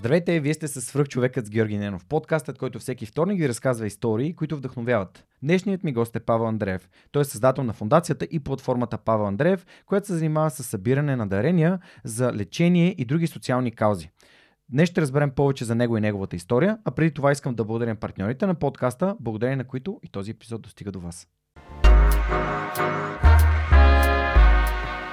Здравейте, вие сте с свръхчовекът с Георги Ненов, подкастът, който всеки вторник ви разказва истории, които вдъхновяват. Днешният ми гост е Павел Андреев. Той е създател на фундацията и платформата Павел Андреев, която се занимава с събиране на дарения за лечение и други социални каузи. Днес ще разберем повече за него и неговата история, а преди това искам да благодаря партньорите на подкаста, благодарение на които и този епизод достига до вас.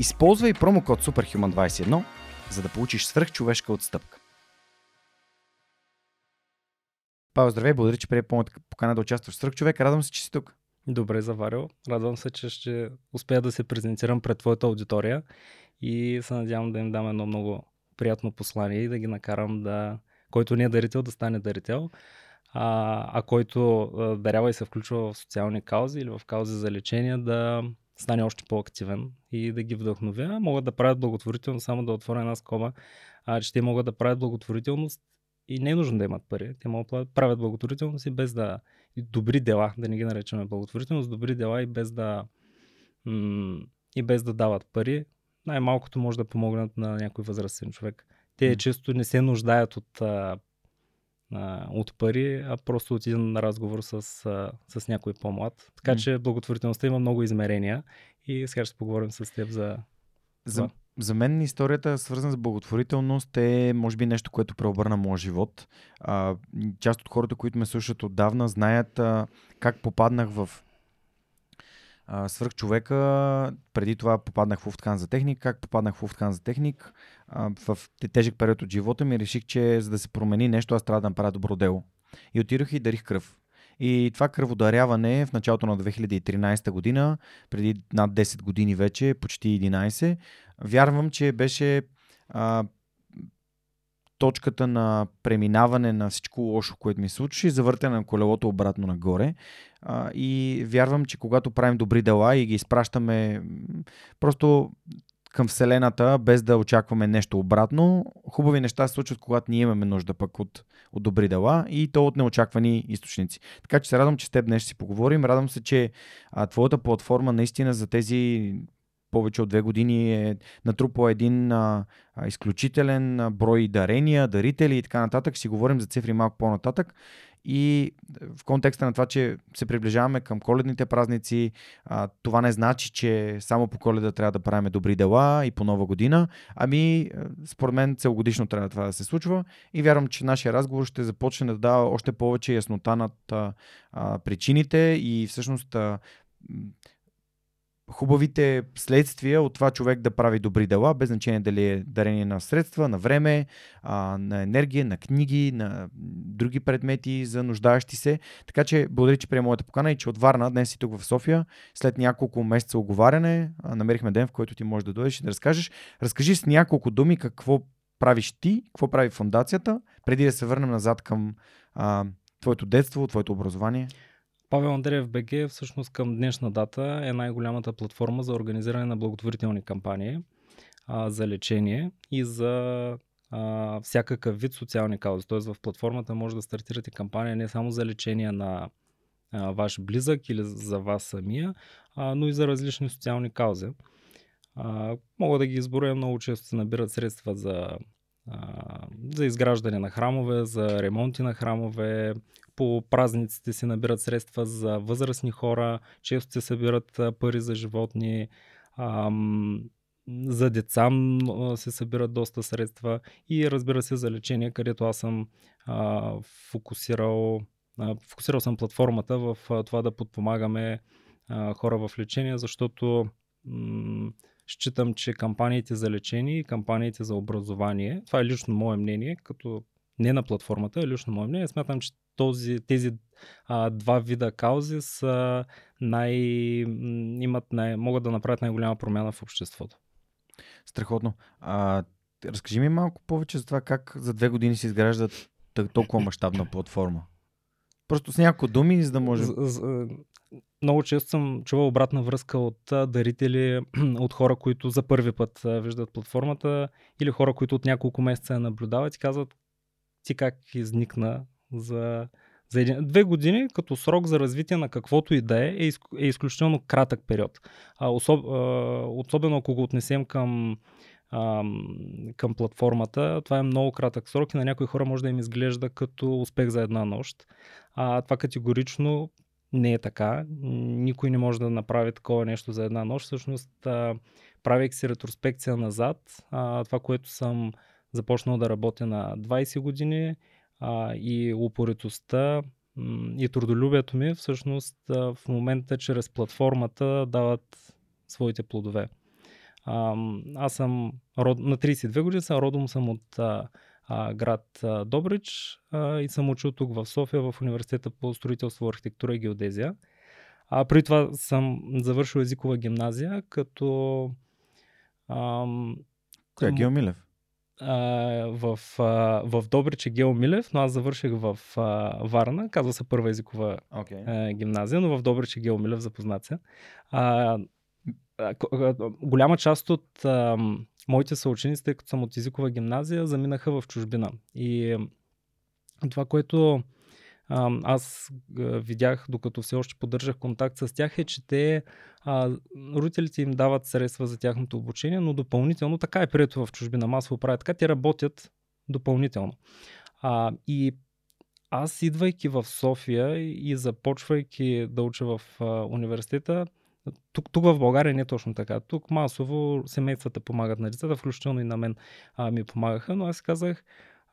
Използвай промокод SUPERHUMAN21, за да получиш свръхчовешка отстъпка. Павел, здравей, благодаря, че прие покана да участваш в Свръхчовек. Радвам се, че си тук. Добре заварил. Радвам се, че ще успея да се презентирам пред твоята аудитория и се надявам да им дам едно много приятно послание и да ги накарам да, който не е дарител, да стане дарител, а, а който дарява и се включва в социални каузи или в каузи за лечение, да стане още по-активен и да ги вдъхновя. Могат да правят благотворително, само да отворя една скоба, а, че те могат да правят благотворителност и не е нужно да имат пари. Те могат да правят благотворителност и без да... И добри дела, да не ги наречем благотворителност, добри дела и без да... М- и без да дават пари. Най-малкото може да помогнат на някой възрастен човек. Те mm. често не се нуждаят от, а, а, от пари, а просто от един разговор с, а, с някой по-млад. Така че благотворителността има много измерения и сега ще поговорим с теб за. За, за мен историята, свързана с благотворителност, е може би нещо, което преобърна моя живот. А, част от хората, които ме слушат отдавна, знаят а, как попаднах в свърх човека. Преди това попаднах в Уфткан за техник. Как попаднах в Уфткан за техник? В тежък период от живота ми реших, че за да се промени нещо, аз трябва да направя добро дело. И отидох и дарих кръв. И това кръводаряване в началото на 2013 година, преди над 10 години вече, почти 11, вярвам, че беше а, точката на преминаване на всичко лошо, което ми случи, завъртане на колелото обратно нагоре. А, и вярвам, че когато правим добри дела и ги изпращаме просто към Вселената, без да очакваме нещо обратно. Хубави неща се случват, когато ние имаме нужда пък от, от добри дела и то от неочаквани източници. Така че се радвам, че с теб днес си поговорим. Радвам се, че а, твоята платформа наистина за тези повече от две години е натрупал един а, а, изключителен брой дарения, дарители и така нататък. Си говорим за цифри малко по-нататък. И в контекста на това, че се приближаваме към коледните празници, а, това не значи, че само по коледа трябва да правим добри дела и по нова година. Ами, според мен целогодишно трябва това да се случва и вярвам, че нашия разговор ще започне да дава още повече яснота над а, причините и всъщност а, хубавите следствия от това човек да прави добри дела, без значение дали е дарение на средства, на време, а, на енергия, на книги, на други предмети за нуждаещи се. Така че благодаря, че приема моята покана и че от Варна днес си тук в София. След няколко месеца оговаряне намерихме ден, в който ти можеш да дойдеш и да разкажеш. Разкажи с няколко думи какво правиш ти, какво прави фундацията, преди да се върнем назад към а, твоето детство, твоето образование. Павел Андреев БГ всъщност към днешна дата е най-голямата платформа за организиране на благотворителни кампании а, за лечение и за а, всякакъв вид социални каузи. Тоест в платформата може да стартирате кампания не само за лечение на а, ваш близък или за вас самия, а, но и за различни социални каузи. А, мога да ги изборя, много често се набират средства за, за изграждане на храмове, за ремонти на храмове, по празниците се набират средства за възрастни хора, често се събират пари за животни, за деца се събират доста средства. И разбира се за лечение, където аз съм фокусирал, фокусирал съм платформата в това да подпомагаме хора в лечение, защото считам, че кампаниите за лечение и кампаниите за образование, това е лично мое мнение, като не на платформата, а лично мое мнение, смятам, че този, тези а, два вида каузи са най, имат най, могат да направят най-голяма промяна в обществото. Страхотно. А, разкажи ми малко повече за това как за две години се изгражда толкова мащабна платформа. Просто с няколко думи, за да може... Много често съм чувал обратна връзка от дарители, от хора, които за първи път виждат платформата или хора, които от няколко месеца я наблюдават и казват ти как изникна за, за един, две години като срок за развитие на каквото и да е, е, е изключително кратък период. А, особ, а, особено ако го отнесем към, към платформата, това е много кратък срок и на някои хора може да им изглежда като успех за една нощ. А, това категорично не е така. Никой не може да направи такова нещо за една нощ. Всъщност, правейки си ретроспекция назад, това, което съм започнал да работя на 20 години и упоритостта и трудолюбието ми всъщност в момента чрез платформата дават своите плодове. Аз съм на 32 години, съм родом съм от а, град а, Добрич а, и съм учил тук в София в университета по строителство, архитектура и геодезия. А преди това съм завършил езикова гимназия, като... Ам, е Гео Милев? А, в, а, в Добрич е Гео Милев, но аз завърших в а, Варна, казва се първа езикова okay. а, гимназия, но в Добрич е Гео Милев, запознат се. А, голяма част от а, моите съученици, тъй като съм от езикова гимназия, заминаха в чужбина. И това, което а, аз видях, докато все още поддържах контакт с тях, е, че те, а, родителите им дават средства за тяхното обучение, но допълнително, така е прието в чужбина, масово правят така, те работят допълнително. А, и аз, идвайки в София и започвайки да уча в а, университета, тук, тук в България не е точно така. Тук масово семействата помагат на децата, включително и на мен а, ми помагаха, но аз казах,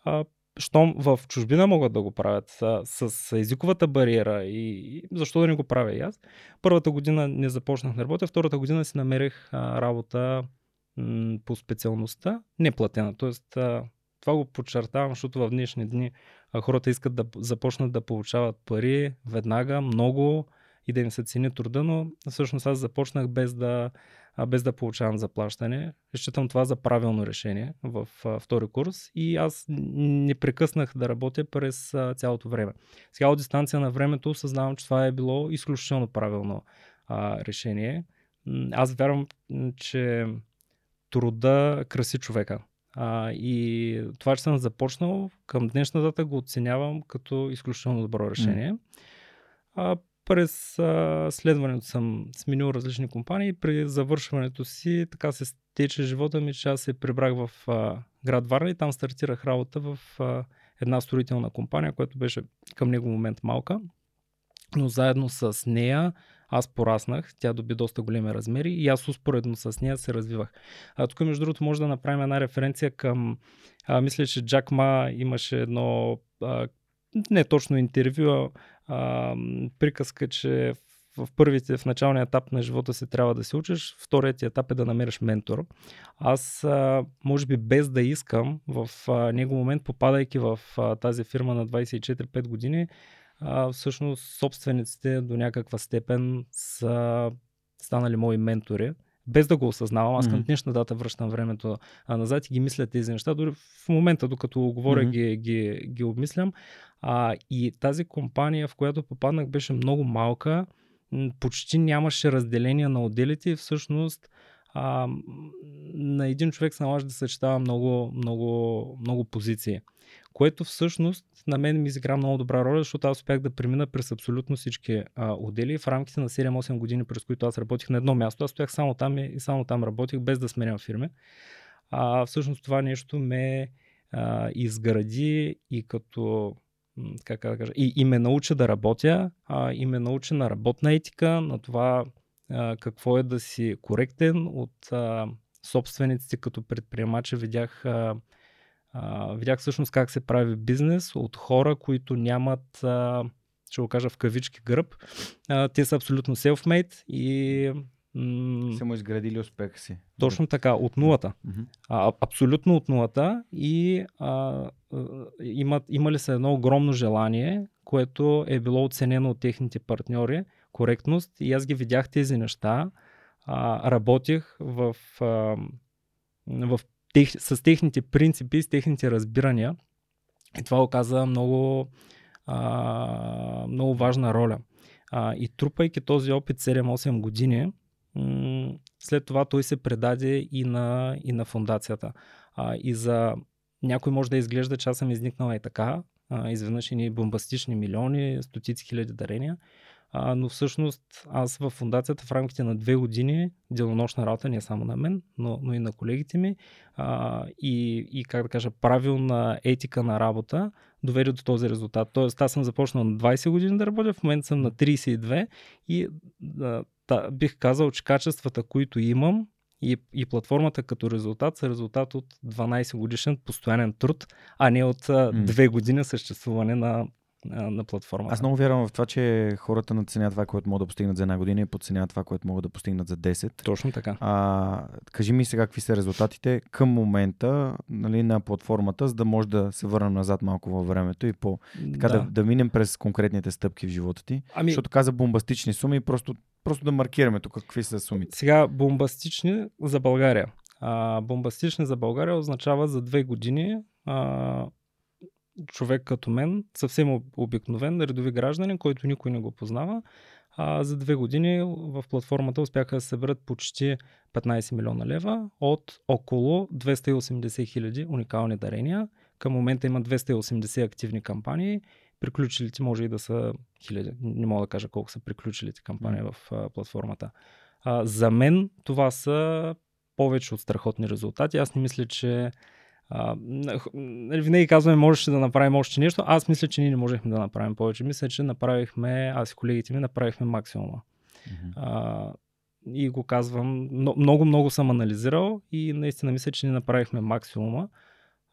а, щом в чужбина могат да го правят а, с езиковата бариера и, и защо да не го правя и аз. Първата година не започнах да работя, втората година си намерих а, работа м- по специалността, неплатена. Тоест, а, това го подчертавам, защото в днешни дни а, хората искат да започнат да получават пари веднага, много, и да им се цени труда, но всъщност аз започнах без да, без да получавам заплащане. Считам това за правилно решение в втори курс и аз не прекъснах да работя през цялото време. Сега от дистанция на времето осъзнавам, че това е било изключително правилно а, решение. Аз вярвам, че труда краси човека. А, и това, че съм започнал, към днешна дата го оценявам като изключително добро решение. Mm. А, през а, следването съм сменил различни компании. При завършването си така се стече живота ми, че аз се прибрах в а, град Варна и там стартирах работа в а, една строителна компания, която беше към него момент малка. Но заедно с нея аз пораснах, тя доби доста големи размери и аз успоредно с нея се развивах. А, тук, между другото, може да направим една референция към, а, мисля, че Джак Ма имаше едно а, не точно интервю, приказка, че в първите, в началния етап на живота си трябва да се учиш, вторият етап е да намериш ментор. Аз, а, може би без да искам, в а, него момент, попадайки в а, тази фирма на 24-5 години, а, всъщност собствениците до някаква степен са станали мои ментори без да го осъзнавам. Аз към днешна дата връщам времето назад и ги мисля тези неща. Дори в момента, докато говоря, mm-hmm. ги, ги, ги обмислям. А, и тази компания, в която попаднах, беше много малка. Почти нямаше разделение на отделите и всъщност а, на един човек се налага да съчетава много, много, много позиции. Което всъщност на мен ми изигра много добра роля, защото аз успях да премина през абсолютно всички а, отдели. В рамките на 7-8 години, през които аз работих на едно място, аз стоях само там и само там работих, без да сменям фирми. А, всъщност това нещо ме а, изгради и като как да кажа, и, и ме науча да работя, а, и ме науча на работна етика, на това а, какво е да си коректен от а, собствениците като предприемача. Видях а, а, видях всъщност как се прави бизнес от хора, които нямат, а, ще го кажа в кавички, гръб. А, те са абсолютно self-made и м- са му изградили успеха си. Точно така, от нулата. Mm-hmm. А, абсолютно от нулата и а, имат, имали са едно огромно желание, което е било оценено от техните партньори, коректност и аз ги видях тези неща. А, работих в, а, в тех, с техните принципи, с техните разбирания. И това оказа много, а, много важна роля. А, и трупайки този опит 7-8 години, м- след това той се предаде и на, и на фундацията. А, и за някой може да изглежда, че аз съм изникнала и така, а, изведнъж и бомбастични милиони, стотици хиляди дарения. А, но всъщност аз в фундацията в рамките на две години делонощна работа, не само на мен, но, но и на колегите ми а, и, и как да кажа, правилна етика на работа доведе до този резултат. Тоест аз съм започнал на 20 години да работя, в момента съм на 32 и а, та, бих казал, че качествата, които имам и, и платформата като резултат са резултат от 12 годишен постоянен труд, а не от а, две години съществуване на, на платформата. Аз много вярвам в това, че хората надценят това, което могат да постигнат за една година и подценяват това, което могат да постигнат за 10. Точно така. А, кажи ми сега какви са резултатите към момента нали, на платформата, за да може да се върнем назад малко във времето и по, така да. Да, да минем през конкретните стъпки в живота ти. Ами... Защото каза бомбастични суми просто, просто да маркираме тук какви са сумите. Сега бомбастични за България. А, бомбастични за България означава за две години а, човек като мен, съвсем обикновен, редови гражданин, който никой не го познава. А, за две години в платформата успяха да съберат почти 15 милиона лева от около 280 хиляди уникални дарения. Към момента има 280 активни кампании. Приключилите може и да са хиляди. Не мога да кажа колко са приключилите кампании mm. в а, платформата. А, за мен това са повече от страхотни резултати. Аз не мисля, че а, нали, винаги казваме, можеше да направим още нещо. Аз мисля, че ние не можехме да направим повече. Мисля, че направихме, аз и колегите ми направихме максимума. Mm-hmm. А, и го казвам, много, много съм анализирал и наистина мисля, че ние направихме максимума,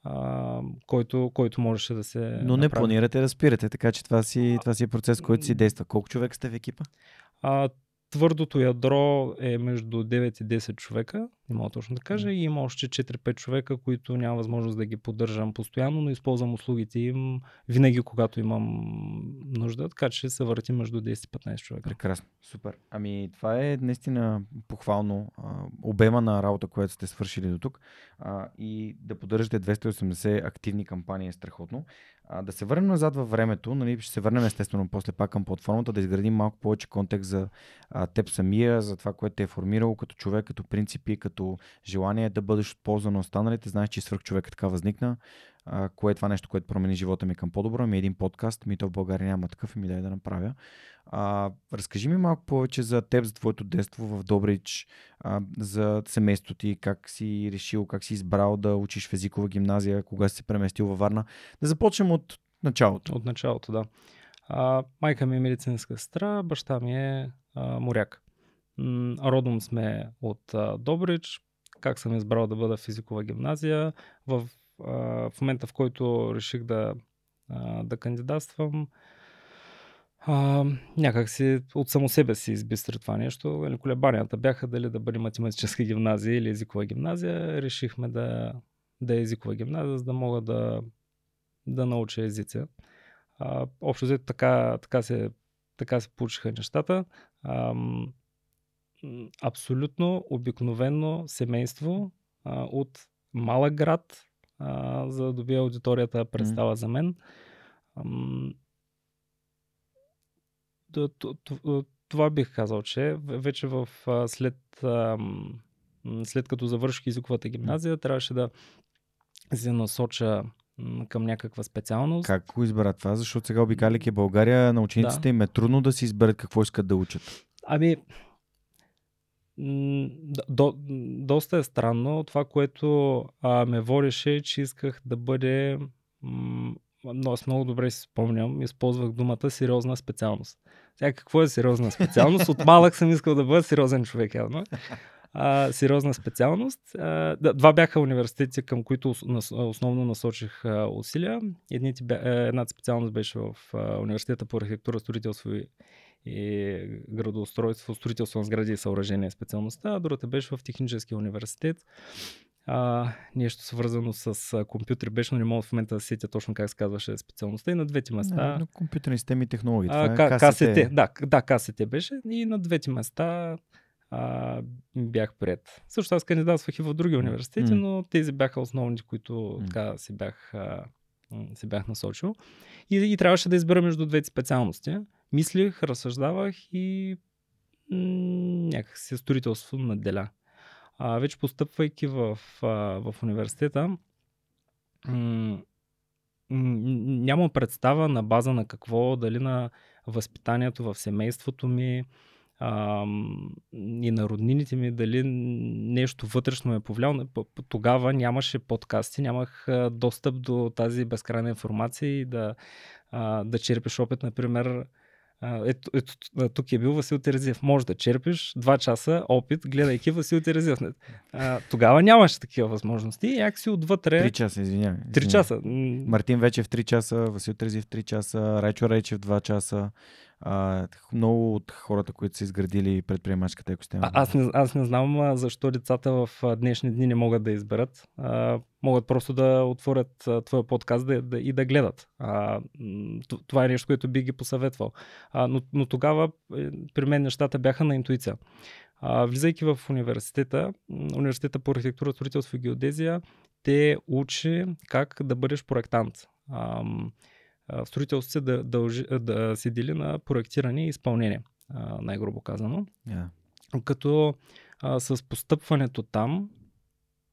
а, който, който можеше да се. Но не направи. планирате да спирате, така че това си, това си е процес, който си действа. Колко човек сте в екипа? А, Твърдото ядро е между 9 и 10 човека, не мога точно да кажа, и има още 4-5 човека, които няма възможност да ги поддържам постоянно, но използвам услугите им винаги, когато имам нужда, така че се върти между 10 и 15 човека. Прекрасно, супер. Ами това е наистина похвално а, обема на работа, която сте свършили до тук а, и да поддържате 280 активни кампании е страхотно. А, да се върнем назад във времето, нали, ще се върнем естествено после пак към платформата, да изградим малко повече контекст за а, теб самия, за това, което те е формирало като човек, като принципи, като желание да бъдеш от полза на останалите. Знаеш, че свърх човек така възникна. Кое е това нещо, което промени живота ми към по-добро? Ми е един подкаст, ми то в България няма такъв и ми дай да направя. А, разкажи ми малко повече за теб, за твоето детство в Добрич, а, за семейството ти, как си решил, как си избрал да учиш в езикова гимназия, кога си се преместил във Варна. Да започнем от началото. От началото, да. А, майка ми е медицинска сестра, баща ми е а, моряк. М- родом сме от а, Добрич. Как съм избрал да бъда в езикова гимназия? В, в момента, в който реших да, да кандидатствам, а, някак си от само себе си избистри това нещо. Нали, колебанията бяха дали да бъде математическа гимназия или езикова гимназия. Решихме да, да е езикова гимназия, за да мога да, да науча езици. Общо взето така, така, се, така се получиха нещата. А, абсолютно обикновено семейство а, от малък град, а, за да добия аудиторията представа mm. за мен това бих казал, че вече в след, след като завърших езиковата гимназия, трябваше да се насоча към някаква специалност. Как го избера това? Защото сега обикаляйки България, на учениците да. им е трудно да си изберат какво искат да учат. Ами, до, доста е странно. Това, което а, ме водеше, че исках да бъде но аз много добре си спомням, използвах думата сериозна специалност. Сега какво е сериозна специалност? От малък съм искал да бъда сериозен човек, явно. А, сериозна специалност. А, да, два бяха университети, към които основно насочих а, усилия. Едните бя, е, едната специалност беше в а, Университета по архитектура, строителство и, и градоустройство, строителство на сгради и съоръжения специалността, а другата беше в Техническия университет а, нещо свързано с компютри беше, но не мога в момента да сетя точно как се казваше специалността и на двете места. Не, но компютърни системи и технологии. А, е КСТ. Да, да, КСТ беше и на двете места а, бях пред. Също аз кандидатствах и в други университети, Mm. но тези бяха основните, които Mm. така си бях, а, си бях насочил. И, и трябваше да избера между двете специалности. Мислих, разсъждавах и м, някак си строителство наделя. А, вече постъпвайки в, а, в университета, м, нямам представа на база на какво, дали на възпитанието в семейството ми ам, и на роднините ми, дали нещо вътрешно ме е повлияло. Тогава нямаше подкасти, нямах а, достъп до тази безкрайна информация и да, а, да черпиш опит, например, а, ето, ето, тук е бил Васил Терезиев. Може да черпиш два часа опит, гледайки Васил Терезиев. А, тогава нямаше такива възможности. И някак си отвътре... Три часа, извинявай. Три извинявай. часа. М, Мартин вече в 3 часа, Васил Трезив в 3 часа, Райчо Рейчев 2 часа. А, много от хората, които са изградили предприемачката екосистема. А, аз, не, аз не знам защо децата в днешни дни не могат да изберат. А, могат просто да отворят твоя подкаст да, да, и да гледат. А, това е нещо, което би ги посъветвал. А, но, но тогава е, при мен нещата бяха на интуиция. А, влизайки в университета, университета по архитектура, строителство и геодезия, те учи как да бъдеш проектант. Ам, в строителството се да, дължи, да се дели на проектиране и изпълнение, най-грубо казано Yeah. като а, с постъпването там,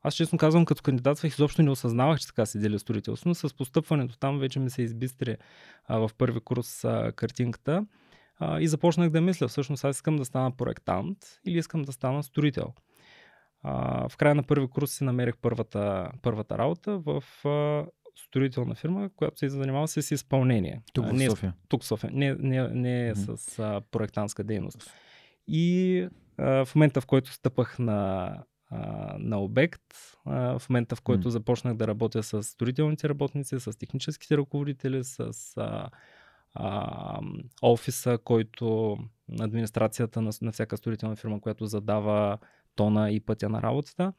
аз честно казвам, като кандидатствах, изобщо не осъзнавах, че така се деля строителство, но с постъпването там вече ми се избистри а, в първи курс а, картинката а, и започнах да мисля, всъщност аз искам да стана проектант или искам да стана строител. А, в края на първи курс си намерих първата, първата работа в а, строителна фирма, която се занимава с изпълнение. Тук в не, София. тук в София. Не, не, не Мгм. с а, проектантска дейност. И а, в момента, в който стъпах на, а, на обект, а, в момента, в който М. започнах да работя с строителните работници, с техническите ръководители, с а, а, офиса, който администрацията на, на всяка строителна фирма, която задава тона и пътя на работата,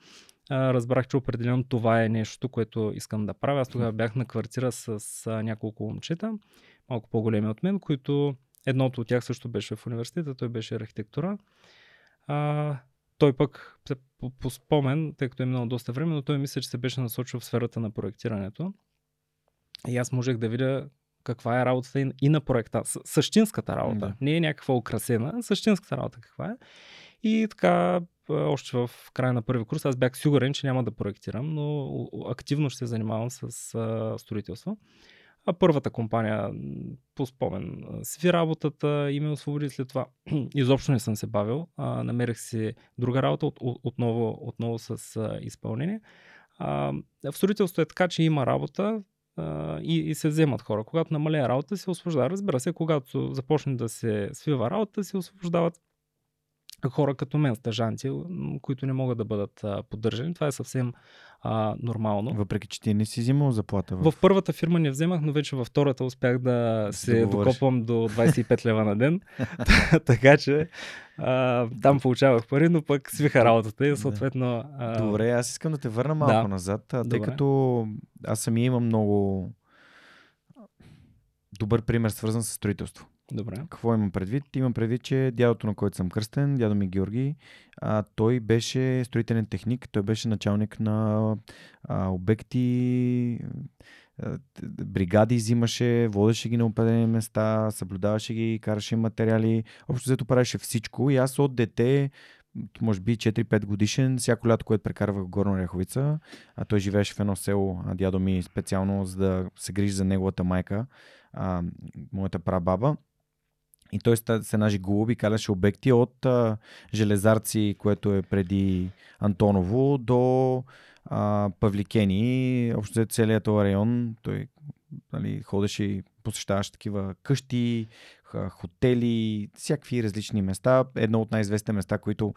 разбрах, че определено това е нещо, което искам да правя. Аз тогава бях на квартира с няколко момчета, малко по-големи от мен, които едното от тях също беше в университета, той беше архитектура. А, той пък по, по спомен, тъй като е минало доста време, но той мисля, че се беше насочил в сферата на проектирането. И аз можех да видя каква е работата и, и на проекта. Същинската работа. Да. Не е някаква украсена, същинската работа каква е. И така, още в края на първи курс, аз бях сигурен, че няма да проектирам, но активно ще се занимавам с а, строителство. А първата компания, по спомен, сви работата и ме освободи след това. Изобщо не съм се бавил. А, намерих си друга работа, от, от- отново, отново с а, изпълнение. А, в строителството е така, че има работа и, и се вземат хора. Когато намаля работа, се освобождава. Разбира се, когато започне да се свива работа, се освобождават хора като мен, стъжанти, м, които не могат да бъдат а, поддържани. Това е съвсем а, нормално. Въпреки, че ти не си взимал заплата. В... В първата фирма не вземах, но вече във втората успях да се се договориш. докопам до 25 лева на ден. така че а, там получавах пари, но пък свиха работата и съответно... А, Добре, аз искам да те върна малко Да. назад, тъй Добре. като аз самия имам много добър пример, свързан с строителство. Добре. Какво имам предвид? Имам предвид, че дядото, на който съм кръстен, дядо ми Георги, а, той беше строителен техник, той беше началник на а, обекти, а, бригади взимаше, водеше ги на определени места, съблюдаваше ги, караше материали, общо взето правеше всичко и аз от дете може би 4-5 годишен, всяко лято, което прекарвах в Горна Ряховица, а той живееше в едно село, а дядо ми специално за да се грижи за неговата майка, а, моята прабаба. И той ста- с една жигуло обикаляше обекти от а, Железарци, което е преди Антоново, до а, Павликени. Общо взето целият този район, той нали, ходеше и посещаваше такива къщи, хотели, всякакви различни места. Едно от най-известните места, които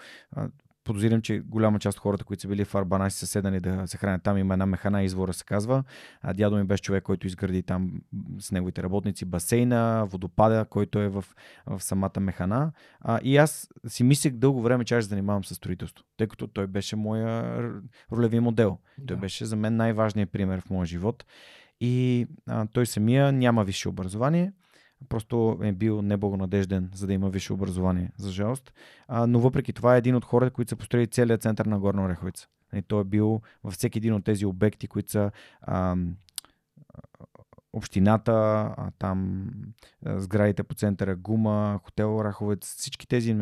подозирам, че голяма част от хората, които са били в Арбана, си са седани да се хранят там. Има една механа, извора се казва. А дядо ми беше човек, който изгради там с неговите работници басейна, водопада, който е в, в самата механа. А, и аз си мислех дълго време, че аз се занимавам с строителство, тъй като той беше моя ролеви модел. Той Да. беше за мен най-важният пример в моя живот. И а, той самия няма висше образование. Просто е бил неблагонадежден, за да има висше образование, за жалост. А, но въпреки това е един от хората, които са построили целият център на Горна Ореховица. И той е бил във всеки един от тези обекти, които са а, общината, а, там сградите по центъра Гума, хотел Раховец, всички тези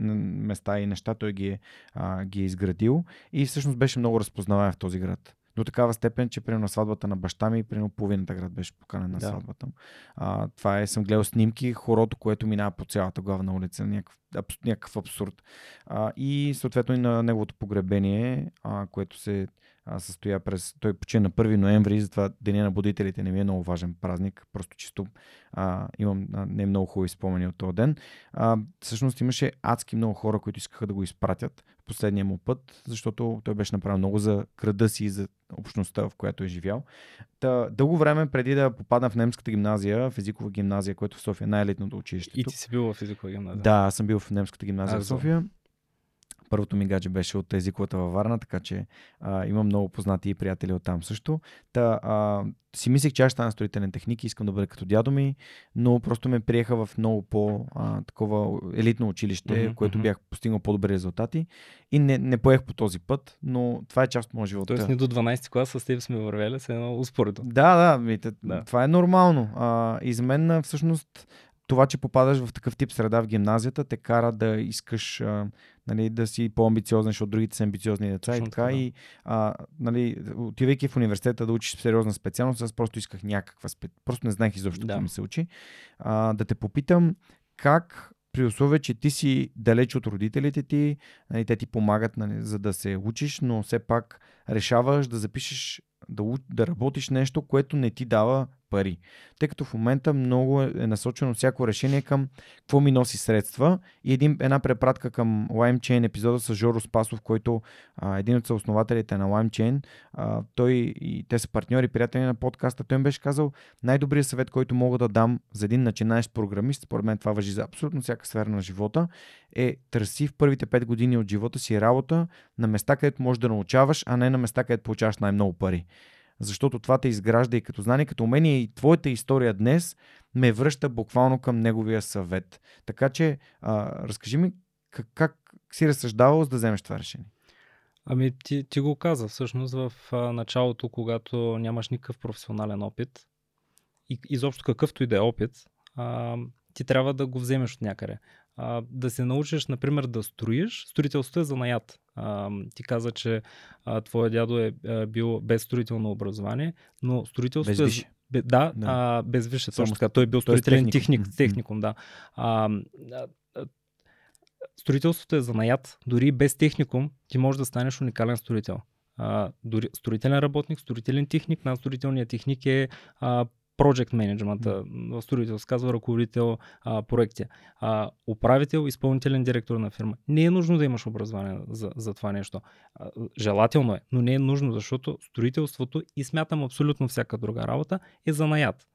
места и неща той ги е, а, ги е изградил и всъщност беше много разпознаваем в този град до такава степен, че при на сватбата на баща ми, при половината град беше поканен на да. сватбата му. А, това е, съм гледал снимки, хорото, което минава по цялата главна улица, някакъв, някакъв абсурд. А, и съответно и на неговото погребение, а, което се състоя през... Той почина на 1 ноември, затова Деня на будителите не ми е много важен празник, просто чисто а, имам а, не много хубави спомени от този ден. А, всъщност имаше адски много хора, които искаха да го изпратят последния му път, защото той беше направил много за града си и за общността, в която е живял. Та, дълго време преди да попадна в немската гимназия, в езикова гимназия, което в София е най-елитното училище. И ти си бил в езикова гимназия? Да, аз съм бил в немската гимназия а, в София. Първото ми гадже беше от езиковата във Варна, така че а, имам много познати и приятели от там също. Та, а, си мислех, че аз ще стана строителен техник и искам да бъда като дядо ми, но просто ме приеха в много по-такова елитно училище, mm-hmm, което бях постигнал по-добри резултати и не, не поех по този път, но това е част от моя живот. Тоест ни до 12 клас с теб сме вървели, се едно успоредно. Да, да, мите, да, това е нормално. А, и за мен всъщност това, че попадаш в такъв тип среда в гимназията, те кара да искаш а, нали, да си по-амбициозен, защото другите са амбициозни деца Точно и така. Да. И а, нали, отивайки в университета да учиш сериозна специалност, аз просто исках някаква спе... Просто не знаех изобщо да. какво ми се учи. А, да те попитам как при условие, че ти си далеч от родителите ти, нали, те ти помагат нали, за да се учиш, но все пак решаваш да запишеш да, да работиш нещо, което не ти дава пари. Тъй като в момента много е насочено всяко решение към какво ми носи средства и един, една препратка към LimeChain епизода с Жоро Спасов, който а, един от съоснователите на LimeChain, а, той и те са партньори, приятели на подкаста, той им беше казал най-добрият съвет, който мога да дам за един начинаещ програмист, според мен това въжи за абсолютно всяка сфера на живота, е търси в първите 5 години от живота си работа на места, където можеш да научаваш, а не на места, където получаваш най-много пари защото това те изгражда и като знание, като умение и твоята история днес ме връща буквално към неговия съвет. Така че, а, разкажи ми как, как си разсъждавал за да вземеш това решение? Ами ти, ти го каза всъщност в началото, когато нямаш никакъв професионален опит и изобщо какъвто и да е опит, а, ти трябва да го вземеш от някъде а, да се научиш, например, да строиш. Строителството е занаят. А, ти каза, че а, твоя дядо е а, бил без строително образование, но строителството без е... Бе, да, да. А, без висше, точно така. Той е бил строителен техникум, техник, техникум да. А, а, строителството е занаят. Дори без техникум ти можеш да станеш уникален строител. А, дори, строителен работник, строителен техник. На строителния техник е а, project management, в строител се казва ръководител а, проекти. А, управител, изпълнителен директор на фирма. Не е нужно да имаш образование за, за това нещо. А, желателно е, но не е нужно, защото строителството и смятам абсолютно всяка друга работа е занаят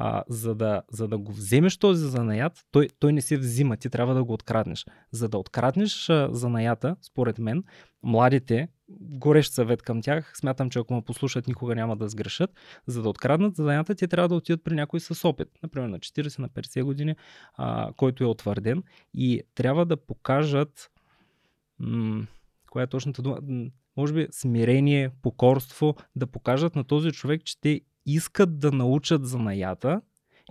а, за, да, за да го вземеш този занаят, той, той не се взима, ти трябва да го откраднеш. За да откраднеш а, занаята, според мен, младите, горещ съвет към тях, смятам, че ако ме послушат, никога няма да сгрешат. За да откраднат занаята, те трябва да отидат при някой с опит, например на 40, на 50 години, а, който е утвърден и трябва да покажат м- коя е точната дума, може би смирение, покорство, да покажат на този човек, че те искат да научат занаята.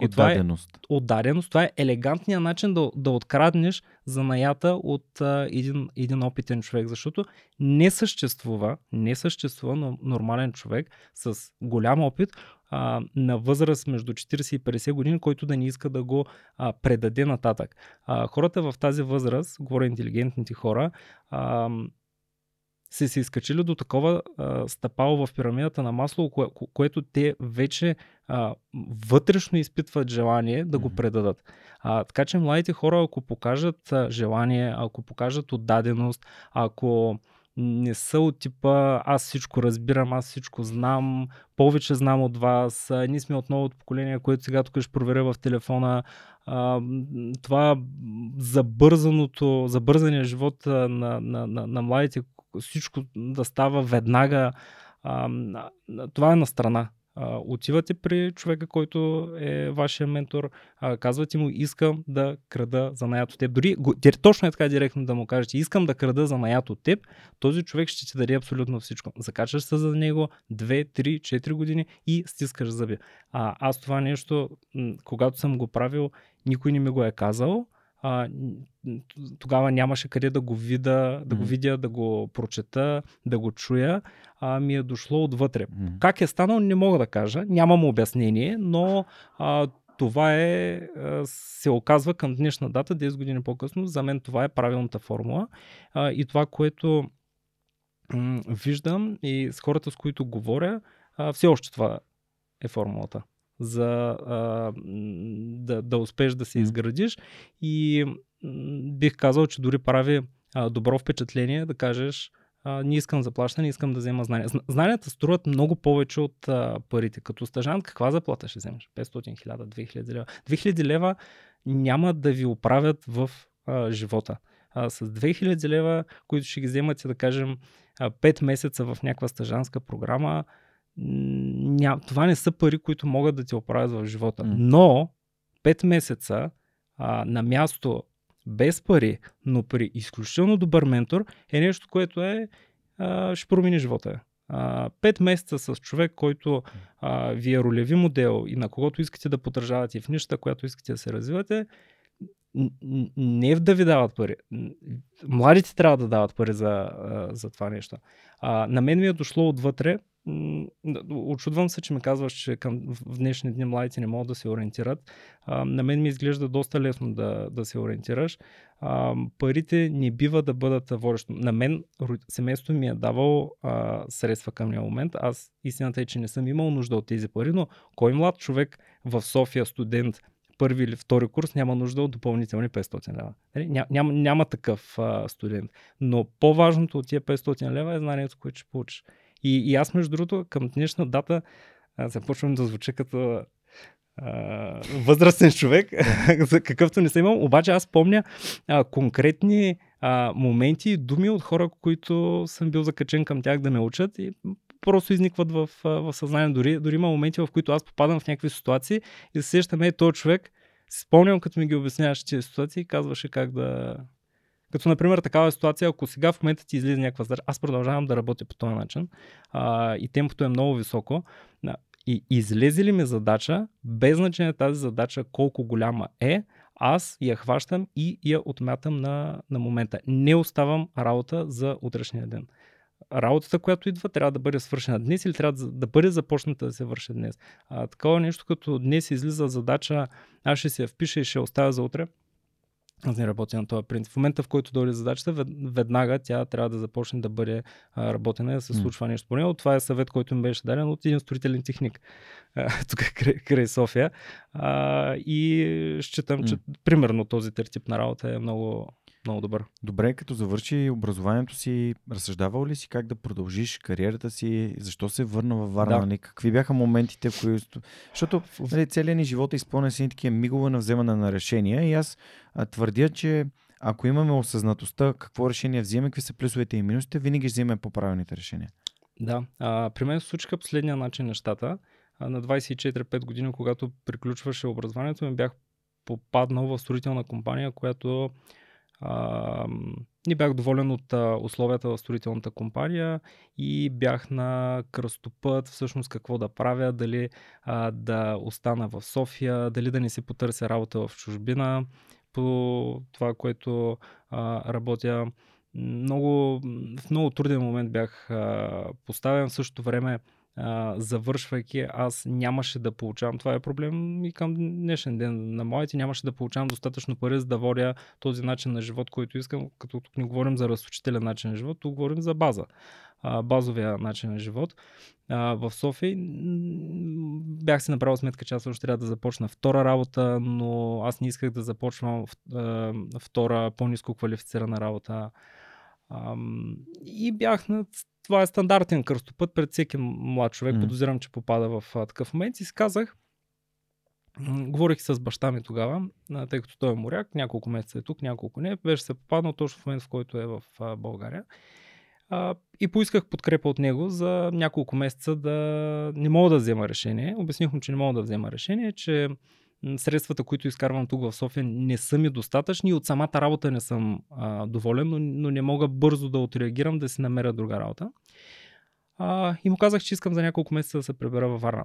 И отдаденост. Това е, отдаденост. Това е елегантният начин да, да откраднеш занаята от а, един, един опитен човек, защото не съществува, не съществува нормален човек с голям опит а, на възраст между 40 и 50 години, който да не иска да го а, предаде нататък. А, хората в тази възраст, говоря интелигентните хора, а, са се изкачили до такова а, стъпало в пирамидата на масло, кое, което те вече а, вътрешно изпитват желание да го предадат. А, така че младите хора, ако покажат а, желание, ако покажат отдаденост, ако не са от типа аз всичко разбирам, аз всичко знам, повече знам от вас, ние сме от новото поколение, което сега тук ще проверя в телефона. А, това забързаното, забързания живот на, на, на, на младите всичко да става веднага. Това е на страна. Отивате при човека, който е вашия ментор, казвате му, искам да крада за наят от теб. Дори точно е така директно да му кажете, искам да крада за наят от теб, този човек ще ти даде абсолютно всичко. Закачаш се за него 2, 3, 4 години и стискаш зъби. А, аз това нещо, когато съм го правил, никой не ми го е казал а, тогава нямаше къде да го видя, да го видя, да го прочета, да го чуя, а ми е дошло отвътре. Как е станало, не мога да кажа, нямам обяснение, но а, това е, се оказва към днешна дата, 10 години по-късно, за мен това е правилната формула. А, и това, което м- виждам и с хората, с които говоря, а, все още това е формулата за а, да, да успееш да се изградиш и бих казал, че дори прави а, добро впечатление да кажеш а, не искам заплащане, не искам да взема знания. Знанията струват много повече от а, парите. Като стажант каква заплата ще вземеш? 500, 1000, 2000 лева. 2000 лева няма да ви оправят в а, живота. А, с 2000 лева, които ще ги вземате, да кажем, 5 месеца в някаква стажанска програма, ня, това не са пари, които могат да ти оправят в живота. Mm. Но 5 месеца а, на място без пари, но при изключително добър ментор е нещо, което е, а, ще промени живота. А, пет месеца с човек, който а, ви е ролеви модел и на когото искате да поддържавате в нищата, която искате да се развивате, не да ви дават пари. Младите трябва да дават пари за, за това нещо. А, на мен ми е дошло отвътре Очудвам се, че ми казваш, че към, в днешни дни младите не могат да се ориентират. А, на мен ми изглежда доста лесно да, да се ориентираш. А, парите не бива да бъдат водещо. На мен семейството ми е давало а, средства къмния момент. Аз истината е, че не съм имал нужда от тези пари, но кой млад човек в София, студент, първи или втори курс няма нужда от допълнителни 500 лева. Нали? Ня, няма, няма такъв а, студент. Но по-важното от тия 500 лева е знанието, което ще получиш. И, и аз, между другото, към днешна дата започвам да звуча като а, възрастен човек, какъвто не съм имал. Обаче аз помня а, конкретни а, моменти и думи от хора, които съм бил закачен към тях да ме учат и просто изникват в, в съзнание. Дори, дори има моменти, в които аз попадам в някакви ситуации и се сещаме, този човек, спомням като ми ги обясняваше тези ситуации, казваше как да, като, например, такава ситуация, ако сега в момента ти излиза някаква задача, аз продължавам да работя по този начин а, и темпото е много високо. И излезе ли ми задача, без значение тази задача колко голяма е, аз я хващам и я отмятам на, на момента. Не оставам работа за утрешния ден. Работата, която идва, трябва да бъде свършена днес или трябва да, да бъде започната да се върши днес. А, такова нещо, като днес излиза задача, аз ще се я впиша и ще оставя за утре аз не работя на този принцип. В момента, в който дойде задачата, веднага тя трябва да започне да бъде работена и да се случва mm. нещо по него. Това е съвет, който ми беше даден от един строителен техник тук край, край София. А, и считам, mm. че примерно този тип на работа е много, много добър. Добре, като завърши образованието си, разсъждавал ли си как да продължиш кариерата си? Защо се върна във Варна? Да. Нали? Какви бяха моментите, в които... Защото нали, целият ни живот е изпълнен с такива мигове на вземане на решения и аз а, твърдя, че ако имаме осъзнатостта какво решение вземем, какви са плюсовете и минусите, винаги вземем по-правилните решения. Да, а, при мен се случиха последния начин нещата. А, на 24-5 години, когато приключваше образованието, ми бях попаднал в строителна компания, която а, не бях доволен от а, условията в строителната компания и бях на кръстопът всъщност какво да правя, дали а, да остана в София, дали да не си потърся работа в чужбина по това, което а, работя. Много, в много труден момент бях а, поставен. В същото време завършвайки, аз нямаше да получавам. Това е проблем и към днешен ден на моите. Нямаше да получавам достатъчно пари, за да водя този начин на живот, който искам. Като тук не говорим за разучителен начин на живот, тук говорим за база. Базовия начин на живот. В София бях си направил сметка, че аз още трябва да започна втора работа, но аз не исках да започвам втора по-низко квалифицирана работа. и бях на това е стандартен кръстопът пред всеки млад човек. Mm. Подозирам, че попада в а, такъв момент. И си казах, говорих с баща ми тогава, а, тъй като той е моряк, няколко месеца е тук, няколко не. Беше се попаднал точно в момент, в който е в а, България. А, и поисках подкрепа от него за няколко месеца да не мога да взема решение. Обясних му, че не мога да взема решение, че средствата, които изкарвам тук в София, не са ми достатъчни от самата работа не съм а, доволен, но, но не мога бързо да отреагирам да си намеря друга работа. А, и му казах, че искам за няколко месеца да се пребера във Варна.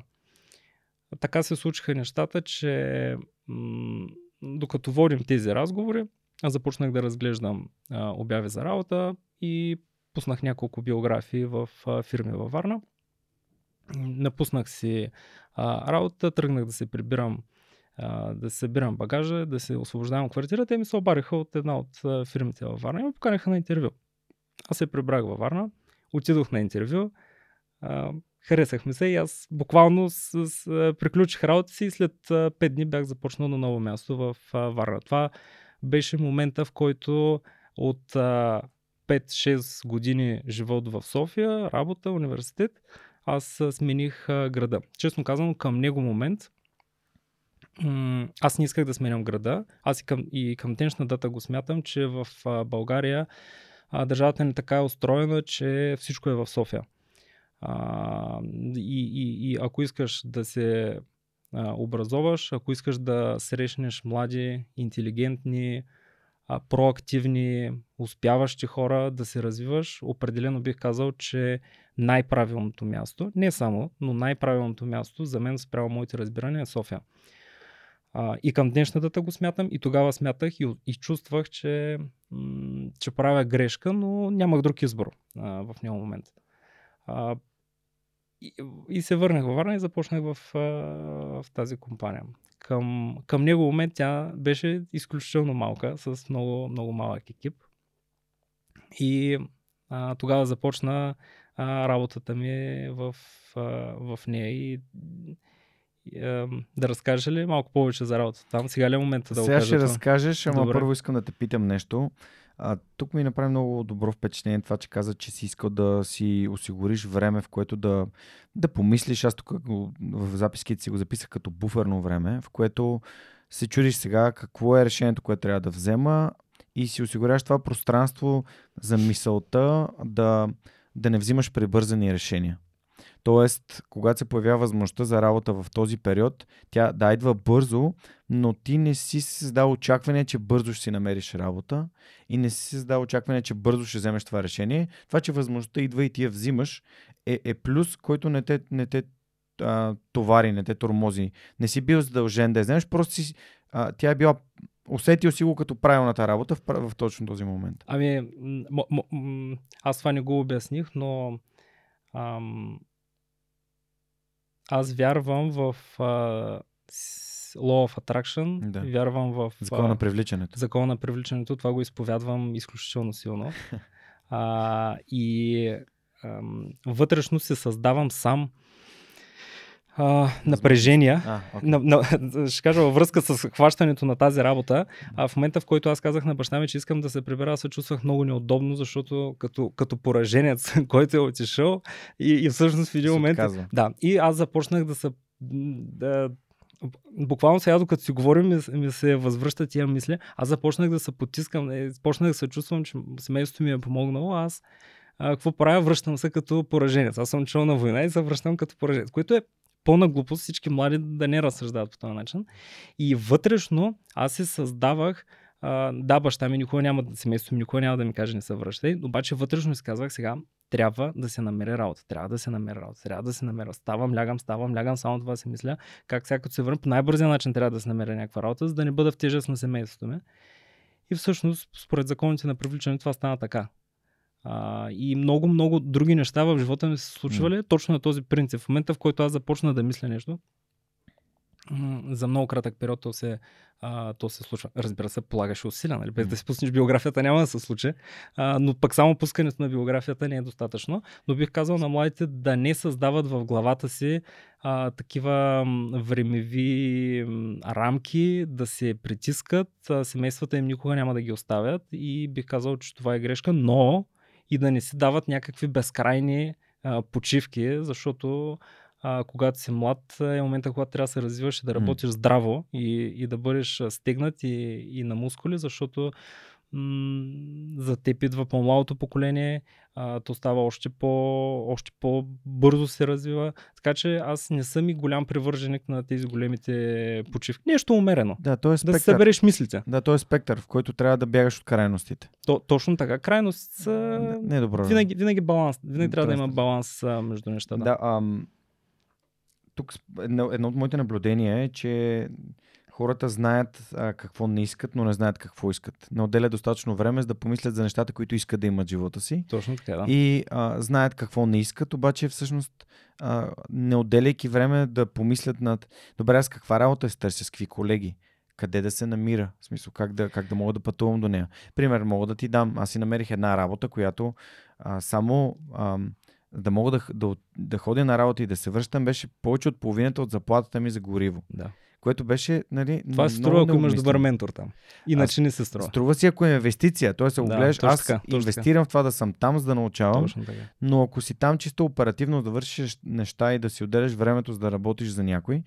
Така се случиха нещата, че м- докато водим тези разговори, аз започнах да разглеждам а, обяви за работа и пуснах няколко биографии в а, фирми във Варна. Напуснах си а, работа, тръгнах да се прибирам, а, да събирам багажа, да се освобождавам квартирата и ми се обариха от една от фирмите във Варна и ме поканиха на интервю. Аз се прибрах във Варна, отидох на интервю, а, харесахме се и аз буквално с, с, приключих работа си и след 5 дни бях започнал на ново място в а, Варна. Това беше момента, в който от а, 5-6 години живот в София, работа, университет, аз смених а, града. Честно казано, към него момент аз не исках да сменям града. Аз и към, и към днешна дата го смятам, че в България а, държавата ни така е устроена, че всичко е в София. А, и, и, и ако искаш да се а, образоваш, ако искаш да срещнеш млади, интелигентни, а, проактивни, успяващи хора да се развиваш, определено бих казал, че най-правилното място, не само, но най-правилното място за мен спрямо моите разбирания е София. А, и към днешна дата го смятам и тогава смятах и, и чувствах, че, че правя грешка, но нямах друг избор а, в него момент. А, и, и се върнах във Варна и започнах в, в тази компания. Към, към него момент тя беше изключително малка, с много, много малък екип. И а, тогава започна а, работата ми в, а, в нея и, а, да разкажеш ли малко повече за работата там? Сега ли е момента да Сега ще това? разкажеш, ама Добре. първо искам да те питам нещо. А, тук ми направи много добро впечатление това, че каза, че си искал да си осигуриш време, в което да, да помислиш. Аз тук в записките си го записах като буферно време, в което се чудиш сега какво е решението, което трябва да взема и си осигуряваш това пространство за мисълта да, да не взимаш прибързани решения. Тоест, когато се появява възможността за работа в този период, тя да идва бързо, но ти не си създал очакване, че бързо ще си намериш работа и не си създал очакване, че бързо ще вземеш това решение. Това, че възможността идва и ти я взимаш, е, е плюс, който не те, не те а, товари, не те тормози. Не си бил задължен да я вземеш, просто си, а, тя е била усетил си го като правилната работа в, в точно този момент. Ами, м- м- м- аз това не го обясних, но ам, аз вярвам в а, Law of Attraction, Да. вярвам в Закона на привличането. закона на привличането, това го изповядвам изключително силно. А, и ам, вътрешно се създавам сам а, напрежения. А. На, на, ще кажа във връзка с хващането на тази работа, а в момента в който аз казах на баща ми, че искам да се прибера, се чувствах много неудобно, защото като, като пораженец, който е отишъл и, и всъщност в един момент... отказва. Да, и аз започнах да се... Да, буквално сега, докато си говорим, ми, ми се възвръщат тия мисли. Аз започнах да се потискам, е, започнах да се чувствам, че семейството ми е помогнало. Аз а, какво правя? Връщам се като пораженец. Аз съм чел на война и се връщам като пораженец, което е пълна глупост всички млади да не разсъждават по този начин. И вътрешно аз се създавах да, баща ми никога няма, семейството ми никога няма да ми каже не се връщай, обаче вътрешно си казвах сега, трябва да се намери работа, трябва да се намери работа, трябва да се намеря. Ставам, лягам, ставам, лягам, само това си мисля. Как сега като се върна, по най-бързия начин трябва да се намеря някаква работа, за да не бъда в тежест на семейството ми. И всъщност, според законите на привличане, това стана така. А, и много, много други неща в живота ми се случвали mm. точно на този принцип. В момента, в който аз започна да мисля нещо, за много кратък период то се, а, то се случва. Разбира се, полагаше усилия, нали? без да си пуснеш биографията няма да се случи, а, но пък само пускането на биографията не е достатъчно. Но бих казал на младите да не създават в главата си а, такива времеви рамки, да се притискат, а, семействата им никога няма да ги оставят и бих казал, че това е грешка, но и да не си дават някакви безкрайни а, почивки, защото а, когато си млад е момента, когато трябва да се развиваш и да работиш здраво и, и да бъдеш стегнат и, и на мускули, защото м- за теб идва по-младото поколение, а, то става още, по, още по-бързо се развива. Така че аз не съм и голям привърженик на тези големите почивки. Нещо умерено. Да, то е спектър. Да се събереш мислите. Да, то е спектър, в който трябва да бягаш от крайностите. То, точно така. Крайност са... Не е добро. Винаги, винаги баланс. Винаги трябва да има баланс а, между нещата. Да, ам, тук едно, едно от моите наблюдения е, че хората знаят а, какво не искат, но не знаят какво искат. Не отделят достатъчно време за да помислят за нещата, които искат да имат живота си. Точно така, да. И а, знаят какво не искат, обаче всъщност а, не отделяйки време да помислят над добре, аз каква работа се търся, с какви колеги, къде да се намира, в смисъл как да, как да мога да пътувам до нея. Пример мога да ти дам. Аз си намерих една работа, която а, само ам, да мога да, да, да ходя на работа и да се връщам, беше повече от половината от заплатата ми за гориво. да. Което беше, нали, Това се струва, ако имаш добър ментор там. Иначе не се струва. Струва си, ако е инвестиция. Т.е. ако Да, гледаш, аз така, инвестирам в това да съм там, за да научавам, така. но ако си там чисто оперативно да вършиш неща и да си отделяш времето за да работиш за някой,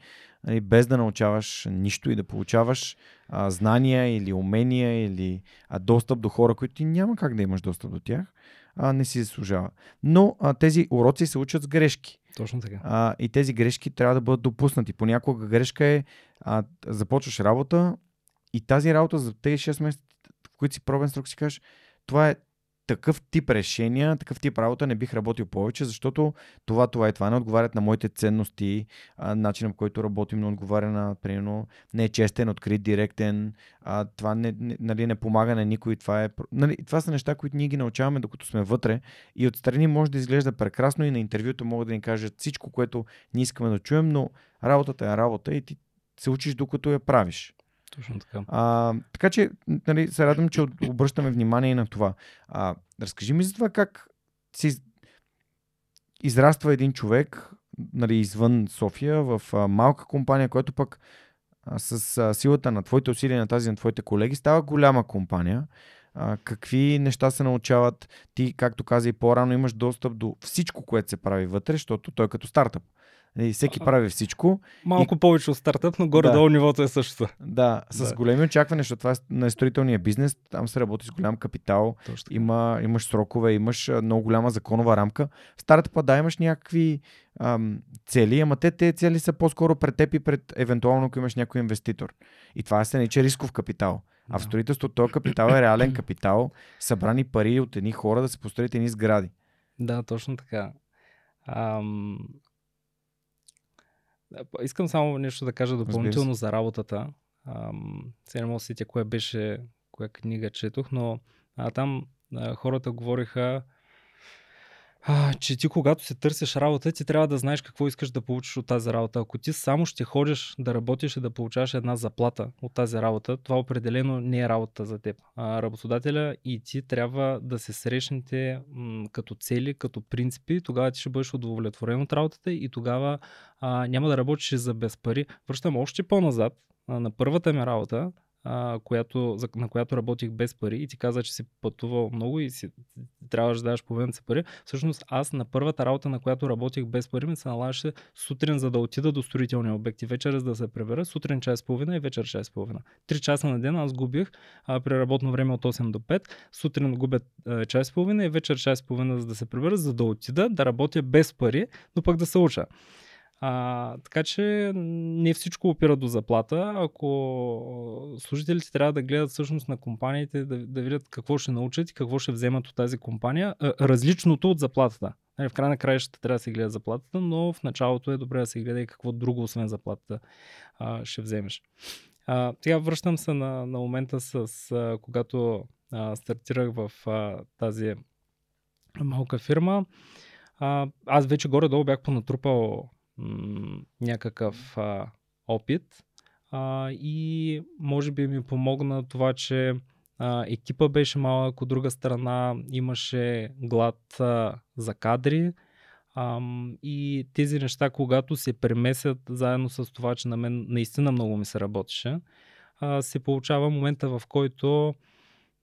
нали, без да научаваш нищо и да получаваш а, знания или умения или а, достъп до хора, които ти няма как да имаш достъп до тях, а, не си заслужава. Но а, тези уроци се учат с грешки. Точно така. А, и тези грешки трябва да бъдат допуснати. Понякога грешка е, а, започваш работа и тази работа за тези 6 месеца, в които си пробен срок, си кажеш, това е такъв тип решения, такъв тип работа не бих работил повече, защото това, това и това не отговарят на моите ценности, а, начинът по който работим не отговаря на, примерно, не е честен, открит, директен, а, това не, не, нали, не помага на никой. Това, е, нали, това са неща, които ние ги научаваме докато сме вътре и отстрани може да изглежда прекрасно и на интервюто могат да ни кажат всичко, което ние искаме да чуем, но работата е работа и ти се учиш докато я правиш. Точно така. А, така че, нали, се радвам, че обръщаме внимание и на това. А, разкажи ми за това как си из- израства един човек нали, извън София в а, малка компания, която пък а, с а, силата на твоите усилия, на тази на твоите колеги, става голяма компания. А, какви неща се научават? Ти, както каза и по-рано, имаш достъп до всичко, което се прави вътре, защото той е като стартъп. Нали, всеки А, прави всичко. Малко повече от стартъп, но горе-долу нивото е същото. Да, с Да. големи очаквания, защото това е на строителния бизнес. Там се работи с голям капитал, Точно има, имаш срокове, имаш много голяма законова рамка. В стартъпа, да, имаш някакви ам, цели, ама те, те цели са по-скоро пред теб и пред евентуално, ако имаш някой инвеститор. И това се нарича рисков капитал. А в Да. строителството този капитал е реален капитал, събрани пари от едни хора да се построят едни сгради. Да, точно така. Ам... Искам само нещо да кажа допълнително за работата. Ам... Сега не мога да се сетя кое беше, коя книга четох, но а, там а, хората говориха, а, че ти когато се търсиш работа, ти трябва да знаеш какво искаш да получиш от тази работа. Ако ти само ще ходиш да работиш и да получаваш една заплата от тази работа, това определено не е работа за теб. А, работодателя и ти трябва да се срещнете м- като цели, като принципи, тогава ти ще бъдеш удовлетворен от работата и тогава а, няма да работиш за без пари. Връщам още по-назад на първата ми работа, която, на която работих без пари и ти каза, че си пътувал много и си трябваше да даваш половината пари. Всъщност аз на първата работа, на която работих без пари, ми се налагаше сутрин за да отида до строителния обект и вечер за да се пребера, сутрин час половина и вечер час половина. Три часа на ден аз губих а, при работно време от 8 до 5, сутрин губя час половина и вечер час и половина за да се пребера, за да отида да работя без пари, но пък да се уча. А, така че не всичко опира до заплата. Ако служителите трябва да гледат всъщност на компаниите, да, да видят какво ще научат и какво ще вземат от тази компания, а, различното от заплатата. Нали, В край на краищата трябва да се гледа заплатата, но в началото е добре да се гледа и какво друго, освен заплатата, а, ще вземеш. А, сега връщам се на, на момента с а, когато а, стартирах в а, тази малка фирма. А, аз вече горе-долу бях понатрупал някакъв а, опит. А, и може би ми помогна това, че а, екипа беше малък, от друга страна имаше глад а, за кадри. Ам, и тези неща, когато се премесят заедно с това, че на мен наистина много ми се работеше, а, се получава момента, в който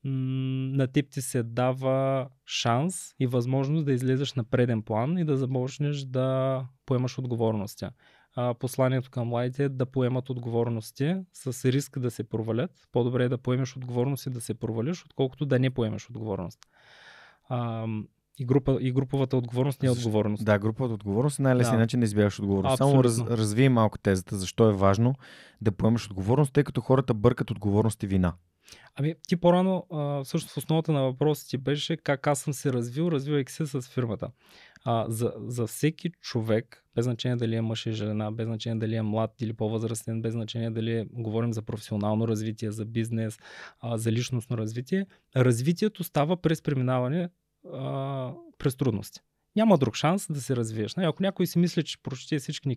на теб ти се дава шанс и възможност да излезеш на преден план и да започнеш да поемаш отговорности. А, посланието към младите е да поемат отговорности с риск да се провалят. По-добре е да поемеш отговорност и да се провалиш, отколкото да не поемеш отговорност. А, и, група, и груповата отговорност не е отговорност. Да, груповата отговорност е най-лесният да. начин да избягаш отговорност. Само раз, разви малко тезата, защо е важно да поемаш отговорност, тъй като хората бъркат отговорност и вина. Ами, ти по-рано, също в основата на въпроса ти беше как аз съм се развил, развивайки се с фирмата. А, за, за всеки човек, без значение дали е мъж или жена, без значение дали е млад или по-възрастен, без значение дали е, говорим за професионално развитие, за бизнес, а, за личностно развитие, развитието става през преминаване а, през трудности. Няма друг шанс да се развиеш. Ако някой си мисли, че прочете всички,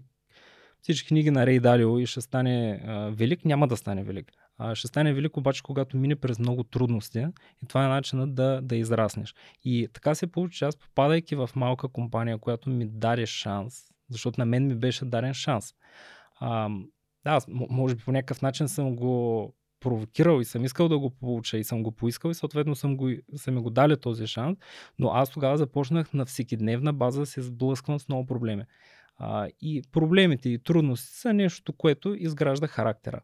всички книги на Рей Далио и ще стане а, велик, няма да стане велик. Ще стане велик обаче, когато мине през много трудности и това е начинът да, да израснеш. И така се получи, аз попадайки в малка компания, която ми даде шанс, защото на мен ми беше даден шанс. А, да, може би по някакъв начин съм го провокирал и съм искал да го получа и съм го поискал и съответно съм, го, са ми го дали този шанс, но аз тогава започнах на всекидневна база да се сблъсквам с много проблеми. А, и проблемите и трудности са нещо, което изгражда характера.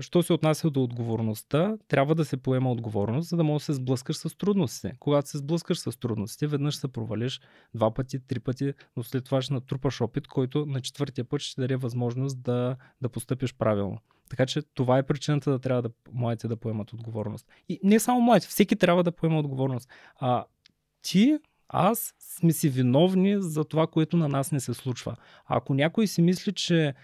Що се отнася до отговорността, трябва да се поема отговорност, за да можеш да се сблъскаш с трудностите. Когато се сблъскаш с трудностите, веднъж се провалиш два пъти, три пъти, но след това ще натрупаш опит, който на четвъртия път ще даде възможност да, да постъпиш правилно. Така че това е причината да трябва да младите да поемат отговорност. И не само младите, всеки трябва да поема отговорност. А ти, аз сме си виновни за това, което на нас не се случва. А ако някой си мисли, че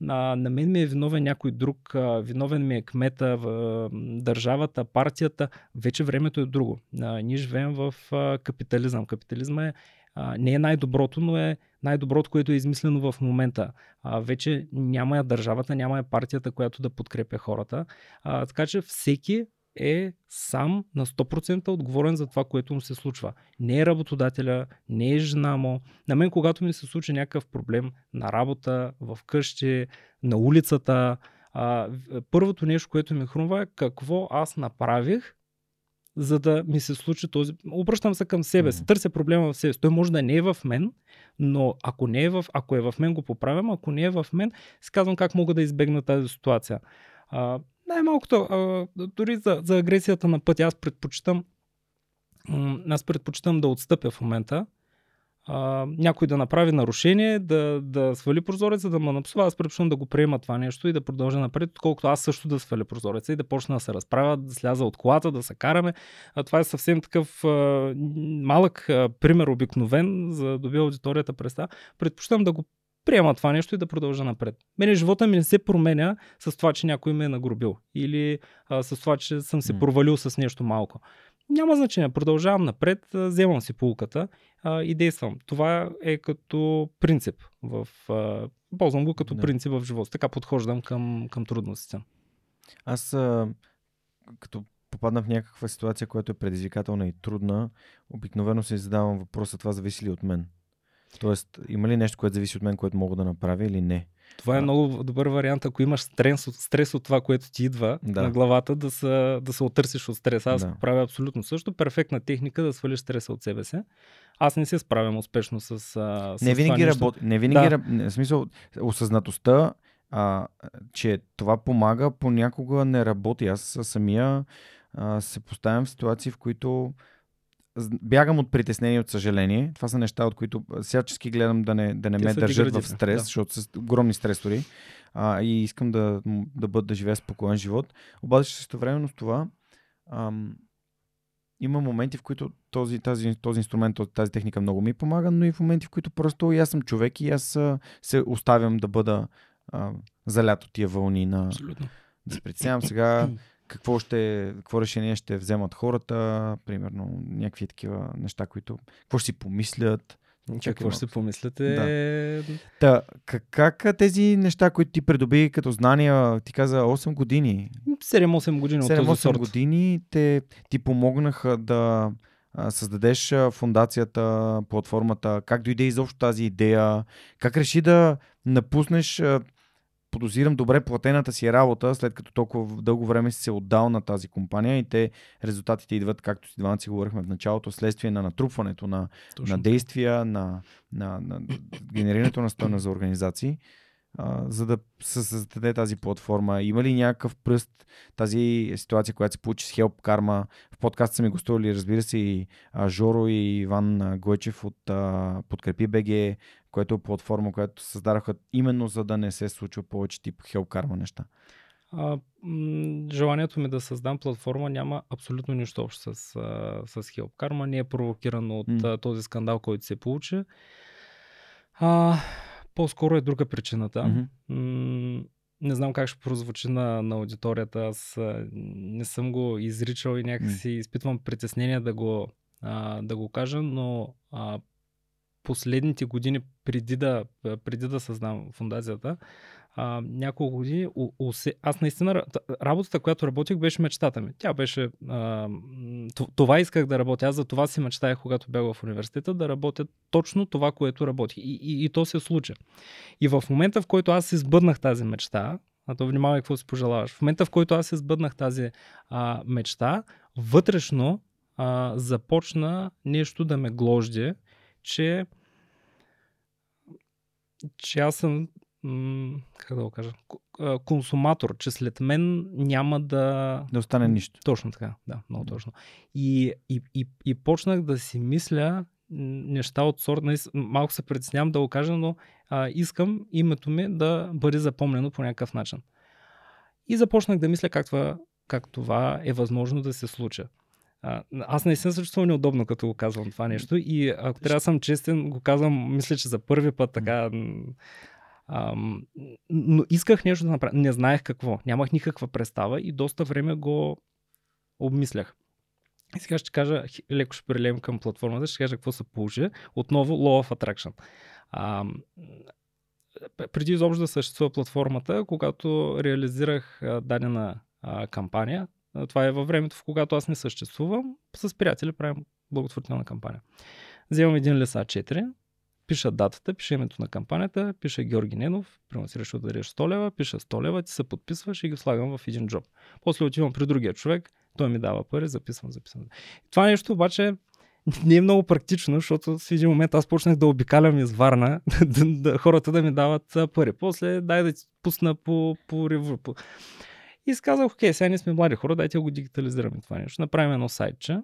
на, на мен ми е виновен някой друг, а, виновен ми е кмета, в, държавата, партията, вече времето е друго. А, ние живеем в а, капитализъм. Капитализма е, а, не е най-доброто, но е най-доброто, което е измислено в момента. А, вече няма я държавата, няма я партията, която да подкрепя хората. А, така че всеки е сам на 100% отговорен за това, което му се случва. Не е работодателя, не е жена му. На мен, когато ми се случи някакъв проблем на работа, в къщи, на улицата, а, първото нещо, което ми хрумва е какво аз направих, за да ми се случи този... Обръщам се към себе си, търся проблема в себе си. Той може да не е в мен, но ако, не е в... ако е в мен, го поправям. Ако не е в мен, си казвам как мога да избегна тази ситуация. А, най-малкото, дори за, за агресията на пътя, аз предпочитам аз предпочитам да отстъпя в момента. А, някой да направи нарушение, да, да свали прозореца, да ме напсува, аз предпочитам да го приема това нещо и да продължа напред, отколкото аз също да сваля прозореца и да почна да се разправя, да сляза от колата, да се караме. А, това е съвсем такъв а, малък а, пример, обикновен, за да доби аудиторията представа. Предпочитам да го приема това нещо и да продължа напред. Мене живота ми не се променя с това, че някой ме е нагрубил или а, с това, че съм се провалил с нещо малко. Няма значение, продължавам напред, вземам си полуката а, и действам. Това е като принцип в... А, ползвам го като да. принцип в живота. Така подхождам към, към трудностите. Аз а, като попадна в някаква ситуация, която е предизвикателна и трудна, обикновено се задавам въпроса, това зависи ли от мен? Тоест, има ли нещо, което зависи от мен, което мога да направя или не? Това е много добър вариант, ако имаш стрес, стрес от това, което ти идва да. на главата, да се, да се отърсиш от стрес. Аз да. правя абсолютно също. Перфектна техника да свалиш стреса от себе си. Аз не се справям успешно с. с не винаги работи. Не винаги. Да. В смисъл, осъзнатостта, а, че това помага, понякога не работи. Аз самия а, се поставям в ситуации, в които бягам от притеснение, от съжаление. Това са неща, от които всячески гледам да не, да не ме държат в стрес, да. защото са огромни стресори а, и искам да, да бъда да живея спокоен живот. Обаче също времено с това ам, има моменти, в които този, тази, този инструмент, тази техника много ми помага, но и в моменти, в които просто и аз съм човек и аз се оставям да бъда а, залят от тия вълни на... Абсолютно. Да се притеснявам сега какво, ще, какво решение ще вземат хората, примерно някакви такива неща, които какво ще си помислят. Какво ще си помислят е... Да. Та, как, как тези неща, които ти придоби като знания, ти каза 8 години? 7-8 години 7-8 от този сорт. години те ти помогнаха да създадеш фундацията, платформата, как дойде изобщо тази идея, как реши да напуснеш подозирам добре платената си работа, след като толкова дълго време си се отдал на тази компания и те резултатите идват, както си двамата си говорихме в началото, следствие на натрупването на, на действия, на, на, на генерирането на стойност за организации а, за да се създаде тази платформа? Има ли някакъв пръст тази ситуация, която се получи с Help Karma? В подкаст са ми гостували, разбира се, и а, Жоро и Иван Гойчев от а, Подкрепи БГ, което е платформа, която създадаха именно за да не се случва повече тип Karma неща. А, м- желанието ми да създам платформа няма абсолютно нищо общо с, а, с Karma. Не е провокирано от mm. а, този скандал, който се получи. А, по-скоро е друга причината. Mm-hmm. не знам как ще прозвучи на, на аудиторията. Аз не съм го изричал и някакси mm. изпитвам притеснение да го, а, да го кажа, но а, последните години преди да, преди да създам фундацията, а, няколко години, усе... аз наистина, работата, която работих, беше мечтата ми. Тя беше, а, това исках да работя. Аз за това си мечтаях, когато бях в университета, да работя точно това, което работих. И, и, и то се случи. И в момента, в който аз избъднах тази мечта, а то внимавай какво си пожелаваш, в момента, в който аз избъднах тази а, мечта, вътрешно а, започна нещо да ме гложди, че че аз съм как да го кажа, консуматор, че след мен няма да... Да остане нищо. Точно така, да, много точно. И, и, и, и почнах да си мисля неща от нали, малко се притеснявам да го кажа, но а, искам името ми да бъде запомнено по някакъв начин. И започнах да мисля как това, как това е възможно да се случи. А, аз наистина се чувствам неудобно, като го казвам това нещо и ако трябва да съм честен, го казвам, мисля, че за първи път така Ам, но исках нещо да направя. Не знаех какво. Нямах никаква представа и доста време го обмислях. И сега ще кажа, леко ще прилем към платформата, ще кажа какво се получи. Отново Law of Attraction. Ам, преди изобщо да съществува платформата, когато реализирах а, дадена а, кампания, а, това е във времето, в когато аз не съществувам, с приятели правим благотворителна кампания. Вземам един леса 4, пиша датата, пиша името на кампанията, пиша Георги Ненов, примерно си решил да дадеш 100 лева, пиша 100 лева, ти се подписваш и ги слагам в един джоб. После отивам при другия човек, той ми дава пари, записвам, записвам. Това нещо обаче не е много практично, защото в един момент аз почнах да обикалям из Варна, хората да ми дават пари. После дай да ти пусна по, по, по... И си казах, окей, сега ние сме млади хора, дайте го дигитализираме това нещо. Направим едно сайтче,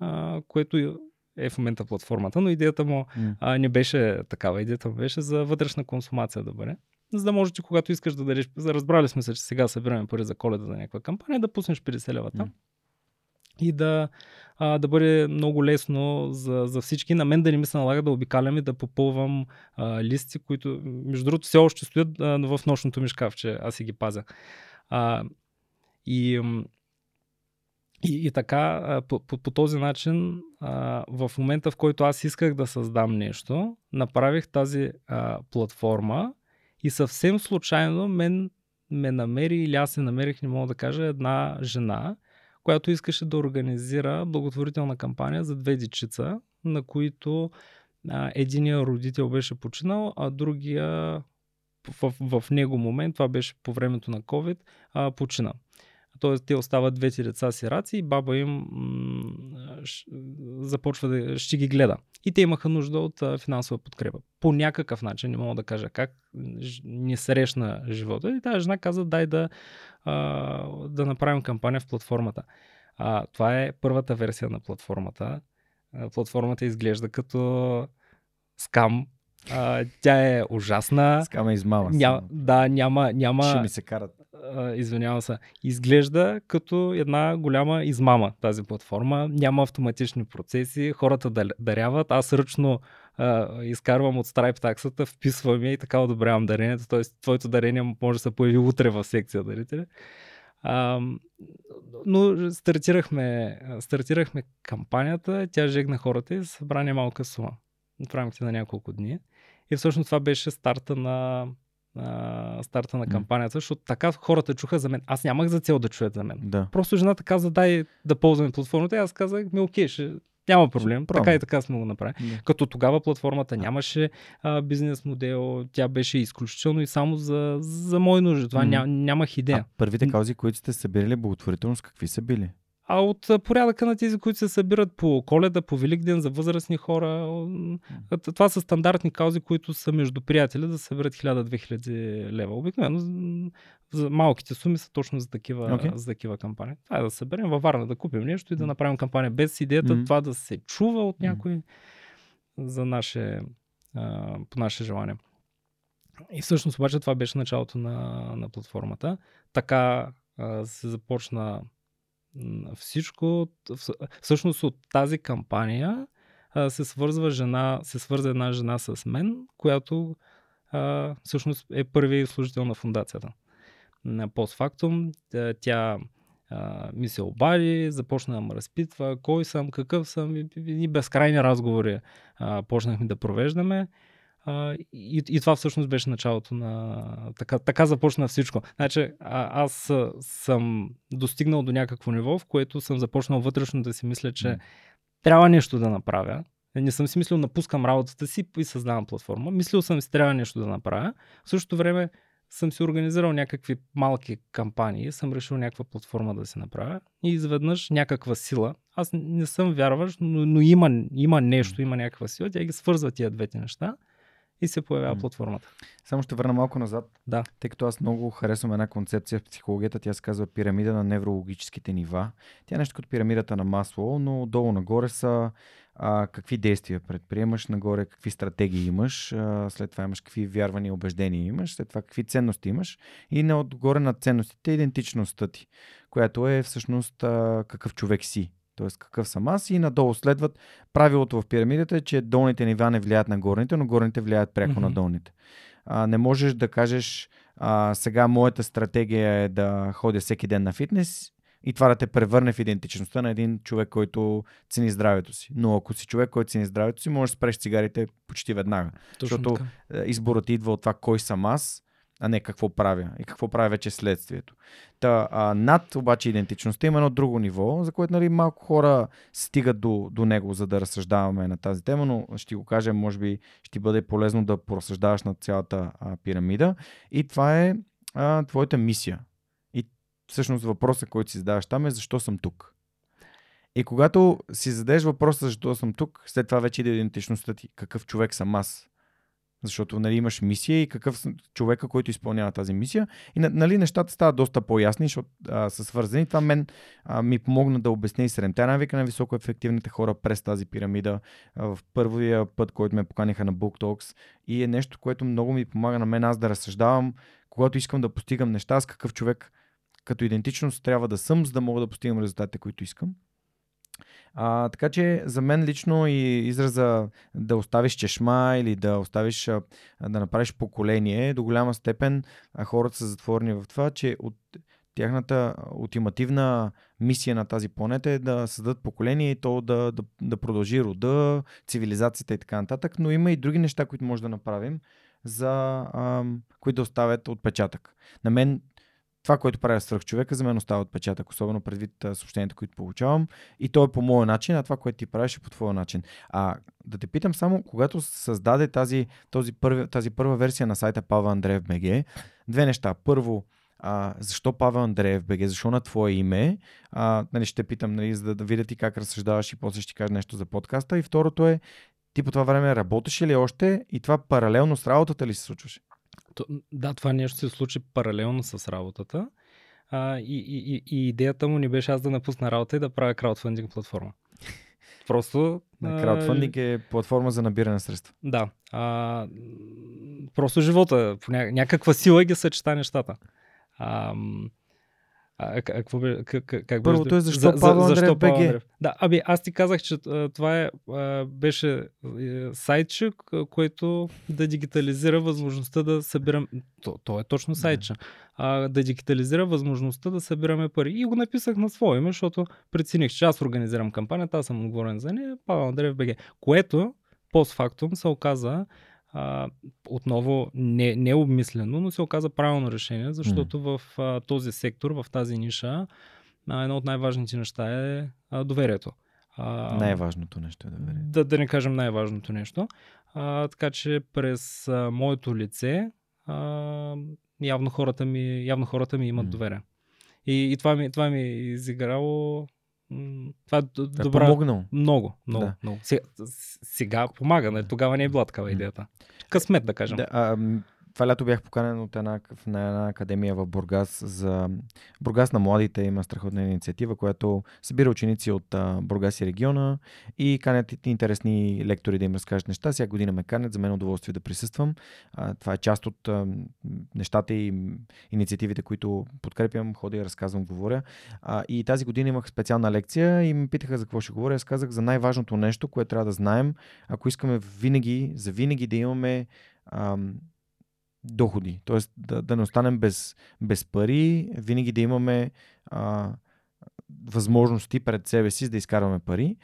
а, което е в момента платформата, но идеята му а, не беше такава. Идеята му беше за вътрешна консумация да бъде. За да можеш ти, когато искаш да дадеш, разбрали сме се, че сега събираме пари за коледа за някаква кампания, да пуснеш 50 лева там. И да, а, да бъде много лесно за, за всички. На мен да не ми се налага да обикалям и да попълвам а, листи, които, между другото, все още стоят а, в нощното ми шкафче. Аз си ги пазя. А, и и, и така, по, по, по този начин, а, в момента в който аз исках да създам нещо, направих тази а, платформа и съвсем случайно мен ме намери или аз се намерих, не мога да кажа, една жена, която искаше да организира благотворителна кампания за две дечица, на които а, единия родител беше починал, а другия в, в, него момент, това беше по времето на COVID, а, почина. Тоест, те остават двете деца сираци и баба им м- започва да ще ги гледа. И те имаха нужда от а, финансова подкрепа. По някакъв начин, не мога да кажа как, не срещна живота. И тази жена каза, дай да, а, да направим кампания в платформата. А, това е първата версия на платформата. А, платформата изглежда като скам, а, тя е ужасна. Скама измама. Ня, да, няма, няма. Ще ми се карат. А, извинявам се. Изглежда като една голяма измама тази платформа. Няма автоматични процеси, хората даряват. Аз ръчно а, изкарвам от Stripe таксата, вписвам я и така одобрявам дарението. Тоест, твоето дарение може да се появи утре в секция дарители. А, но стартирахме, стартирахме кампанията, тя жегна хората и събра малка сума в рамките на няколко дни. И всъщност това беше старта на, а, старта на кампанията, защото така хората чуха за мен. Аз нямах за цел да чуят за мен. Да. Просто жената каза, дай да ползваме платформата. И аз казах, ми окей, ще, Няма проблем. Така и така сме го направили. Да. Като тогава платформата нямаше а, бизнес модел, тя беше изключително и само за, за мои нужди. Това Мгм. ня, нямах идея. А първите каузи, които сте събирали благотворителност, какви са били? А от порядъка на тези, които се събират по коледа, по Великден за възрастни хора, това са стандартни каузи, които са между приятели да съберат 1000-2000 лева. Обикновено за малките суми са точно за такива, Окей. за такива кампании. Това е да съберем във Варна, да купим нещо и да направим кампания без идеята Мгм. това да се чува от някой за наше, а, по наше желание. И всъщност обаче това беше началото на, на платформата. Така а, се започна всичко. Всъщност от тази кампания се свързва жена, се свърза една жена с мен, която а, всъщност е първият служител на фундацията. На постфактум тя, а, ми се обади, започна да ме разпитва кой съм, какъв съм и, и безкрайни разговори а, почнахме да провеждаме. А, и, и това всъщност беше началото на... Така, така започна всичко. Значи, а, аз съм достигнал до някакво ниво, в което съм започнал вътрешно да си мисля, че М. трябва нещо да направя. Не съм си мислил, напускам работата си и създавам платформа. Мислил съм си, трябва нещо да направя. В същото време съм си организирал някакви малки кампании, съм решил някаква платформа да си направя и изведнъж някаква сила. Аз не съм вярващ, но, но има, има нещо, има някаква сила. Тя ги свързва тия двете неща и се появява М. платформата. Само ще върна малко назад, Да. тъй като аз много харесвам една концепция в психологията, тя се казва пирамида на неврологическите нива. Тя е нещо като пирамидата на масло, но долу нагоре са а, какви действия предприемаш, нагоре какви стратегии имаш, а, след това имаш какви вярвания и убеждения имаш, след това какви ценности имаш и на отгоре на ценностите е идентичността ти, която е всъщност а, какъв човек си. Тоест какъв съм аз и надолу следват правилото в пирамидата е, че долните нива не влияят на горните, но горните влияят пряко Мгм. на долните. А, не можеш да кажеш а, сега моята стратегия е да ходя всеки ден на фитнес и това да те превърне в идентичността на един човек, който цени здравето си. Но ако си човек, който цени здравето си, можеш да спреш цигарите почти веднага. Точно Защото- така. Е, Изборът идва от това кой съм аз, а не какво правя. И какво правя вече следствието. Та, а, над обаче идентичността има едно друго ниво, за което нали, малко хора стигат до, до него, за да разсъждаваме на тази тема, но ще го кажем, може би ще бъде полезно да поразсъждаваш на цялата а, пирамида. И това е а, твоята мисия. И всъщност въпросът, който си задаваш там е защо съм тук. И когато си зададеш въпроса защо съм тук, след това вече иде идентичността ти. Какъв човек съм аз? Защото нали, имаш мисия и какъв човека, който изпълнява тази мисия. И на- нали, нещата стават доста по-ясни, защото а, са свързани. Това мен а, ми помогна да обясня и седемте навика на високо ефективните хора през тази пирамида а, в първия път, който ме поканиха на Book Talks. И е нещо, което много ми помага на мен аз да разсъждавам, когато искам да постигам неща, с какъв човек като идентичност трябва да съм, за да мога да постигам резултатите, които искам. А, така че за мен лично и израза да оставиш чешма или да оставиш а, да направиш поколение, до голяма степен а, хората са затворени в това, че от тяхната ултимативна мисия на тази планета е да създадат поколение и то да, да, да продължи рода, цивилизацията и така нататък, но има и други неща, които може да направим, за, ам, които да оставят отпечатък. На мен това, което правя свръх човека, за мен остава отпечатък, особено предвид съобщенията, които получавам. И то е по моя начин, а това, което ти правиш е по твоя начин. А да те питам само, когато създаде тази, този първи, тази първа версия на сайта Павел Андреев БГ, две неща. Първо, а, защо Павел Андреев БГ, защо на твое име? А, нали, ще питам, нали, за да, да видя ти как разсъждаваш и после ще ти кажа нещо за подкаста. И второто е, ти по това време работеше ли още и това паралелно с работата ли се случваше? Да, това нещо се случи паралелно с работата. А, и, и, и, идеята му не беше аз да напусна работа и да правя краудфандинг платформа. Просто. а, Краудфандинг е платформа за набиране на средства. Да. А, просто живота, по ня... някаква сила ги съчета нещата. А, а, какво бе, как, как, Първото е защо Павел Андреев Павел БГ? Андреев? Да, аби аз ти казах, че това е, беше е, сайтче, което да дигитализира възможността да събирам... То, то е точно сайтче. А, да дигитализира възможността да събираме пари. И го написах на свое име, защото прецених, че аз организирам кампанията, аз съм отговорен за нея, Павел Андреев БГ. Което, постфактум, се оказа а, отново не, не обмислено, но се оказа правилно решение, защото в а, този сектор, в тази ниша, а, едно от най-важните неща е а, доверието. А, Най-важното нещо е доверие. да, да не кажем най-важното нещо. А, така че през а, моето лице а, явно, хората ми, явно хората ми имат М. доверие. И, и това, ми, това ми е изиграло. Това е Е добра. помогнал. Много, много, Да. много. Сега, сега помага, нали? тогава не е била такава идеята. Късмет, да кажем. Да, а, това лято бях поканен от една, на една академия в Бургас за Бургас на младите има страхотна инициатива, която събира ученици от а, Бургас и региона и канят и- интересни лектори да им разкажат неща. Всяка година ме канят, за мен е удоволствие да присъствам. А, това е част от а, нещата и инициативите, които подкрепям, ходя, разказвам, говоря. А, и тази година имах специална лекция и ме питаха за какво ще говоря. Аз казах за най-важното нещо, което трябва да знаем, ако искаме винаги, за винаги да имаме ам, доходи. Тоест да, да не останем без, без пари, винаги да имаме а, възможности пред себе си, да изкарваме пари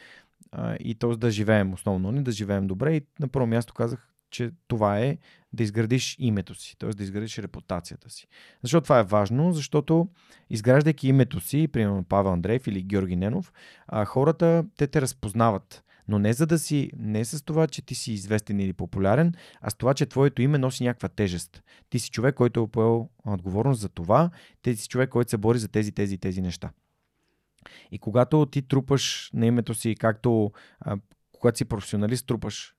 а, и т.е. да живеем основно, не да живеем добре. И на първо място казах, че това е да изградиш името си, т.е. да изградиш репутацията си. Защо това е важно? Защото изграждайки името си, примерно Павел Андреев или Георги Ненов, а, хората те те разпознават. Но не за да си, не с това, че ти си известен или популярен, а с това, че твоето име носи някаква тежест. Ти си човек, който е поел отговорност за това, ти си човек, който се бори за тези, тези, тези неща. И когато ти трупаш на името си, както а, когато си професионалист, трупаш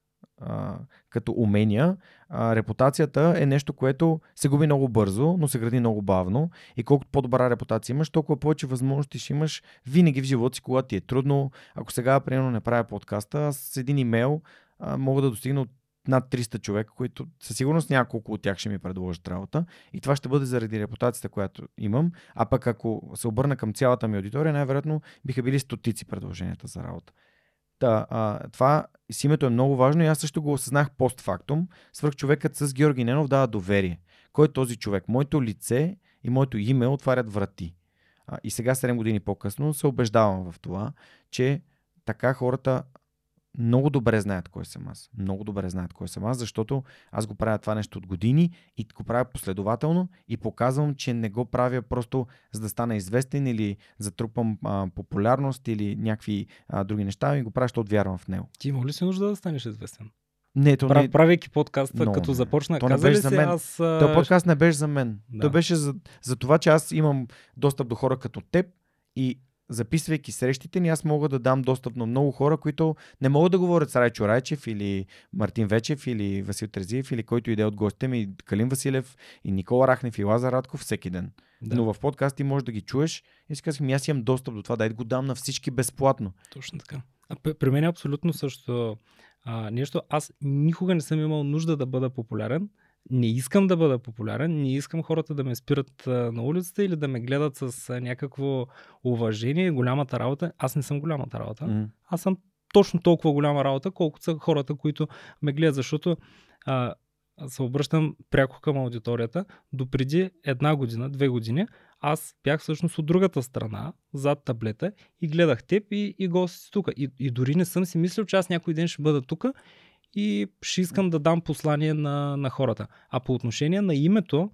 като умения, а, репутацията е нещо, което се губи много бързо, но се гради много бавно. И колкото по-добра репутация имаш, толкова повече възможности ще имаш винаги в живота си, когато ти е трудно. Ако сега, примерно, не правя подкаста, с един имейл а, мога да достигна от над 300 човека, които със сигурност няколко от тях ще ми предложат работа. И това ще бъде заради репутацията, която имам. А пък ако се обърна към цялата ми аудитория, най-вероятно биха били стотици предложенията за работа. Та, а, това с името е много важно и аз също го осъзнах постфактум. Свърх човекът с Георги Ненов дава доверие. Кой е този човек? Моето лице и моето име отварят врати. А, и сега, 7 години по-късно, се убеждавам в това, че така хората много добре знаят кой съм аз. Много добре знаят кой съм аз, защото аз го правя това нещо от години и го правя последователно и показвам, че не го правя просто за да стана известен или затрупам а, популярност или някакви а, други неща, и го правя, защото вярвам в него. Ти има ли си нужда да станеш известен? Не, то Прав, не, правейки подкаста, Но, като не. започна, То не каза ли беше за си мен. аз... Този подкаст не беше за мен. Да. Той беше за, за това, че аз имам достъп до хора като теб и записвайки срещите ни, аз мога да дам достъп на много хора, които не могат да говорят с Райчо Райчев или Мартин Вечев или Васил Трезиев или който иде от гостите ми, Калин Василев и Никола Рахнев и Лазар Радков всеки ден. Да, Но в подкаст ти можеш да ги чуеш и си казваш, ми аз имам достъп до това, дай да го дам на всички безплатно. точно така. А, при мен е абсолютно също а, нещо. Аз никога не съм имал нужда да бъда популярен. Не искам да бъда популярен, не искам хората да ме спират на улицата или да ме гледат с някакво уважение, голямата работа. Аз не съм голямата работа. М. Аз съм точно толкова голяма работа, колкото са хората, които ме гледат, защото а, се обръщам пряко към аудиторията. До преди една година, две години, аз бях всъщност от другата страна, зад таблета и гледах теб и, и гости тук. И, и дори не съм си мислил, че аз някой ден ще бъда тук и ще искам да дам послание на, на хората. А по отношение на името,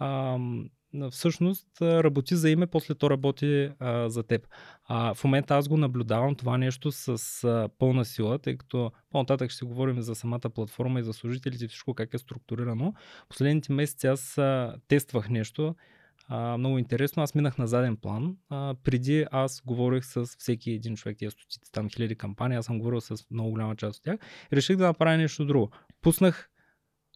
на- всъщност а, работи за име, после то работи а, за теб. А, в момента аз го наблюдавам това нещо с а, пълна сила, тъй като по-нататък ще говорим за самата платформа и за служителите и всичко как е структурирано. Последните месеци аз а, тествах нещо, а, много интересно. Аз минах на заден план. А, преди аз говорих с всеки един човек, тия стотици там хиляди кампании, аз съм говорил с много голяма част от тях. Реших да направя нещо друго. Пуснах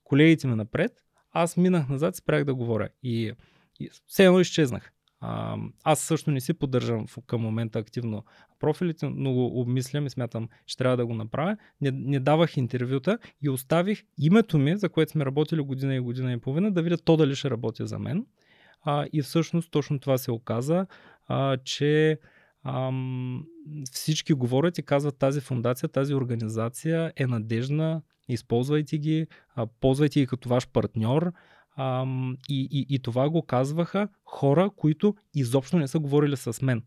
колегите ми напред, аз минах назад и спрях да говоря. И, и все едно изчезнах. А, аз също не си поддържам към момента активно профилите, но го обмислям и смятам, че трябва да го направя. Не, не давах интервюта и оставих името ми, за което сме работили година и година и половина, да видя то дали ще работи за мен. А, и всъщност точно това се оказа, а, че ам, всички говорят и казват тази фундация, тази организация е надежна, използвайте ги, а, ползвайте ги като ваш партньор. Ам, и, и, и това го казваха хора, които изобщо не са говорили с мен.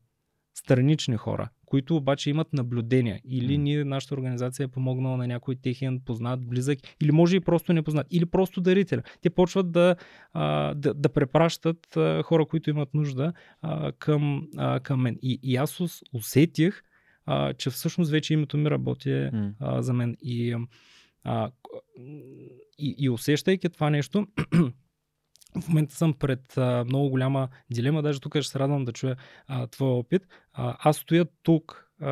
Странични хора, които обаче имат наблюдения. Или ние, нашата организация е помогнала на някой техен познат, близък, или може и просто непознат, или просто дарител. Те почват да, а, да, да препращат а, хора, които имат нужда а, към, а, към мен. И, и аз ус- усетих а, че всъщност вече името ми работи а, за мен. И, а, и, и усещайки това нещо, в момента съм пред а, много голяма дилема, даже тук ще се радвам да чуя а, твоя опит. А, аз стоя тук а,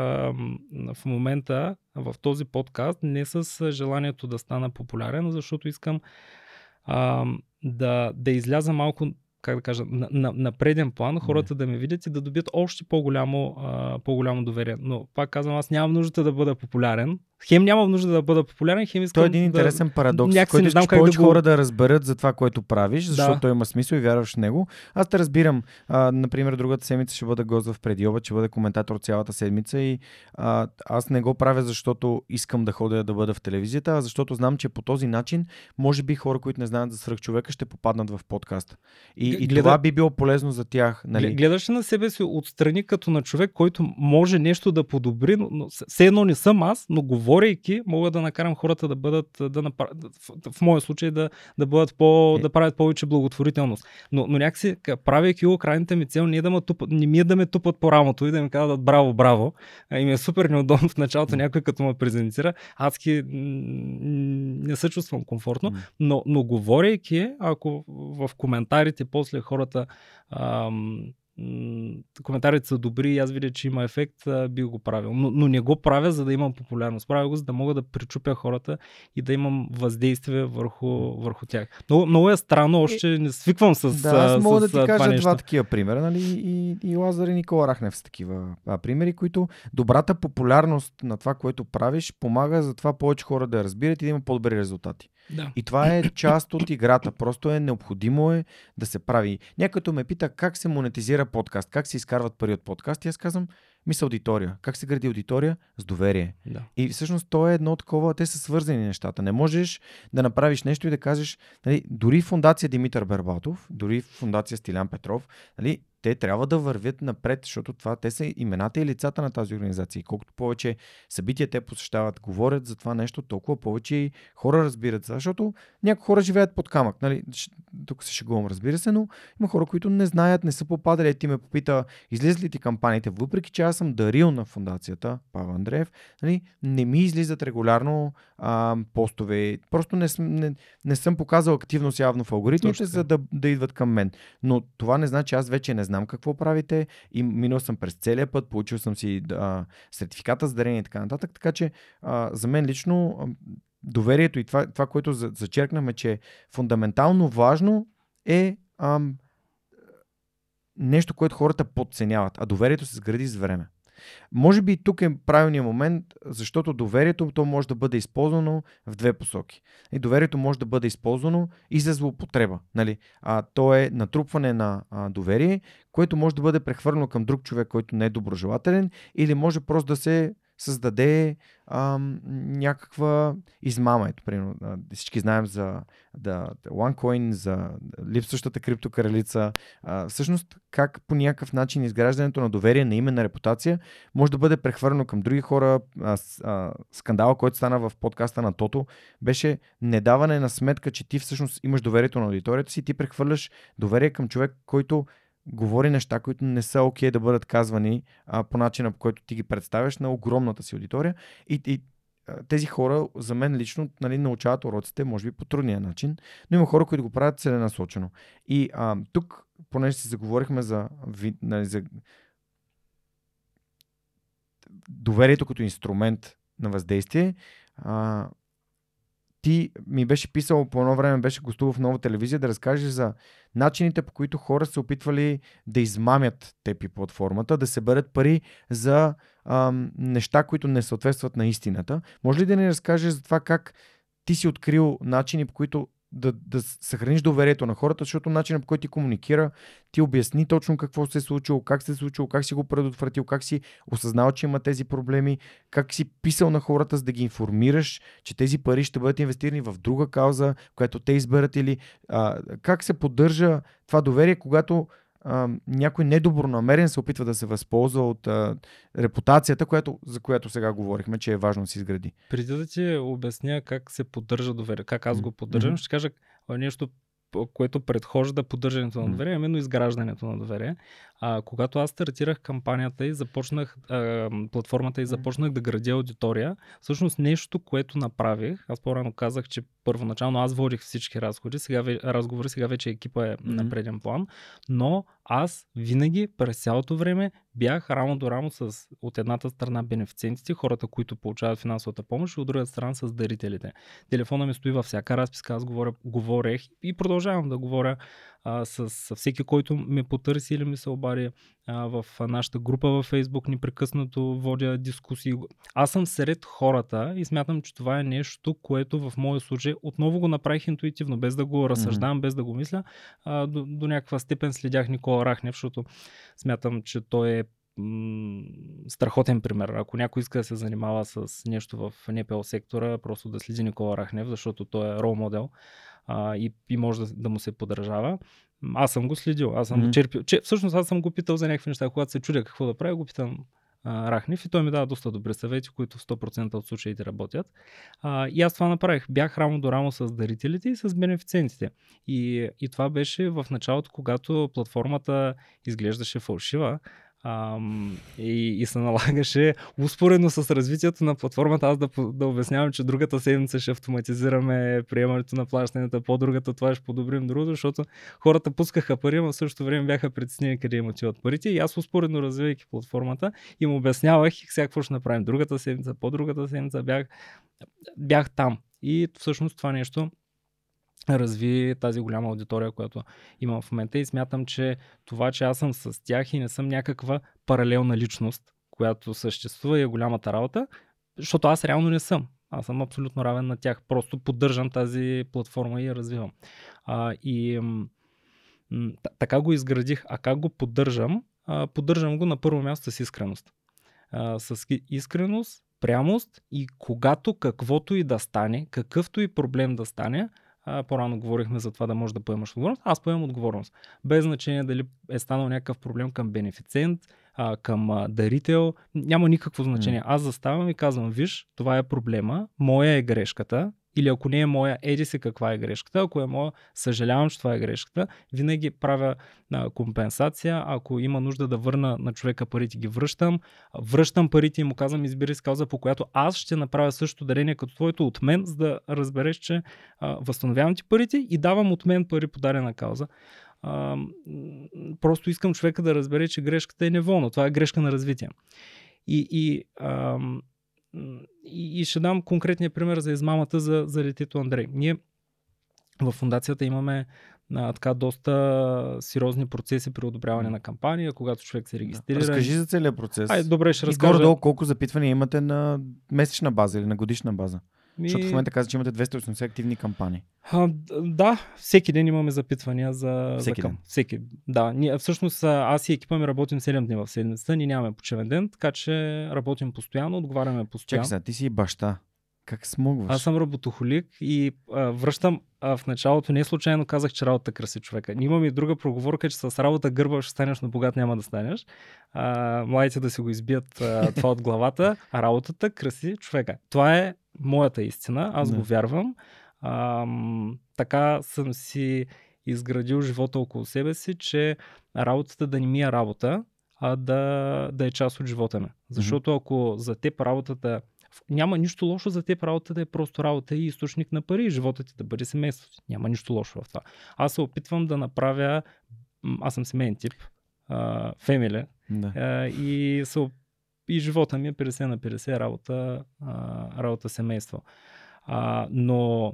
в момента в този подкаст не с желанието да стана популярен, защото искам а, да, да изляза малко как да кажа, на, на, на преден план, хората да ме видят и да добият още по-голямо, а, по-голямо доверие. Но пак казвам, аз нямам нужда да бъда популярен. Хем нямам нужда да бъда популярен, хем искам Той е един да... интересен парадокс, някакси който не знам как да повече го- хора да разберат за това, което правиш, Да. защото той има смисъл и вярваш в него. Аз те разбирам. А, например, другата седмица ще бъда гост в предиоба, ще бъда коментатор цялата седмица и а, аз не го правя, защото искам да ходя да бъда в телевизията, а защото знам, че по този начин, може би хора, които не знаят за свръхчовека, ще попаднат в подкаста. И, и Гледа- това би било полезно за тях. Нали? Гледаш на себе си отстрани като на човек, който може нещо да подобри, но, все едно не съм аз, но говорейки, мога да накарам хората да бъдат, да направ... в, в моя случай да, да бъдат по, да правят повече благотворителност. Но, но някакси, ка- правейки го, крайната ми цел не, е да ме, тупат, не ми е да ме тупат по рамото и да ми казват браво, браво. И ми е супер неудобно в началото някой като ме презентира. Адски не се чувствам комфортно. Но, но говорейки, ако в коментарите после хората ам, коментарите са добри и аз видя, че има ефект, би го правил. Но, но не го правя, за да имам популярност. Правя го, за да мога да причупя хората и да имам въздействие върху, върху тях. Много, много е странно, още не свиквам с, Да, аз мога с, да ти кажа това два нещо. такива примера, нали? И, и Лазар и Никола Рахнев са такива а, примери, които добрата популярност на това, което правиш, помага за това повече хора да разбират и да има по-добри резултати. Да. И това е част от играта. Просто е необходимо е да се прави. Някой ме пита как се монетизира подкаст, как се изкарват пари от подкаст. И аз казвам, мисля аудитория. Как се гради аудитория? С доверие. Да. И всъщност то е едно такова, те са свързани нещата. Не можеш да направиш нещо и да кажеш, нали, дори фундация Димитър Бербатов, дори фундация Стилян Петров, нали, те трябва да вървят напред, защото това те са имената и лицата на тази организация. И колкото повече събития те посещават, говорят за това нещо, толкова повече и хора разбират. за- Защото някои хора живеят под камък. Нали? Тук се шегувам, разбира се, но има хора, които не знаят, не са попадали. Ти ме попита, излизат ли ти кампаниите, въпреки че аз съм дарил на фундацията Павел Андреев, нали, не ми излизат регулярно а, постове. Просто не, не, не съм показал активност явно в алгоритмите, Точно за да, да идват към мен. Но това не значи, аз вече не знам какво правите и минал съм през целия път, получил съм си а, сертификата за дарение и така нататък. Така че а, за мен лично а, доверието и това, това което за- зачеркнахме, че е фундаментално важно е ам, нещо, което хората подценяват, а доверието се сгради с време. Може би тук е правилният момент, защото доверието то може да бъде използвано в две посоки. И доверието може да бъде използвано и за злоупотреба. Нали? А, то е натрупване на а, доверие, което може да бъде прехвърлено към друг човек, който не е доброжелателен, или може просто да се създаде ам, някаква измама. Ето, примерно, всички знаем за да, OneCoin, за липсващата криптокралица. А, всъщност, как по някакъв начин изграждането на доверие на име, на репутация, може да бъде прехвърлено към други хора. А, а, скандала, който стана в подкаста на Тото, беше недаване на сметка, че ти всъщност имаш доверието на аудиторията си, ти прехвърляш доверие към човек, който говори неща, които не са окей да бъдат казвани а, по начина, по който ти ги представяш на огромната си аудитория. И, и тези хора, за мен лично, нали, научават уроците, може би по трудния начин, но има хора, които го правят целенасочено. И а, тук, понеже си заговорихме за, нали, за доверието като инструмент на въздействие, а, ти ми беше писал по едно време, беше гостувал в нова телевизия да разкажеш за начините по които хора са опитвали да измамят теб и платформата, да се бъдат пари за ам, неща, които не съответстват на истината. Може ли да ни разкажеш за това как ти си открил начини, по които да, да съхраниш доверието на хората, защото начинът по който ти комуникира, ти обясни точно какво се е случило, как се е случило, как си го предотвратил, как си осъзнал, че има тези проблеми, как си писал на хората, за да ги информираш, че тези пари ще бъдат инвестирани в друга кауза, която те изберат или а, как се поддържа това доверие, когато а, някой недобронамерен се опитва да се възползва от а, репутацията, която, за която сега говорихме, че е важно да се изгради. Преди да ти обясня как се поддържа доверие, как аз го поддържам, Мгм. ще кажа нещо което предхожда поддържането на доверие, именно изграждането на доверие. А, когато аз стартирах кампанията и започнах а, платформата и започнах да градя аудитория, всъщност нещо, което направих, аз по-рано казах, че първоначално аз водих всички разговори, сега, разговори, сега вече екипа е mm-hmm. на преден план, но аз винаги през цялото време бях рамо до рамо с от едната страна бенефициентите, хората, които получават финансовата помощ, и от другата страна с дарителите. Телефона ми стои във всяка разписка, аз говоря, говорех и продължавам да говоря а, с, с всеки, който ме потърси или ми се обади а, в нашата група във Facebook, непрекъснато водя дискусии. Аз съм сред хората и смятам, че това е нещо, което в моя случай отново го направих интуитивно, без да го разсъждавам, mm-hmm. без да го мисля. А, до, до някаква степен следях Никола Рахнев, защото смятам, че той е страхотен пример. Ако някой иска да се занимава с нещо в НПО сектора, просто да следи Никола Рахнев, защото той е рол модел а, и, и може да, да му се подражава. Аз съм го следил, аз съм mm-hmm. го черпил. Че, всъщност аз съм го питал за някакви неща, когато се чудя какво да правя, го питам а, Рахнев и той ми дава доста добри съвети, които в 100% от случаите работят. А, и аз това направих. Бях рамо до рамо с дарителите и с бенефициентите. И, и това беше в началото, когато платформата изглеждаше фалшива. Ам, и, и се налагаше успоредно с развитието на платформата аз да, да обяснявам, че другата седмица ще автоматизираме приемането на плащанията, по-другата това ще подобрим друго, защото хората пускаха пари, но в същото време бяха притеснени къде им отиват парите и аз успоредно развивайки платформата им обяснявах сега какво ще направим другата седмица, по-другата седмица бях, бях там. И всъщност това нещо разви тази голяма аудитория, която имам в момента и смятам, че това, че аз съм с тях и не съм някаква паралелна личност, която съществува и е голямата работа, защото аз реално не съм. Аз съм абсолютно равен на тях. Просто поддържам тази платформа и я развивам. А, и м- така го изградих. А как го поддържам? А, поддържам го на първо място с искреност. А, с искреност, прямост и когато каквото и да стане, какъвто и проблем да стане, а, по-рано говорихме за това да можеш да поемаш отговорност. Аз поемам отговорност. Без значение дали е станал някакъв проблем към бенефициент, а, към а, дарител, няма никакво значение. Аз заставам и казвам, виж, това е проблема, моя е грешката, или ако не е моя, еди се каква е грешката, ако е моя, съжалявам, че това е грешката, винаги правя а, компенсация, ако има нужда да върна на човека парите, ги връщам, връщам парите и му казвам, избери с кауза, по която аз ще направя същото дарение като твоето от мен, за да разбереш, че а, възстановявам ти парите и давам от мен пари по дадена кауза. А, просто искам човека да разбере, че грешката е неволна. Това е грешка на развитие. И, и а, и, и ще дам конкретния пример за измамата за, за детето Андрей. Ние в фундацията имаме а, така доста сериозни процеси при одобряване на кампания, когато човек се регистрира. Разкажи за целият процес. Ай, добре, ще разкажа. И горе-долу колко запитвания имате на месечна база или на годишна база? Ми... Защото в момента каза, че имате 280 активни кампании. А, да, всеки ден имаме запитвания за. Всеки за ден. Всеки. Да. Ние, всъщност аз и екипа ми работим 7 дни в седмицата, ние нямаме почивен ден, така че работим постоянно, отговаряме постоянно. Чакай сега, ти си баща. Как смогваш? Аз съм работохолик и а, връщам а, в началото. Не случайно казах, че работа краси човека. Ние имаме и друга проговорка, че с работа гърба ще станеш, но богат няма да станеш. А, младите да си го избият а, това от главата, а работата краси човека. Това е моята истина, аз Не. го вярвам. А, така съм си изградил живота около себе си, че работата да не ми е работа, а да, да е част от живота ми. Защото ако за теб работата няма нищо лошо за теб работата да е просто работа и източник на пари и живота ти да бъде семейство. Няма нищо лошо в това. Аз се опитвам да направя, аз съм семейен тип, фемиле, да. и, се, и живота ми е 50 на 50 работа, а, работа семейство. А, но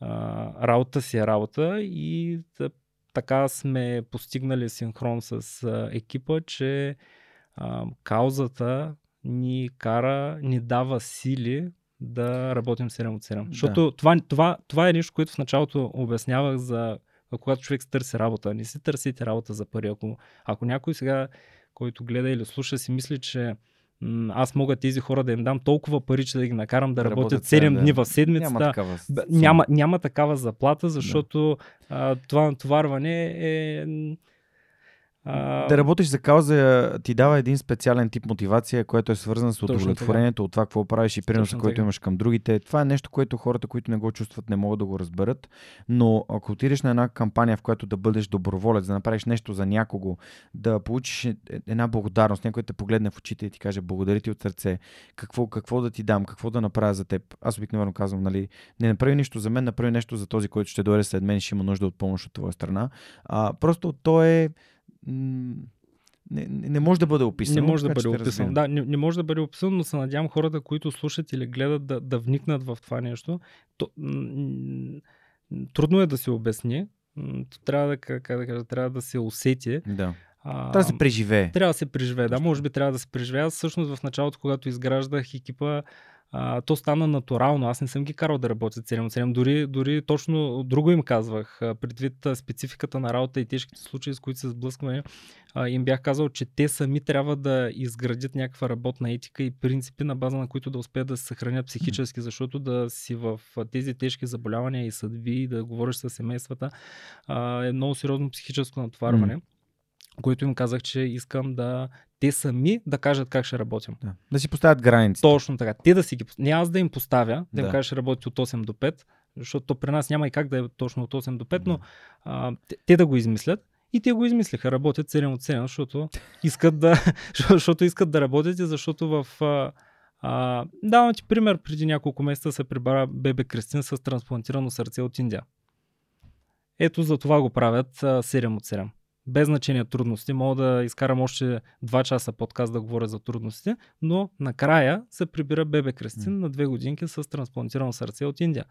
а, работа си е работа и да, така сме постигнали синхрон с а, екипа, че а, каузата ни кара, ни дава сили да работим 7 от 7. Да. Защото това, това, това е нещо, което в началото обяснявах за когато човек се търси работа. Не си търсите работа за пари. Ако, ако някой сега, който гледа или слуша, си мисли, че м- аз мога тези хора да им дам толкова пари, че да ги накарам да, да работят 7 да. дни в седмицата. Няма такава, няма, няма такава заплата, защото да. а, това натоварване е А, Да работиш за кауза ти дава един специален тип мотивация, което е свързана с удовлетворението от това, какво правиш и приноса, който имаш към другите. Това е нещо, което хората, които не го чувстват, не могат да го разберат. Но ако отидеш на една кампания, в която да бъдеш доброволец, да направиш нещо за някого, да получиш е- една благодарност, някой те погледне в очите и ти каже благодаря ти от сърце, какво, какво да ти дам, какво да направя за теб. Аз обикновено казвам, нали, не направи нищо за мен, направи нещо за този, който ще дойде след мен и ще има нужда от помощ от твоя страна. А, просто то е не, не може да бъде описано. Не може да бъде описан. разбирам. Да, не, не може да бъде описан, но се надявам хората, които слушат или гледат да, да вникнат в това нещо. То, трудно е да се обясни. Трябва да, как да кажа, трябва да се усети. Да. А, Трябва да се преживее. трябва да се преживее. Да, може би трябва да се преживее. Аз всъщност в началото, когато изграждах екипа, а, то стана натурално. Аз не съм ги карал да работят 7 от 7. Дори, дори точно друго им казвах. Предвид спецификата на работа и тежките случаи, с които се сблъскваме, а, им бях казал, че те сами трябва да изградят някаква работна етика и принципи, на база на които да успеят да се съхранят психически, защото да си в тези тежки заболявания и съдби, да говориш с семействата, а, е много сериозно психическо натоварване. М. Което им казах, че искам да те сами да кажат как ще работим. Да. да си поставят граници. Точно така. Те да си ги. Не аз да им поставя, да, им Да. кажа, ще работи от 8 до 5, защото то при нас няма и как да е точно от 8 до 5, но а, те, те да го измислят. И те го измислиха. Работят 7 от 7, защото искат да, защото искат да работят и защото в... А, а, давам ти пример. Преди няколко месеца се прибара бебе Кристин с трансплантирано сърце от Индия. Ето за това го правят а, 7 от 7. Без значение трудности. Мога да изкарам още 2 часа подкаст да говоря за трудностите, но накрая се прибира бебе Кристин М. на две годинки с трансплантирано сърце от Индия.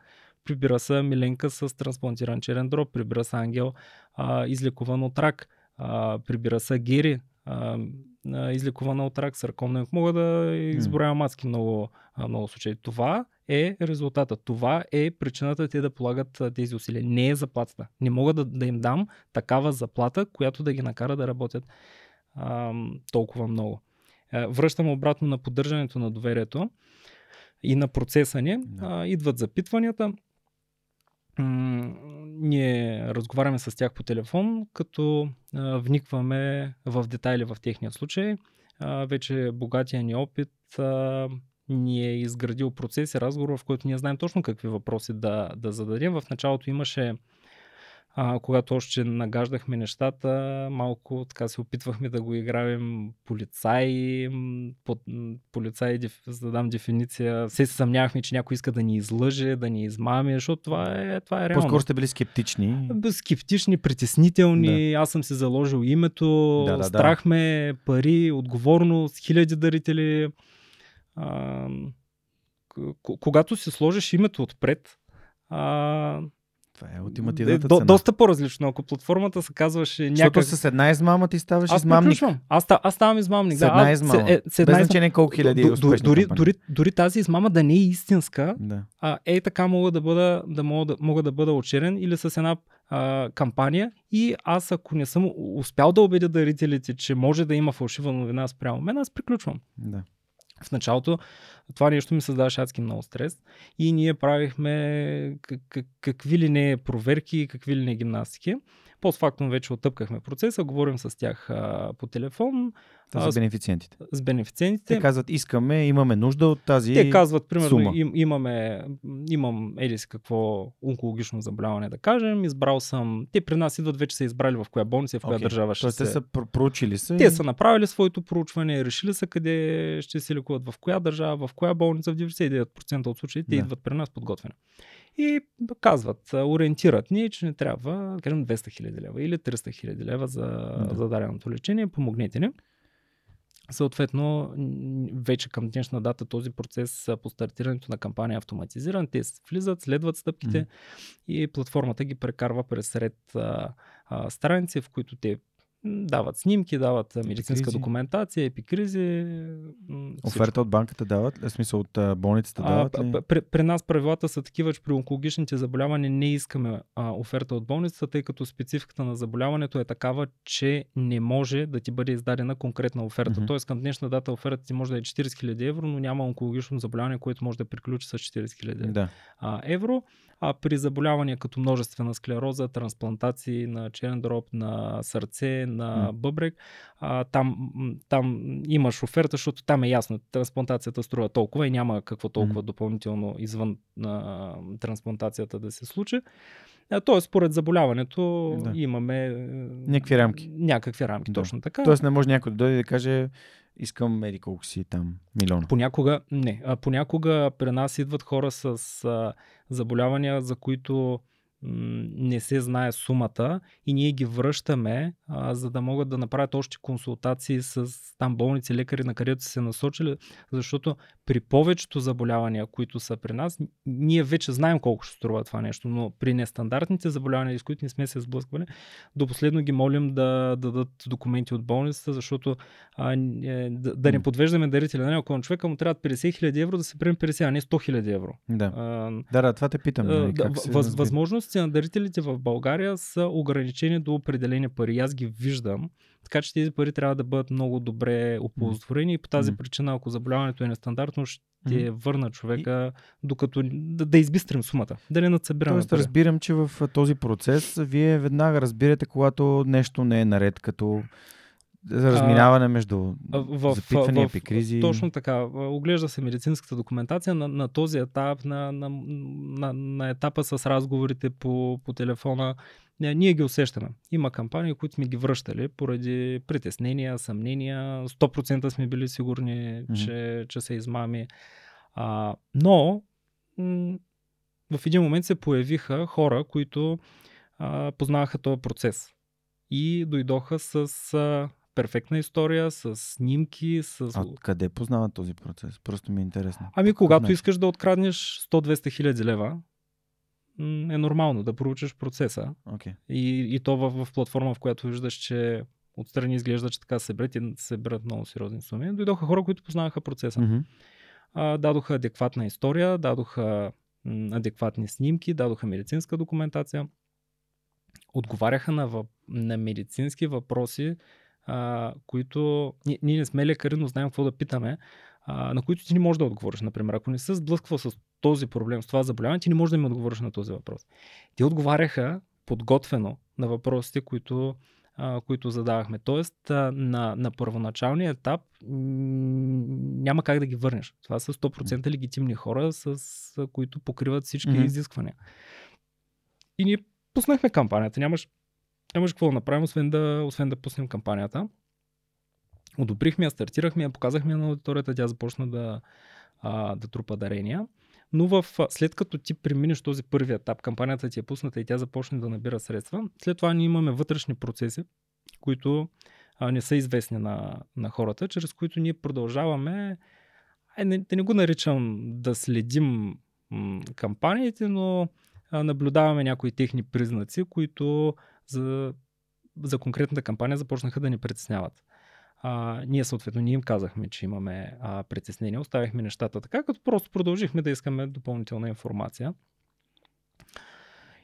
Прибира се Миленка с трансплантиран черен дроб, прибира се Ангел а, излекуван от рак, а, прибира се Гери, а, излекувана от рак, саркомна. Мога да изброявам адски много, много случаи. Това е резултата. Това е причината те да полагат тези усилия. Не е заплатата. Не мога да, да им дам такава заплата, която да ги накара да работят а, толкова много. А, връщам обратно на поддържането на доверието и на процеса ни. Да. А, идват запитванията. М, ние разговаряме с тях по телефон, като а, вникваме в детайли в техния случай. А, вече богатия ни опит а, ни е изградил процес и разговор, в който ние знаем точно какви въпроси да, да зададем. В началото имаше а, когато още нагаждахме нещата, малко така се опитвахме да го играем полицай, м, под, деф, за да дам дефиниция. Все се съмнявахме, че някой иска да ни излъже, да ни измами, защото това е, това е реално. По-скоро сте били скептични. Скептични, притеснителни, аз съм си заложил името, Да, да, да. страх ме, пари, отговорност, хиляди дарители. А, когато си сложиш името отпред, а, Това е е, ултимативната до, цена. доста по-различно. Ако платформата се казваше Защото някак... с една измама ти ставаш Аз измамник. приключвам. Аз, аз ставам измамник. С да, една аз- измама. С, е, с една Без значение колко хиляди Д- д- успешни дори, кампании. дори, дори тази измама да не е истинска, Да. а, е така мога да бъда, да мога да, мога да бъда очерен или с една а, кампания и аз ако не съм успял да убедя дарителите, че може да има фалшива новина спрямо мен, аз приключвам. да. В началото това нещо ми създаваше адски много стрес и ние правихме как, как, какви ли не проверки, какви ли не гимнастики. Постфактум вече оттъпкахме процеса, говорим с тях а, по телефон, Това Аз- са бенефициентите. с бенефициентите. Те казват, искаме, имаме нужда от тази Те казват, примерно, сума. им, имаме, имам еди си какво онкологично заболяване да кажем, избрал съм, те при нас идват вече са избрали в коя болница в коя Окей. държава ще Тоест, те се... са про- проучили се. Те са направили своето проучване, решили са къде ще се лекуват, в коя държава, в коя болница, в 99% от случаите те Да. идват при нас подготвени. И казват, ориентират ни, че не трябва, да кажем, 200 хиляди лева или 300 хиляди лева за, Да. за даденото лечение, помогнете ни. Съответно, вече към днешна дата този процес по стартирането на кампания е автоматизиран. Те влизат, следват стъпките Мгм. и платформата ги прекарва през ред а, а, страници, в които те дават снимки, дават а, медицинска Епикризи. документация, епикризи. всичко. Оферта от банката дават, в смисъл от а, болницата А, дават ли? п- при, при нас правилата са такива, че при онкологичните заболявания не искаме а, оферта от болницата, тъй като спецификата на заболяването е такава, че не може да ти бъде издадена конкретна оферта. Мгм. Тоест към днешна дата офертата ти може да е 40 000 евро, но няма онкологично заболяване, което може да приключи с 40 000 Да. а, евро. А при заболявания като множествена склероза, трансплантации на черен дроб, на сърце, на бъбрек, а, там, там имаш оферта, защото там е ясно, трансплантацията струва толкова и няма какво толкова допълнително извън а, трансплантацията да се случи. Тоест, според заболяването да. имаме някакви рамки. Някакви рамки, да. точно така. Тоест, не може някой да дойде и да каже искам колко си там милиона. Понякога, не. А, понякога при нас идват хора с а, заболявания, за които не се знае сумата и ние ги връщаме, а, за да могат да направят още консултации с там болници, лекари, на където са се насочили, защото при повечето заболявания, които са при нас, ние вече знаем колко ще струва това нещо, но при нестандартните заболявания, с които не сме се сблъсквали, до последно ги молим да, да дадат документи от болницата, защото а, е, да, да не подвеждаме дарителя. Нали, ако на човека му трябва 50 000 евро, да се приеме 50, а не 100 000 евро. Да, а, да, да, това те питам. Нали, да, въз, възможностите на дарителите в България са ограничени до определени пари. Аз ги виждам. Така че тези пари трябва да бъдат много добре оползотворени и по тази mm. причина, ако заболяването е нестандартно, ще mm. върна човека, докато да, да избистрим сумата, да не надсъбираме. Тоест, разбирам, че в този процес вие веднага разбирате, когато нещо не е наред, като разминаване между в, запитвания, в, епикризи. Точно така. Оглежда се медицинската документация на, на този етап, на, на, на, на етапа с разговорите по, по телефона. Не, ние ги усещаме. Има кампании, които сме ги връщали поради притеснения, съмнения. 100% сме били сигурни, mm-hmm. че, че са измами. А, но м- в един момент се появиха хора, които а, познаваха този процес и дойдоха с а, перфектна история, с снимки, с... А къде познават този процес? Просто ми е интересно. Ами когато искаш да откраднеш 100-200 хиляди лева, е нормално да проучиш процеса. Okay. И, и то в, в платформа, в която виждаш, че отстрани изглежда, че така се берат и се берат много сериозни суми. Дойдоха хора, които познаваха процеса. Mm-hmm. А, дадоха адекватна история, дадоха м, адекватни снимки, дадоха медицинска документация, отговаряха на, на медицински въпроси, а, които ние, ние не сме лекари, но знаем какво да питаме, а, на които ти не можеш да отговориш. Например, ако не се сблъсквал с този проблем, с това заболяване, ти не можеш да ми отговориш на този въпрос. Те отговаряха подготвено на въпросите, които, а, които задавахме. Тоест, а, на, на първоначалния етап няма как да ги върнеш. Това са 100% легитимни хора, с, с които покриват всички mm-hmm. изисквания. И ние пуснахме кампанията. Нямаш нямаше какво да направим, освен да, освен да пуснем кампанията. Одобрихме я, стартирахме я, показахме я на аудиторията, тя започна да, а, да трупа дарения. Но в, след като ти преминеш този първи етап, кампанията ти е пусната и тя започне да набира средства, след това ние имаме вътрешни процеси, които а, не са известни на, на хората, чрез които ние продължаваме, ай, не, да не го наричам да следим м, кампаниите, но а, наблюдаваме някои техни признаци, които за, за конкретната кампания започнаха да ни притесняват. А, ние съответно ние им казахме, че имаме а, притеснения, оставихме нещата така, като просто продължихме да искаме допълнителна информация.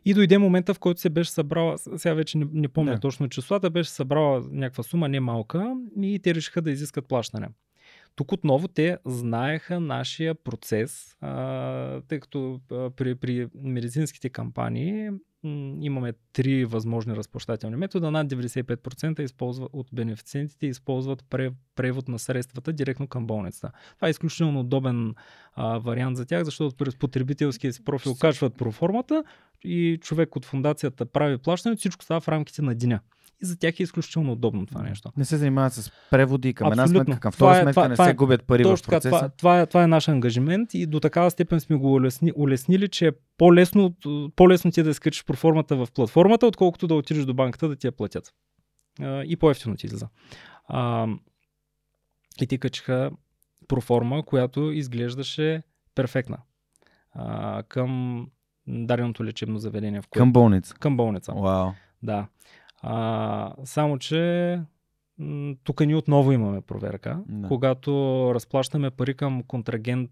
И дойде момента, в който се беше събрала, сега вече не, не помня yeah. точно числата, беше събрала някаква сума, не малка, и те решиха да изискат плащане. Тук отново те знаеха нашия процес, а, тъй като а, при, при медицинските кампании имаме три възможни разплащателни метода. Над 95% използва, от бенефициентите използват превод на средствата директно към болницата. Това е изключително удобен а, вариант за тях, защото през потребителския си профил качват проформата и човек от фундацията прави плащане, всичко става в рамките на деня и за тях е изключително удобно това нещо. Не се занимават с преводи към една сметка, към втора е, сметка, това, не това, се губят пари в процеса. Това, това, е, това е наш ангажимент и до такава степен сме го улесни, улеснили, че е по-лесно, по-лесно ти е да изкачиш проформата в платформата, отколкото да отидеш до банката да ти я платят. И по-ефтино ти излиза. И ти качиха проформа, която изглеждаше перфектна към даденото лечебно заведение. В което... Към болница. Към болница. Вау. Да. А, само, че тук ние отново имаме проверка. Да. Когато разплащаме пари към контрагент,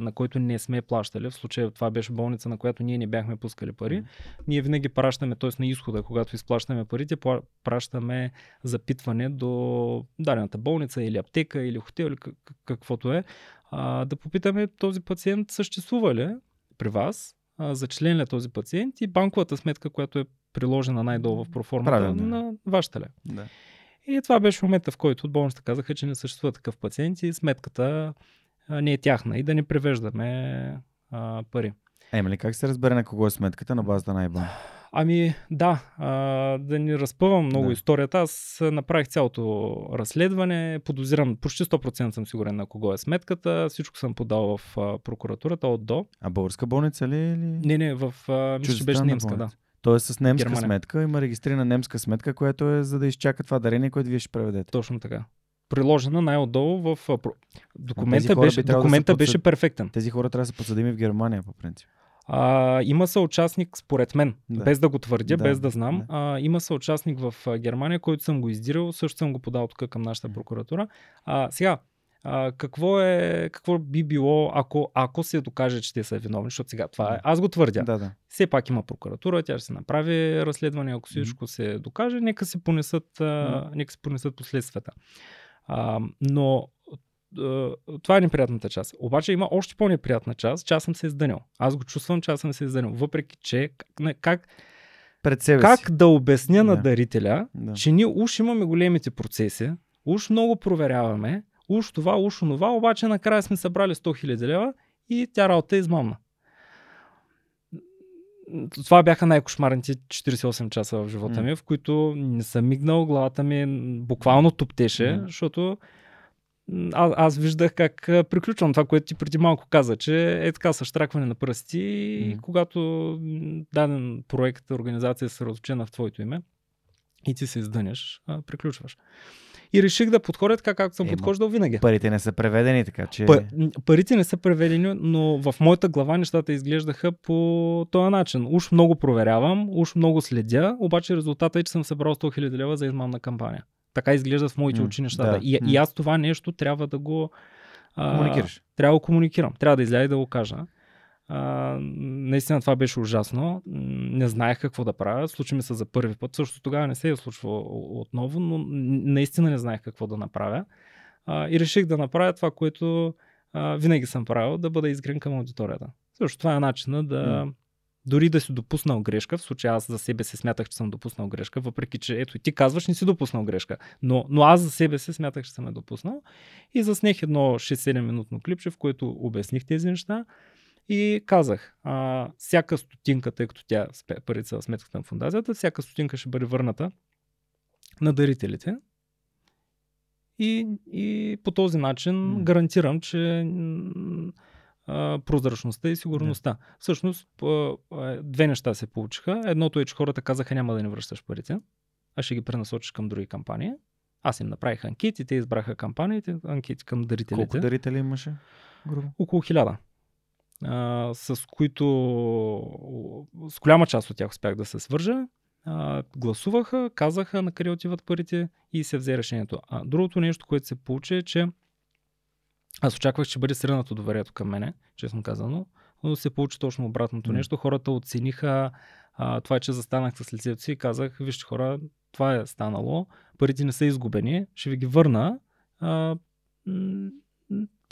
на който не сме плащали, в случая това беше болница, на която ние не бяхме пускали пари, ние винаги пращаме, т.е. на изхода, когато изплащаме парите, пращаме запитване до дадената болница или аптека или хотел или каквото е, а, да попитаме този пациент съществува ли при вас а, зачисления този пациент и банковата сметка, която е приложена най-долу в проформата Правилно. на вашата ле. Да. И това беше момента, в който от болницата казаха, че не съществува такъв пациент и сметката а, не е тяхна и да не превеждаме а, пари. Ема ли как се разбере на кого е сметката на базата на IBAN? Ами да, а, да ни разпъвам много Да. да. историята. Аз направих цялото разследване, подозирам, почти 100% съм сигурен на кого е сметката. Всичко съм подал в прокуратурата от до. А българска болница ли? е Или... Не, не, в мисля, беше немска, да. болница. Тоест с немска Германия. сметка, има регистрирана немска сметка, която е за да изчака това дарение, което вие ще преведете. Точно така. Приложена най-отдолу в... Документа, беше, да документа са подсъд- беше перфектен. Тези хора трябва да са подсъдими в Германия, по принцип. А, има съучастник, според мен, Да. без да го твърдя, Да, без да знам, да. А, има съучастник в Германия, който съм го издирал, също съм го подал тук към нашата прокуратура. А, сега, а, какво, е, какво би било, ако, ако се докаже, че те са виновни, защото сега това е, аз го твърдя. Да, да. Все пак има прокуратура, тя ще се направи разследване, ако всичко се докаже, нека се понесат, а, нека се понесат последствията. А, но това е неприятната част. Обаче има още по-неприятна част, че аз съм се издънил. Аз го чувствам, че аз съм се издънил. Въпреки, че как, Пред себе как си. да обясня на Да. дарителя, Да. че ние уж имаме големите процеси, уж много проверяваме, уж това, уж онова, обаче накрая сме събрали 100 000 лева и тя работа е измамна. Това бяха най-кошмарните 48 часа в живота ми, в които не съм мигнал, главата ми буквално туптеше, М. защото а, аз виждах как приключвам това, което ти преди малко каза, че е така съштракване на пръсти и М. когато даден проект, организация е съсредоточена в твоето име и ти се издънеш, а, приключваш. И реших да подходя така, както съм Ема, подхождал винаги. Парите не са преведени, така че... Па, м, парите не са преведени, но в моята глава нещата изглеждаха по този начин. Уж много проверявам, уж много следя, обаче резултата е, че съм събрал 100 000 лева за измамна кампания. Така изглежда в моите очи нещата. да, И, и аз това нещо трябва да го... а, Комуникираш. Трябва да го комуникирам. Трябва да изляза и да го кажа. А, наистина това беше ужасно. Не знаех какво да правя. Случи ми се за първи път. Също тогава не се е случвало отново, но наистина не знаех какво да направя. А, и реших да направя това, което а, винаги съм правил, да бъда изгрен към аудиторията. Също това е начина да... М. Дори да си допуснал грешка, в случая аз за себе се смятах, че съм допуснал грешка, въпреки че ето и ти казваш, не си допуснал грешка. Но, но аз за себе се смятах, че съм я допуснал. И заснех едно 6-7 минутно клипче, в което обясних тези неща. И казах, а, всяка стотинка, тъй като тя са в сметката на фундацията, всяка стотинка ще бъде върната на дарителите. И, и по този начин гарантирам, че а, прозрачността и сигурността. Всъщност, п- а, две неща се получиха. Едното е, че хората казаха няма да ни връщаш парите, а ще ги пренасочиш към други кампании. Аз им направих анкети, те избраха кампаниите, анкети към дарителите. Колко дарители имаше? Грубо. Около хиляда. С които с голяма част от тях успях да се свържа. А, гласуваха, казаха на къде отиват парите и се взе решението. А другото нещо, което се получи е, че аз очаквах, че бъде сринато доверието към мене, честно казано, но се получи точно обратното М. нещо. Хората оцениха а, това, че застанах с лицето си и казах, вижте хора, това е станало, парите не са изгубени, ще ви ги върна. А,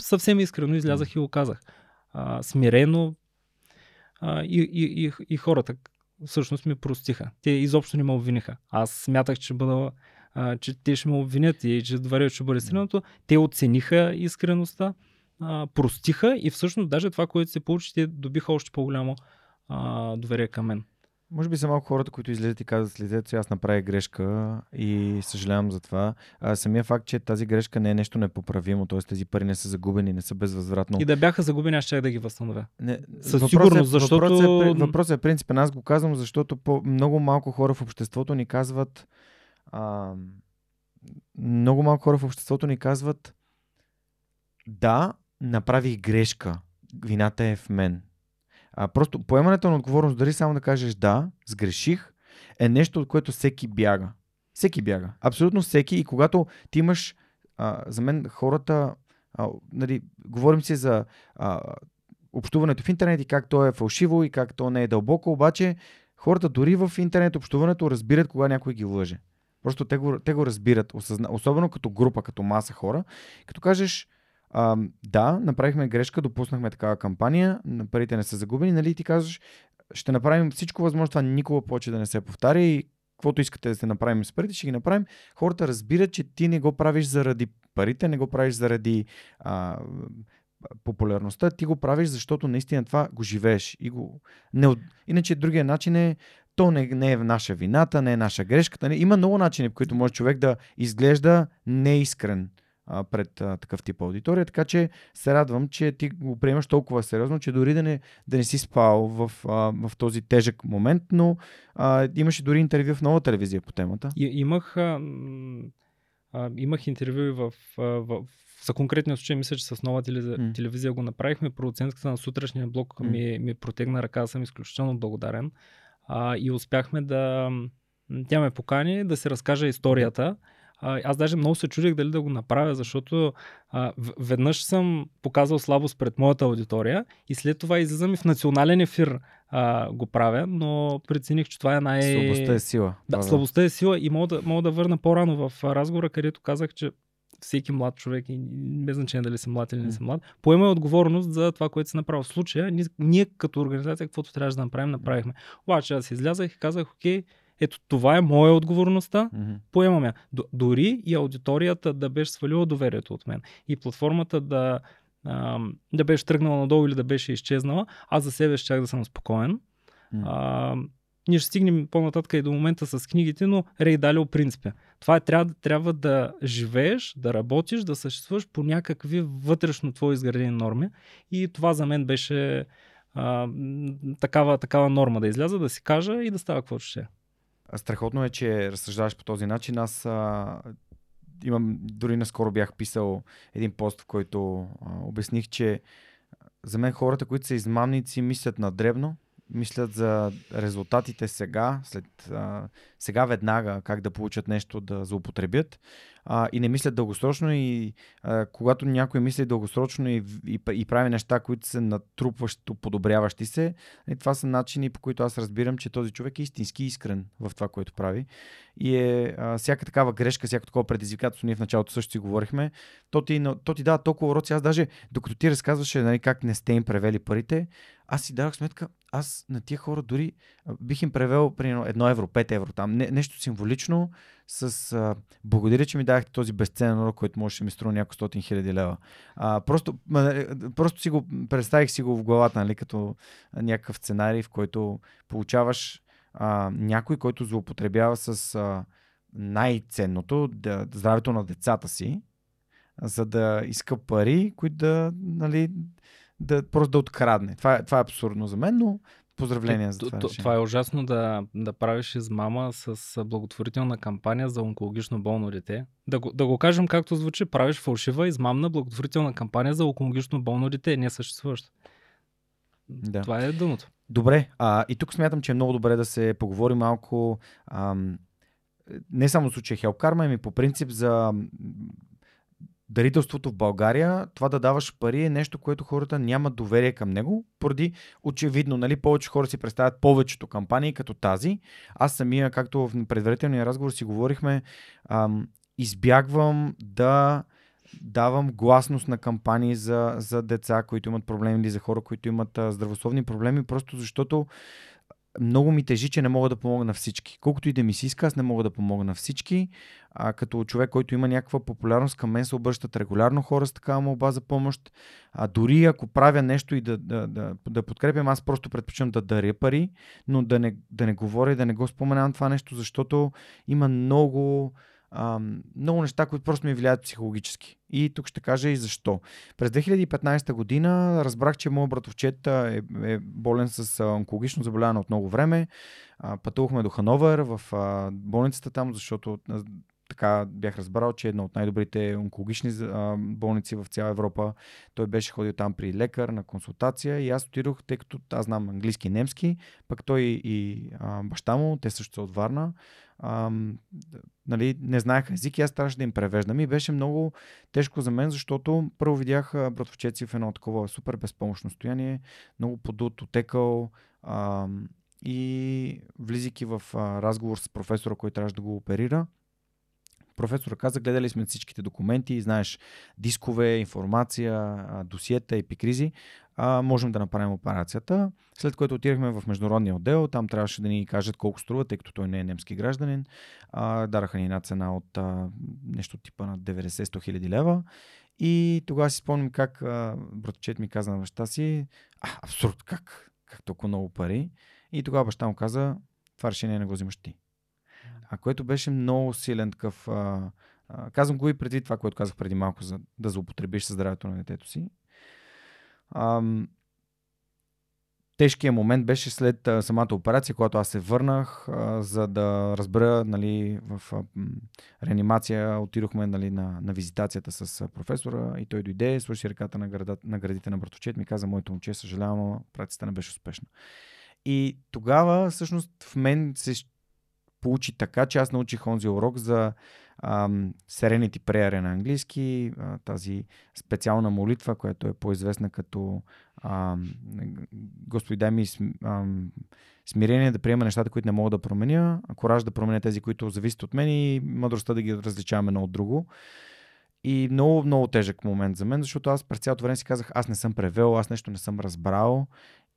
съвсем искрено излязах и го казах. А, смирено а, и, и, и, и хората всъщност ми простиха. Те изобщо не ме обвиниха. Аз смятах, че, бъда, а, че те ще ме обвинят и че доверието ще бъде сринато. Те оцениха искреността, а, простиха и всъщност даже това, което се получи, те добиха още по-голямо а, доверие към мен. Може би са малко хората, които излезат и казват с лицето аз направих грешка и съжалявам за това. А, самия факт, че тази грешка не е нещо непоправимо, т.е. тези пари не са загубени, не са безвъзвратно. И да бяха загубени, аз ще да ги възстановя. Не, Със сигурност, е, защото- Въпросът е, въпросът е принципен. Аз го казвам, защото по- много малко хора в обществото ни казват... А, много малко хора в обществото ни казват да, направих грешка. Вината е в мен. А, просто поемането на отговорност, дали само да кажеш да, сгреших, е нещо, от което всеки бяга. Всеки бяга. Абсолютно всеки. И когато ти имаш, а, за мен хората, а, нали, говорим си за а, общуването в интернет и как то е фалшиво и как то не е дълбоко, обаче хората дори в интернет общуването разбират кога някой ги лъже. Просто те го, те го разбират, осъзна, особено като група, като маса хора. Като кажеш, а, да, направихме грешка, допуснахме такава кампания, парите не са загубени, нали ти казваш, ще направим всичко възможно това никога повече да не се повтаря и каквото искате да се направим с парите, ще ги направим. Хората разбират, че ти не го правиш заради парите, не го правиш заради а, популярността, ти го правиш, защото наистина това го живееш. И го... Не, иначе другия начин е то не, не е наша вината, не е наша грешката. Не. Има много начини, по които може човек да изглежда неискрен а, пред а, такъв тип аудитория, така че се радвам, че ти го приемаш толкова сериозно, че дори да не, да не си спал в, а, в този тежък момент, но а, имаше дори интервю в нова телевизия по темата. И, имах, а, а, имах интервю в, в, в за конкретния случай, мисля, че с нова телевизия, mm. телевизия го направихме. Продуцентката на сутрешния блок mm. ми, ми протегна ръка, съм изключително благодарен. А, и успяхме да... Тя ме покани да се разкаже историята. А, аз даже много се чудих дали да го направя, защото а, веднъж съм показал слабост пред моята аудитория и след това излизам и в национален ефир а, го правя, но прецених, че това е най... Слабостта е сила. Да, слабостта е сила и мога да, мога да върна по-рано в разговора, където казах, че всеки млад човек, и без значение дали съм млад или не съм млад, поема отговорност за това, което се направи. В случая, ние, ние като организация, каквото трябваше да направим, направихме. Обаче аз излязах и казах, окей, ето това е моя отговорността, mm-hmm. поемам я. Д- дори и аудиторията да беше свалила доверието от мен и платформата да, а, да беше тръгнала надолу или да беше изчезнала, аз за себе ще да съм спокоен. Mm-hmm. А, ние ще стигнем по-нататък и до момента с книгите, но Рей Далио принципи. Това е, трябва, трябва да живееш, да работиш, да съществуваш по някакви вътрешно твои изградени норми. И това за мен беше а, такава, такава норма да изляза, да си кажа и да става каквото ще. Страхотно е, че разсъждаваш по този начин. Аз а, имам, дори наскоро бях писал един пост, в който а, обясних, че за мен хората, които са измамници, мислят на дребно, мислят за резултатите сега, след, а, сега веднага как да получат нещо да злоупотребят а, и не мислят дългосрочно и а, когато някой мисли дългосрочно и, и, и прави неща, които са натрупващо, подобряващи се, и това са начини по които аз разбирам, че този човек е истински искрен в това, което прави. И е а, всяка такава грешка, всяко такова предизвикателство, ние в началото също си говорихме, то ти, то ти дава толкова уроци, аз даже докато ти разказваше нали, как не сте им превели парите, аз си дадох сметка, аз на тия хора дори бих им превел при едно евро, 5 евро там, не, нещо символично с а, благодаря, че ми дадахте този безценен урок, който може да ми струва няколко стотин хиляди лева. А, просто, ма, просто си го представих си го в главата, нали, като някакъв сценарий, в който получаваш а, някой, който злоупотребява с а, най-ценното, да, здравето на децата си, за да иска пари, които да, нали, да просто да открадне. Това, е, това е абсурдно за мен, но поздравления за това. Това е ужасно да, да правиш измама с благотворителна кампания за онкологично болно дете. Да го, да го кажем както звучи, правиш фалшива измамна благотворителна кампания за онкологично болно дете, не съществуващо. Да. Това е дъното. Добре, а, и тук смятам, че е много добре да се поговори малко ам, не само в случая Karma, ами по принцип за дарителството в България, това да даваш пари е нещо, което хората нямат доверие към него, поради очевидно, нали, повече хора си представят повечето кампании като тази. Аз самия, както в предварителния разговор си говорихме, ам, избягвам да давам гласност на кампании за, за деца, които имат проблеми или за хора, които имат а, здравословни проблеми, просто защото много ми тежи, че не мога да помогна на всички. Колкото и да ми се иска, аз не мога да помогна на всички. А, като човек, който има някаква популярност, към мен се обръщат регулярно хора с такава молба за помощ. А дори ако правя нещо и да, да, да, да подкрепям, аз просто предпочитам да даря пари, но да не, да не говоря и да не го споменавам това нещо, защото има много а, много неща, които просто ми влияят психологически. И тук ще кажа и защо. През 2015 година разбрах, че моят братовчет е, е болен с онкологично заболяване от много време. А, пътувахме до Хановер в а, болницата там, защото така бях разбрал, че е една от най-добрите онкологични а, болници в цяла Европа. Той беше ходил там при лекар на консултация и аз отидох, тъй като аз знам английски и немски, пък той и а, баща му, те също са от Варна, а, нали, не знаеха език и аз трябваше да им превеждам. И беше много тежко за мен, защото първо видях братовчеци в едно такова супер безпомощно стояние, много подут, отекал а, и влизайки в а, разговор с професора, който трябваше да го оперира, професора каза, гледали сме всичките документи, знаеш, дискове, информация, досиета, епикризи, а, можем да направим операцията. След което отидахме в международния отдел, там трябваше да ни кажат колко струва, тъй като той не е немски гражданин. А, дараха ни една цена от а, нещо типа на 90-100 хиляди лева. И тогава си спомням как братовчет ми каза на баща си, а, абсурд, как, как толкова много пари. И тогава баща му каза, това решение не го взимаш ти. А което беше много силен такъв... А, а, казвам го и преди това, което казах преди малко, за да злоупотребиш със здравето на детето си. Ам, тежкият момент беше след а, самата операция, когато аз се върнах, а, за да разбера, нали, в а, реанимация отидохме нали, на, на визитацията с а, професора и той дойде, свърши ръката на, града, на градите на братовчет, ми каза, моето момче, съжалявам, операцията не беше успешна. И тогава, всъщност, в мен се получи така, че аз научих онзи урок за ам, Serenity Prayer на английски, а, тази специална молитва, която е по-известна като ам, Господи, дай ми ам, смирение да приема нещата, които не мога да променя, кораж да променя тези, които зависят от мен и мъдростта да ги различаваме едно от друго. И много, много тежък момент за мен, защото аз през цялото време си казах, аз не съм превел, аз нещо не съм разбрал.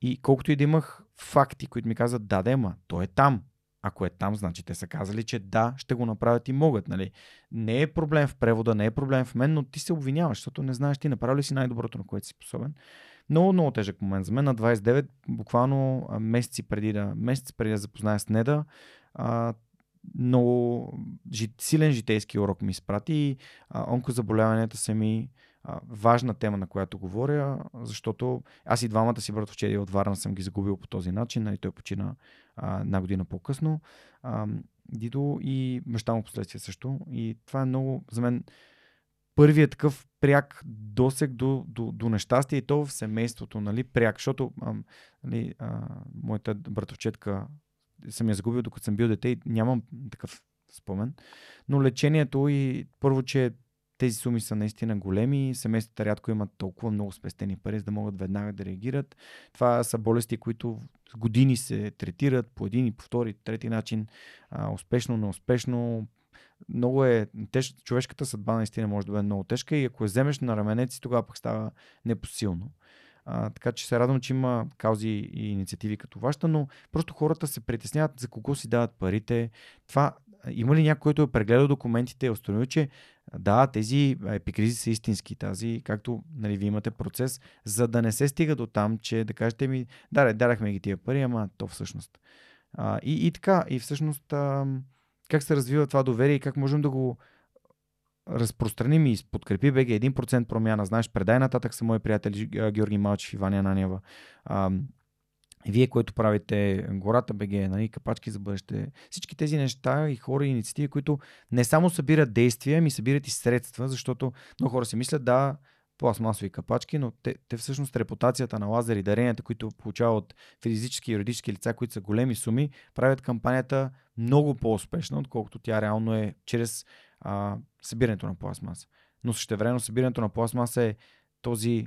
И колкото и да имах факти, които ми казват, да, да, ма, то е там. Ако е там, значи те са казали, че да, ще го направят и могат. Нали? Не е проблем в превода, не е проблем в мен, но ти се обвиняваш, защото не знаеш ти направи ли си най-доброто, на което си способен. Много, много тежък момент за мен. На 29, буквално месеци преди да, месец преди да запозная с Неда, а, много силен житейски урок ми изпрати и онкозаболяванията са ми важна тема, на която говоря, защото аз и двамата си братовчеди от Варна съм ги загубил по този начин. Нали, той почина а, една година по-късно. А, Дидо и баща му последствие също. И това е много, за мен, първият такъв пряк досек до, до, до нещастие и то в семейството, нали, пряк, защото а, нали, а, моята братовчетка съм я загубил докато съм бил дете и нямам такъв спомен. Но лечението и първо, че тези суми са наистина големи, семействата рядко имат толкова много спестени пари, за да могат веднага да реагират. Това са болести, които години се третират по един и по втори, трети начин, а, успешно, неуспешно. Много е теж, човешката съдба наистина може да бъде много тежка и ако я вземеш на раменеци, тогава пък става непосилно. А, така че се радвам, че има каузи и инициативи като вашата, но просто хората се притесняват за кого си дават парите. Това има ли някой, който е прегледал документите и е установил, че да, тези епикризи са истински, тази, както нали, вие имате процес, за да не се стига до там, че да кажете ми, да, дарахме ги тия пари, ама то всъщност. А, и, и така, и всъщност а, как се развива това доверие и как можем да го разпространим и подкрепи БГ 1% промяна. Знаеш, предай нататък са мои приятели Георги Малчев и Ваня Нанева. А, вие, което правите гората БГ, нали, капачки за бъдеще, всички тези неща и хора и инициативи, които не само събират действия, ми събират и средства, защото много хора си мислят, да, пластмасови капачки, но те, те всъщност репутацията на лазер и даренията, които получават от физически и юридически лица, които са големи суми, правят кампанията много по-успешна, отколкото тя реално е чрез а, събирането на пластмаса. Но същевременно събирането на пластмаса е този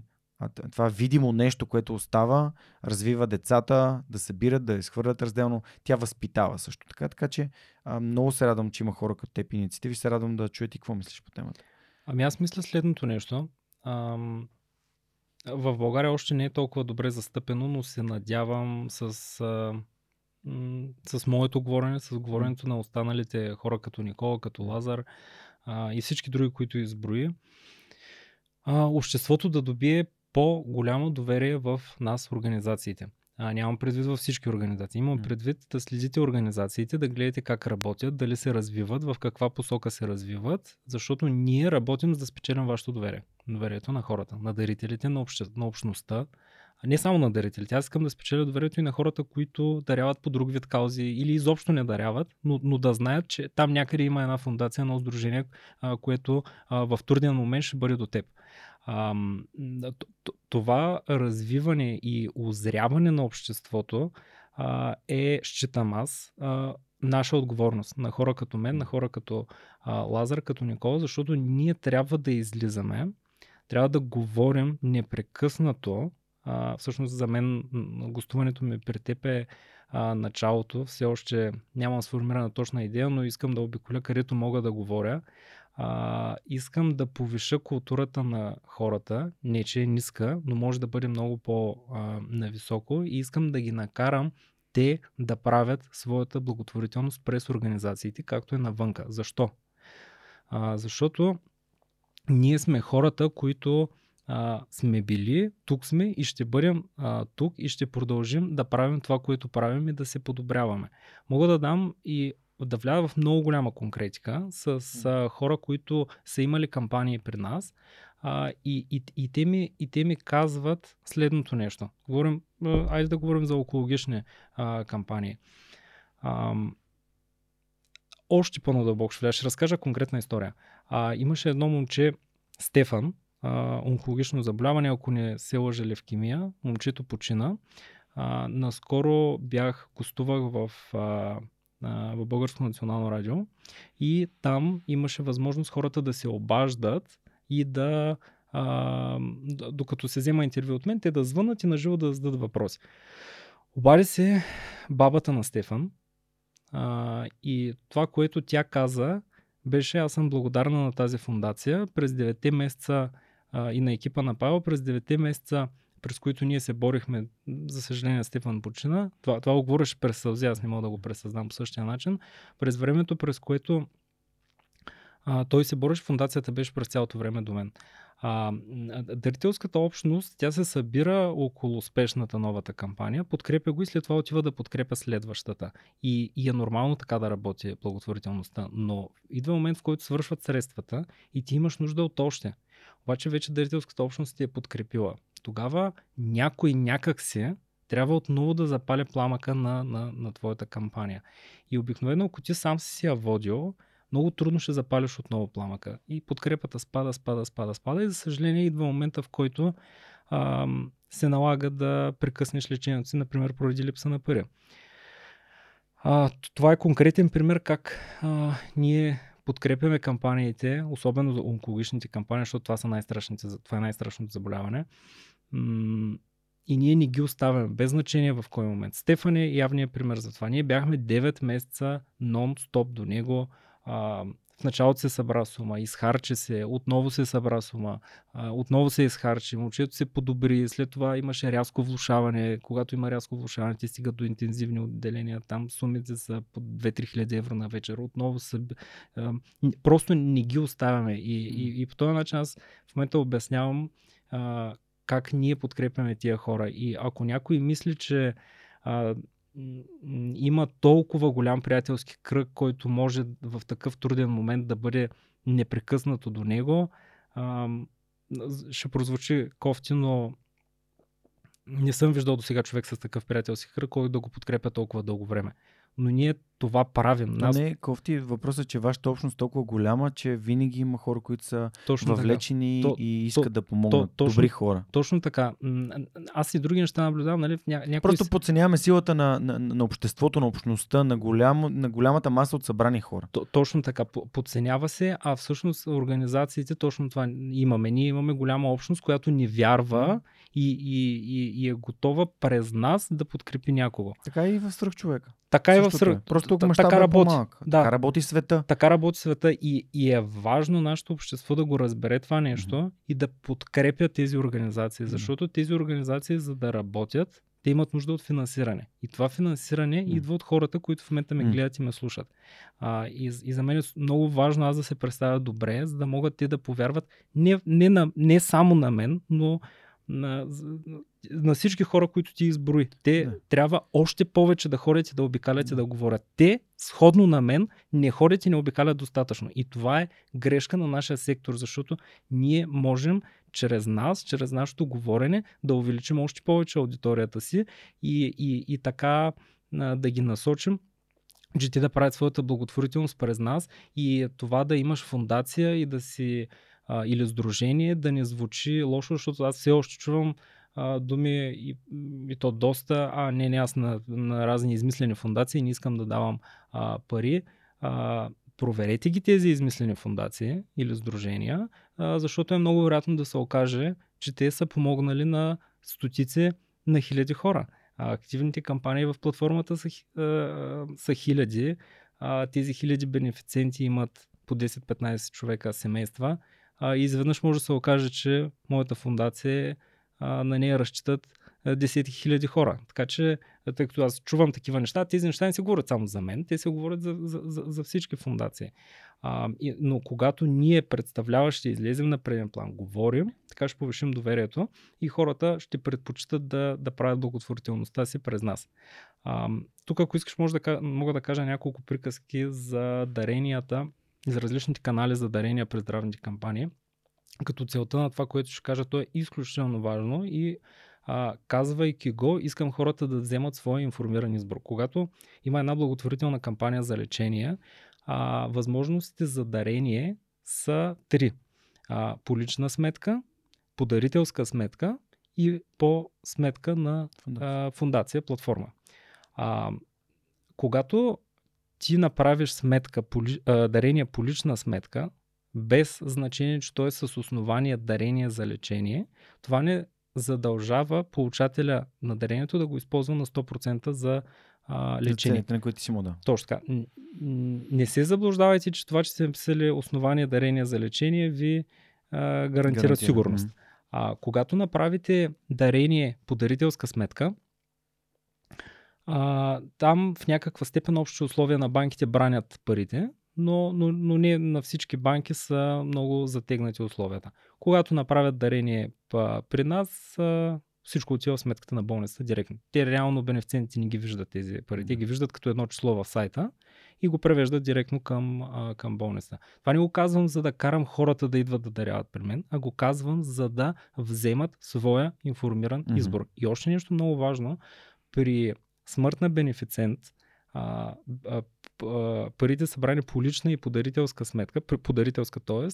това видимо нещо, което остава, развива децата да събират, да изхвърлят разделно. Тя възпитава също така. Така че а, много се радвам, че има хора като теб инициативи. Се радвам да чуете какво мислиш по темата. Ами аз мисля следното нещо. Ам, в България още не е толкова добре застъпено, но се надявам с, а, с моето говорене, с говоренето на останалите хора като Никола, като Лазар а, и всички други, които изброи, а, обществото да добие по-голямо доверие в нас, организациите. А, нямам предвид във всички организации. Имам предвид да следите организациите, да гледате как работят, дали се развиват, в каква посока се развиват, защото ние работим за да спечелим вашето доверие. Доверието на хората, на дарителите, на, обще, на общността. Не само на дарителите. Аз искам да спечеля доверието и на хората, които даряват по друг вид каузи или изобщо не даряват, но, но да знаят, че там някъде има една фундация, едно сдружение, а, което а, в труден момент ще бъде до теб. А, това развиване и озряване на обществото а, е, считам аз, а, наша отговорност на хора като мен, на хора като а, Лазар, като Никола, защото ние трябва да излизаме, трябва да говорим непрекъснато. А, всъщност за мен гостуването ми при теб е а, началото. Все още нямам сформирана точна идея, но искам да обиколя където мога да говоря. А, искам да повиша културата на хората, не че е ниска, но може да бъде много по-нависоко и искам да ги накарам те да правят своята благотворителност през организациите, както е навънка. Защо? А, защото ние сме хората, които а, сме били, тук сме и ще бъдем а, тук и ще продължим да правим това, което правим и да се подобряваме. Мога да дам и да вляза в много голяма конкретика с а, хора, които са имали кампании при нас а, и, и, и, те ми, и те ми казват следното нещо. Говорим, а, айде да говорим за екологични а, кампании. А, още по-надълбоко ще Ще разкажа конкретна история. А, имаше едно момче, Стефан, а, онкологично заболяване, ако не се лъжа левкемия. Момчето почина. А, наскоро бях, гостувах в, а, в Българско национално радио и там имаше възможност хората да се обаждат и да а, докато се взема интервю от мен, те да звънат и наживо да зададат въпроси. Обади се бабата на Стефан а, и това, което тя каза, беше аз съм благодарна на тази фундация. През 9 месеца а, и на екипа на Павел през 9 месеца, през които ние се борихме, за съжаление Стефан почина. Това, това го говореше през сълзи, аз не мога да го пресъздам по същия начин. През времето, през което а, той се бореше, фундацията беше през цялото време до мен. А, дарителската общност, тя се събира около успешната новата кампания, подкрепя го и след това отива да подкрепя следващата. И, и е нормално така да работи благотворителността. Но идва момент, в който свършват средствата и ти имаш нужда от още. Обаче вече дарителската общност ти е подкрепила. Тогава някой някак си трябва отново да запаля пламъка на, на, на твоята кампания. И обикновено, ако ти сам си я водил, много трудно ще запалиш отново пламъка. И подкрепата спада, спада, спада, спада. И за съжаление идва момента, в който а, се налага да прекъснеш лечението си, например, поради липса на пари. А, това е конкретен пример как а, ние подкрепяме кампаниите, особено за онкологичните кампании, защото това, са най-страшните, това е най-страшното заболяване. И ние не ги оставяме, без значение в кой момент. Стефан е явният пример за това. Ние бяхме 9 месеца нон-стоп до него. А, в началото се събра сума, изхарчи се, отново се събра сума, а, отново се изхарчи, момчето се подобри, след това имаше рязко влушаване, когато има рязко влушаване, ти стига до интензивни отделения, там сумите са по 2-3 хиляди евро на вечер, отново са, а, просто не ги оставяме и, и, и по този начин аз в момента обяснявам а, как ние подкрепяме тия хора и ако някой мисли, че а, има толкова голям приятелски кръг, който може в такъв труден момент да бъде непрекъснато до него. А, ще прозвучи кофти, но не съм виждал до сега човек с такъв приятелски кръг, който да го подкрепя толкова дълго време но ние това правим. Нас... Не, кофти, въпросът е, че вашата общност е толкова голяма, че винаги има хора, които са точно въвлечени така. и искат то, да помогнат. То, точно, Добри хора. Точно така. Аз и други неща наблюдавам. Нали, ня... някои... Просто подценяваме силата на, на, на обществото, на общността, на, голям, на голямата маса от събрани хора. То, точно така. Подценява се, а всъщност организациите точно това имаме. Ние имаме голяма общност, която ни вярва и, и, и, и е готова през нас да подкрепи някого. Така и в страх човека. Така и в сръх. Просто ако така работи. По-малък. Да. Така работи света. Така работи света и, и е важно нашето общество да го разбере това нещо mm-hmm. и да подкрепя тези организации, защото тези организации, за да работят, те имат нужда от финансиране. И това финансиране mm. идва от хората, които в момента ме гледат и ме слушат. А, и, и за мен е много важно аз да се представя добре, за да могат те да повярват не, не, на, не само на мен, но на, на всички хора, които ти изброи. Те да. трябва още повече да ходят и да обикалят и да говорят. Те, сходно на мен, не ходят и не обикалят достатъчно. И това е грешка на нашия сектор, защото ние можем чрез нас, чрез нашето говорене, да увеличим още повече аудиторията си и, и, и така да ги насочим че те да правят своята благотворителност през нас и това да имаш фундация и да си а, или сдружение да не звучи лошо, защото аз все още чувам а, думи и, и то доста, а не, не аз на, на разни измислени фундации не искам да давам а, пари. А, проверете ги тези измислени фундации или сдружения, а, защото е много вероятно да се окаже, че те са помогнали на стотици на хиляди хора. А, активните кампании в платформата са, а, са хиляди. А, тези хиляди бенефициенти имат по 10-15 човека семейства. А, изведнъж може да се окаже, че моята фундация а, на нея разчитат десетки хиляди хора. Така че, тъй като аз чувам такива неща, тези неща не се говорят само за мен, те се говорят за, за, за, за всички фундации. А, и, но когато ние представляващи излезем на преден план, говорим, така ще повишим доверието и хората ще предпочитат да, да правят благотворителността си през нас. А, тук, ако искаш, може да, мога да кажа няколко приказки за даренията, за различните канали за дарения през здравните кампании. Като целта на това, което ще кажа, то е изключително важно и а, казвайки го, искам хората да вземат своя информиран избор. Когато има една благотворителна кампания за лечение, а, възможностите за дарение са три. А, по лична сметка, подарителска сметка и по сметка на фундация, а, фундация платформа. А, когато ти направиш сметка, а, дарение по лична сметка, без значение, че той е с основание дарение за лечение, това не задължава получателя на дарението да го използва на 100% за а, лечение. За на които си му да. Точно така. Не се заблуждавайте, че това, че сте написали основание дарение за лечение, ви а, гарантира Гарантира. сигурност. А, когато направите дарение по дарителска сметка, а, там в някаква степен общи условия на банките бранят парите, но, но, но не на всички банки са много затегнати условията. Когато направят дарение при нас, всичко отива в сметката на болницата директно. Те реално бенефициентите не ги виждат тези пари. Те ги виждат като едно число в сайта и го превеждат директно към, към болницата. Това не го казвам за да карам хората да идват да даряват при мен, а го казвам за да вземат своя информиран mm-hmm. избор. И още нещо много важно, при смърт на бенефициент, а, а, парите събрани по лична и подарителска сметка, подарителска т.е.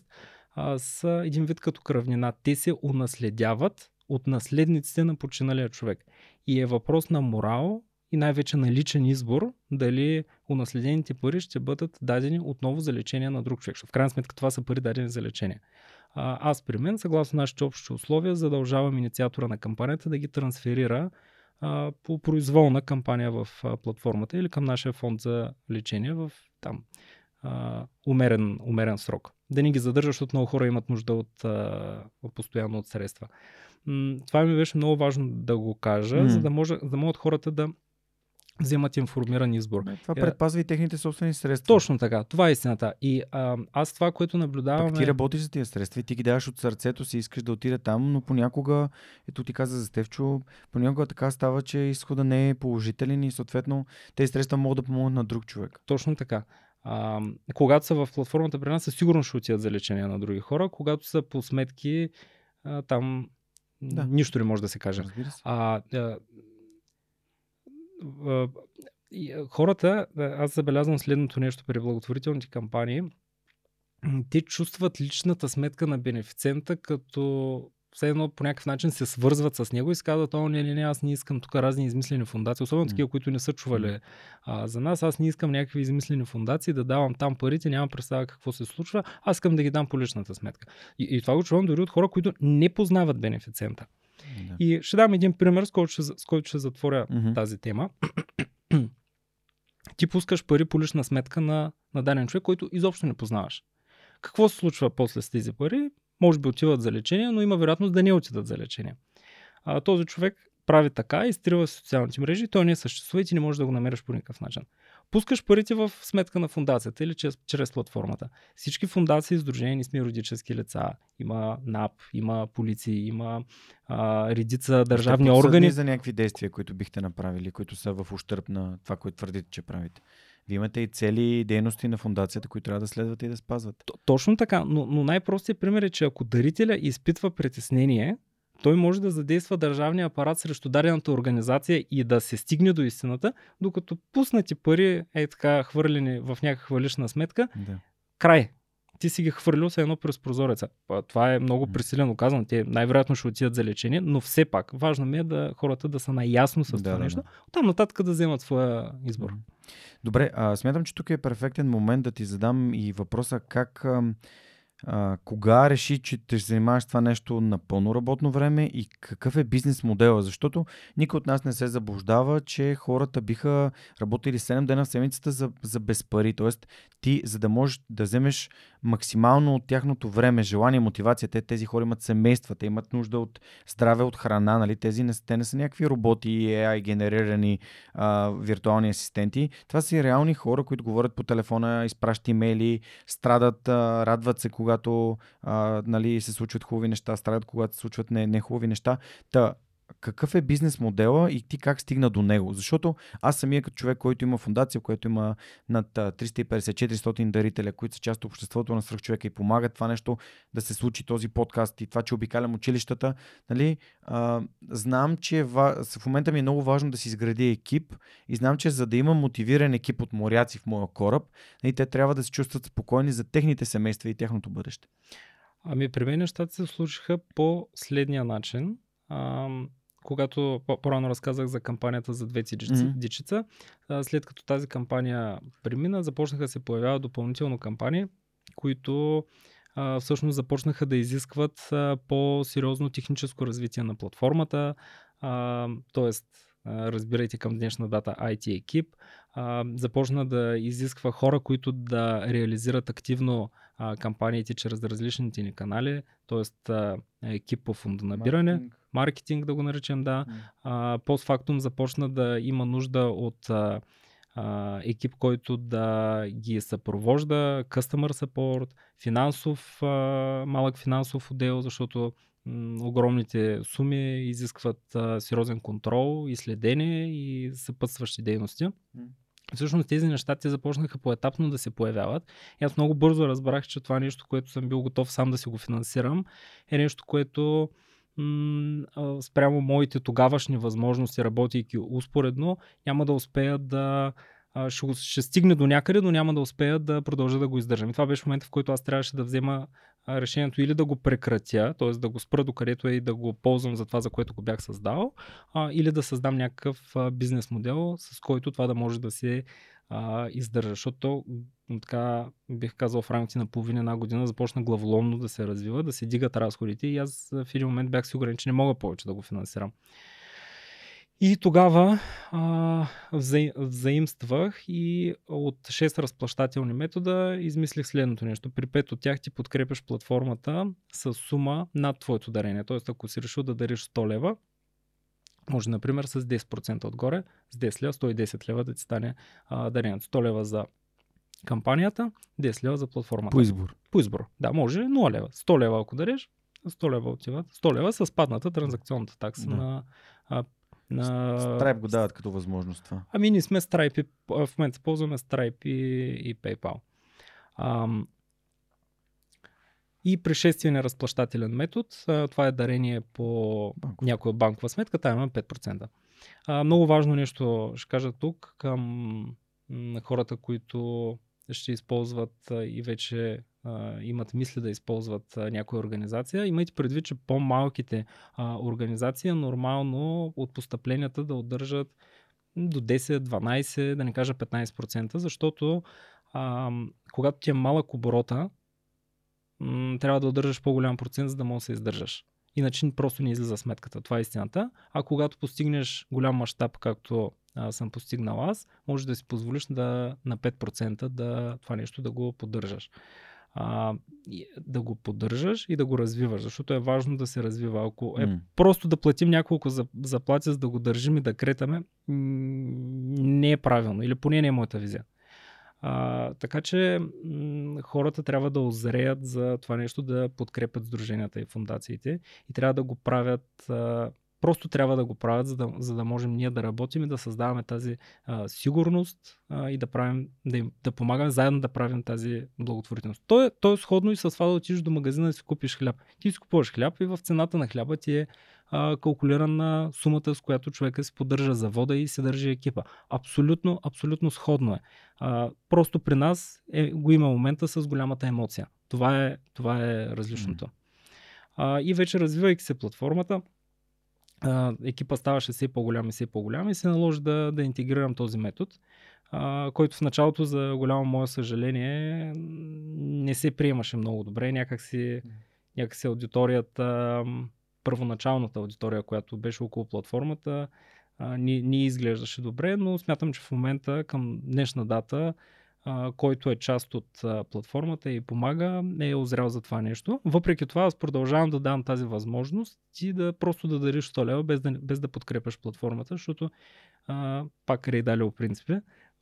са един вид като кръвнина. Те се унаследяват от наследниците на починалия човек. И е въпрос на морал и най-вече на личен избор дали унаследените пари ще бъдат дадени отново за лечение на друг човек. В крайна сметка това са пари дадени за лечение. А, аз при мен, съгласно нашите общи условия, задължавам инициатора на кампанията да ги трансферира а, по произволна кампания в а, платформата или към нашия фонд за лечение в там а, умерен, умерен срок. Да ни ги задържа, защото много хора имат нужда от, а, постоянно от средства. М- това ми беше много важно да го кажа, mm. за да, може, да могат хората да вземат информиран избор. Това предпазва и техните собствени средства. Точно така. Това е истината. И а, аз това, което наблюдавам. ти работиш за тия средства и ти ги даваш от сърцето си, искаш да отиде там, но понякога, ето ти каза за Стевчо, понякога така става, че изхода не е положителен и съответно тези средства могат да помогнат на друг човек. Точно така. А, когато са в платформата при нас, със сигурност ще отидат за лечение на други хора. Когато са по сметки, а, там да. нищо не може да се каже. А, а, хората, аз забелязвам следното нещо при благотворителните кампании, те чувстват личната сметка на бенефициента като все едно по някакъв начин се свързват с него и си казват, о, не, не, не, аз не искам тук разни измислени фундации, особено mm. такива, които не са чували а, за нас, аз не искам някакви измислени фундации да давам там парите, няма представа какво се случва, аз искам да ги дам по личната сметка. И, и това го чувам дори от хора, които не познават бенефициента. Да. И ще дам един пример, с който ще, с който ще затворя mm-hmm. тази тема. Ти пускаш пари по лична сметка на, на даден човек, който изобщо не познаваш. Какво се случва после с тези пари? Може би отиват за лечение, но има вероятност да не отидат за лечение. А, този човек прави така, изтрива социалните мрежи, той не съществува и ти не можеш да го намериш по никакъв начин пускаш парите в сметка на фундацията или чрез, чрез платформата. Всички фундации, издружени сме юридически лица. Има НАП, има полиции, има а, редица държавни Ще органи. за някакви действия, които бихте направили, които са в ущърп на това, което твърдите, че правите. Вие имате и цели дейности на фундацията, които трябва да следвате и да спазвате. Точно така, но, но най-простият пример е, че ако дарителя изпитва притеснение, той може да задейства държавния апарат срещу дадената организация и да се стигне до истината, докато пуснати пари е така хвърлени в някаква лична сметка, да. край. Ти си ги хвърлил се едно през прозореца. Това е много пресилено казано. Те най-вероятно ще отидат за лечение, но все пак важно ми е да хората да са наясно с да, това да, нещо. Да. Там нататък да вземат своя избор. Добре, а, смятам, че тук е перфектен момент да ти задам и въпроса как. А а, кога реши, че ще се занимаваш това нещо на пълно работно време и какъв е бизнес модела? Защото никой от нас не се заблуждава, че хората биха работили 7 дена в седмицата за, за без пари. Тоест, ти, за да можеш да вземеш максимално от тяхното време, желание, мотивация, те, тези хора имат семейства, те имат нужда от здраве, от храна, нали? Тези не, те не са някакви роботи, AI генерирани а, виртуални асистенти. Това са и реални хора, които говорят по телефона, изпращат имейли, страдат, а, радват се, когато а, нали, се случват хубави неща, страдат, когато се случват не, не хубави неща. Та, какъв е бизнес модела и ти как стигна до него. Защото аз самия като човек, който има фундация, който има над 350-400 дарителя, които са част от обществото на свръхчовека и помагат това нещо да се случи този подкаст и това, че обикалям училищата, нали, а, знам, че в, в момента ми е много важно да си изгради екип и знам, че за да има мотивиран екип от моряци в моя кораб, нали, те трябва да се чувстват спокойни за техните семейства и тяхното бъдеще. Ами при мен нещата се случиха по следния начин когато по-рано разказах за кампанията за две mm-hmm. след като тази кампания премина, започнаха да се появяват допълнително кампании, които а, всъщност започнаха да изискват а, по-сериозно техническо развитие на платформата, т.е. разбирайте към днешна дата IT екип, а, започна да изисква хора, които да реализират активно а, кампаниите чрез различните ни канали, т.е. екип по фондонабиране. Маркетинг маркетинг да го наречем, да. А, постфактум започна да има нужда от а, а, екип, който да ги съпровожда, customer support, финансов, а, малък финансов отдел, защото огромните суми изискват а, сериозен контрол и следение и съпътстващи дейности. Всъщност тези неща те започнаха поетапно да се появяват. И аз много бързо разбрах, че това нещо, което съм бил готов сам да си го финансирам, е нещо, което спрямо моите тогавашни възможности, работейки успоредно, няма да успея да ще, ще стигне до някъде, но няма да успея да продължа да го издържам. И това беше момента, в който аз трябваше да взема решението или да го прекратя, т.е. да го спра до където е и да го ползвам за това, за което го бях създал, а, или да създам някакъв бизнес модел, с който това да може да се а, издържа. Защото така бих казал в рамките на половина една година започна главоломно да се развива, да се дигат разходите и аз в един момент бях сигурен, че не мога повече да го финансирам. И тогава а, вза, взаимствах и от 6 разплащателни метода измислих следното нещо. При 5 от тях ти подкрепяш платформата с сума над твоето дарение. Тоест, ако си решил да дариш 100 лева, може, например, с 10% отгоре, с 10 лева, 110 лева да ти стане а, дарението. 100 лева за кампанията, 10 лева за платформата. По избор. По избор. Да, може 0 лева. 100 лева, ако дариш, 100 лева отиват. 100 лева с падната транзакционната такса да. на а, на... Stripe го дават като възможност това. Ами ние сме Stripe, в момента ползваме Stripe и, и PayPal. Ам, и пришествие разплащателен метод, това е дарение по Банков. някоя банкова сметка, там има 5%. А, много важно нещо ще кажа тук към хората, които ще използват и вече имат мисли да използват някоя организация. Имайте предвид, че по-малките организации нормално от постъпленията да удържат до 10, 12, да не кажа 15%, защото а, когато ти е малък оборота, м- трябва да удържаш по-голям процент, за да можеш да се издържаш. Иначе просто не излиза сметката. Това е истината. А когато постигнеш голям мащаб, както а, съм постигнал аз, може да си позволиш да, на 5% да, това нещо да го поддържаш. А, да го поддържаш и да го развиваш, защото е важно да се развива. Ако е mm. просто да платим няколко заплати, за да го държим и да кретаме, не е правилно. Или поне не е моята визия. А, така че м- хората трябва да озреят за това нещо, да подкрепят сдруженията и фундациите и трябва да го правят а, Просто трябва да го правят, за да, за да можем ние да работим и да създаваме тази а, сигурност а, и да, правим, да, им, да помагаме заедно да правим тази благотворителност. То е, то е сходно и с това да отидеш до магазина да си купиш хляб. Ти си купуваш хляб и в цената на хляба ти е а, калкулирана сумата, с която човека си поддържа завода и се държи екипа. Абсолютно, абсолютно сходно е. А, просто при нас е, го има момента с голямата емоция. Това е, това е различното. А, и вече развивайки се платформата, екипа ставаше все по-голям и все по-голям и се наложи да, да интегрирам този метод, а, който в началото, за голямо мое съжаление, не се приемаше много добре. Някакси, някакси аудиторията, първоначалната аудитория, която беше около платформата, ни, ни изглеждаше добре, но смятам, че в момента към днешна дата а, който е част от а, платформата и помага, е озрял за това нещо. Въпреки това, аз продължавам да давам тази възможност ти да просто да дариш 100 лева без да, без да подкрепяш платформата, защото а, пак Рейдалио принципи.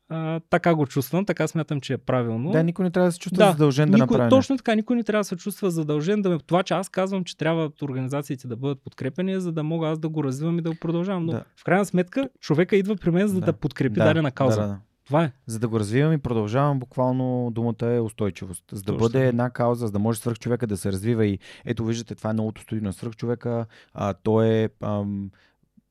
А, така го чувствам, така смятам, че е правилно. Да, никой не трябва да се чувства да, задължен да никой, направи. Точно нещо. така, никой не трябва да се чувства задължен. Да ме... Това, че аз казвам, че трябва организациите да бъдат подкрепени, за да мога аз да го развивам и да го продължавам. Но да. в крайна сметка, човека идва при мен, за да, да подкрепи да, дадена кауза. Да, да. Това е. За да го развивам и продължавам, буквално думата е устойчивост. За да Точно. бъде една кауза, за да може свърх човека да се развива и ето виждате, това е новото студио на свърх човека. А, то е ам,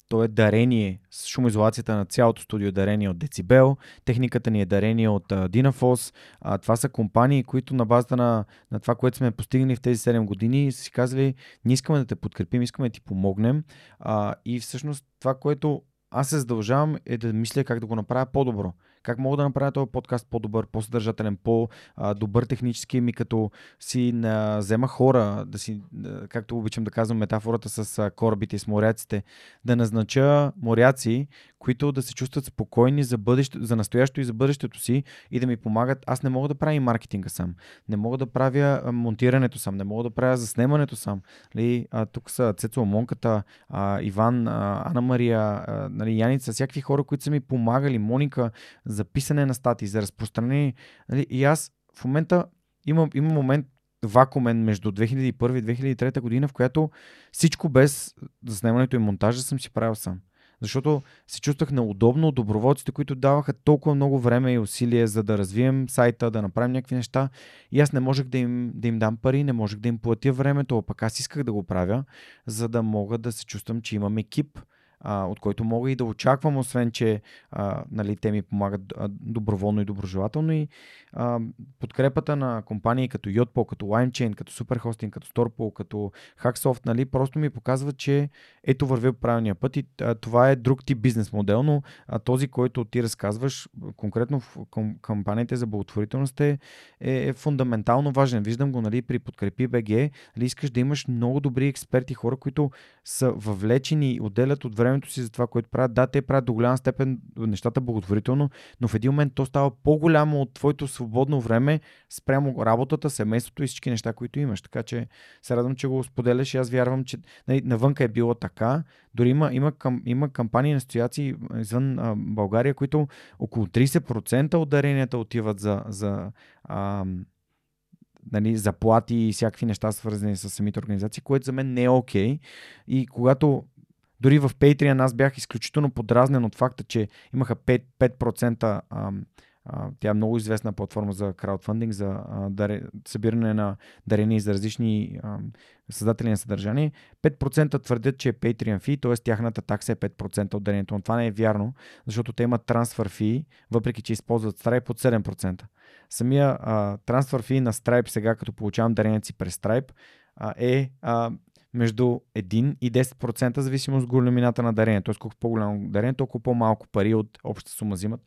то е дарение с шумоизолацията на цялото студио, дарение от Децибел. Техниката ни е дарение от. А, това са компании, които на базата на, на това, което сме постигнали в тези 7 години, са си казали, ние искаме да те подкрепим, искаме да ти помогнем. А, и всъщност това, което аз се задължавам е да мисля как да го направя по-добро. Как мога да направя този подкаст по-добър, по-съдържателен, по-добър технически? Ми, като си на, взема хора, да си, както обичам да казвам метафората с корабите и с моряците, да назнача моряци, които да се чувстват спокойни за, бъдеще, за настоящето и за бъдещето си и да ми помагат. Аз не мога да правя и маркетинга сам. Не мога да правя монтирането сам. Не мога да правя заснемането сам. Нали, а, тук са Цецо Монката, а, Иван, а, Ана Мария, а, нали, Яница, всякакви хора, които са ми помагали. Моника, за писане на статии, за разпространение. Нали, и аз в момента имам, имам момент вакуумен между 2001 и 2003 година, в която всичко без заснемането и монтажа съм си правил сам. Защото се чувствах неудобно от доброволците, които даваха толкова много време и усилие за да развием сайта, да направим някакви неща. И аз не можех да им, да им дам пари, не можех да им платя времето, а пък аз исках да го правя, за да мога да се чувствам, че имам екип, а, от който мога и да очаквам, освен че а, нали, те ми помагат доброволно и доброжелателно. И а, подкрепата на компании като Yotpo, като LimeChain, като Superhosting, като Storpo, като Hacksoft, нали, просто ми показва, че ето вървя по правилния път и а, това е друг тип бизнес модел, но а, този, който ти разказваш, конкретно в кампаниите за благотворителност е, е, е фундаментално важен. Виждам го нали, при Подкрепи БГ. Нали, искаш да имаш много добри експерти, хора, които са въвлечени и отделят от време времето си за това, което правят. Да, те правят до голяма степен нещата благотворително, но в един момент то става по-голямо от твоето свободно време спрямо работата, семейството и всички неща, които имаш. Така че се радвам, че го споделяш и аз вярвам, че нали, навънка е било така. Дори има, има, кам, има кампании на асоциации извън а, България, които около 30% от даренията отиват за, за а, нали, заплати и всякакви неща, свързани с самите организации, което за мен не е окей. Okay. И когато дори в Patreon аз бях изключително подразнен от факта, че имаха 5%, 5% ам, а, тя е много известна платформа за краудфандинг, за събиране на дарения за различни създатели на съдържание. 5% твърдят, че е Patreon fee, т.е. тяхната такса е 5% от дарението. Но това не е вярно, защото те имат трансфер fee, въпреки че използват Stripe от 7%. Самия трансфер fee на Stripe сега, като получавам дарението си през Stripe, а, е а, между 1 и 10% зависимост от големината на дарение. Тоест, колко по-голямо дарение, толкова по-малко пари от общата сума взимат,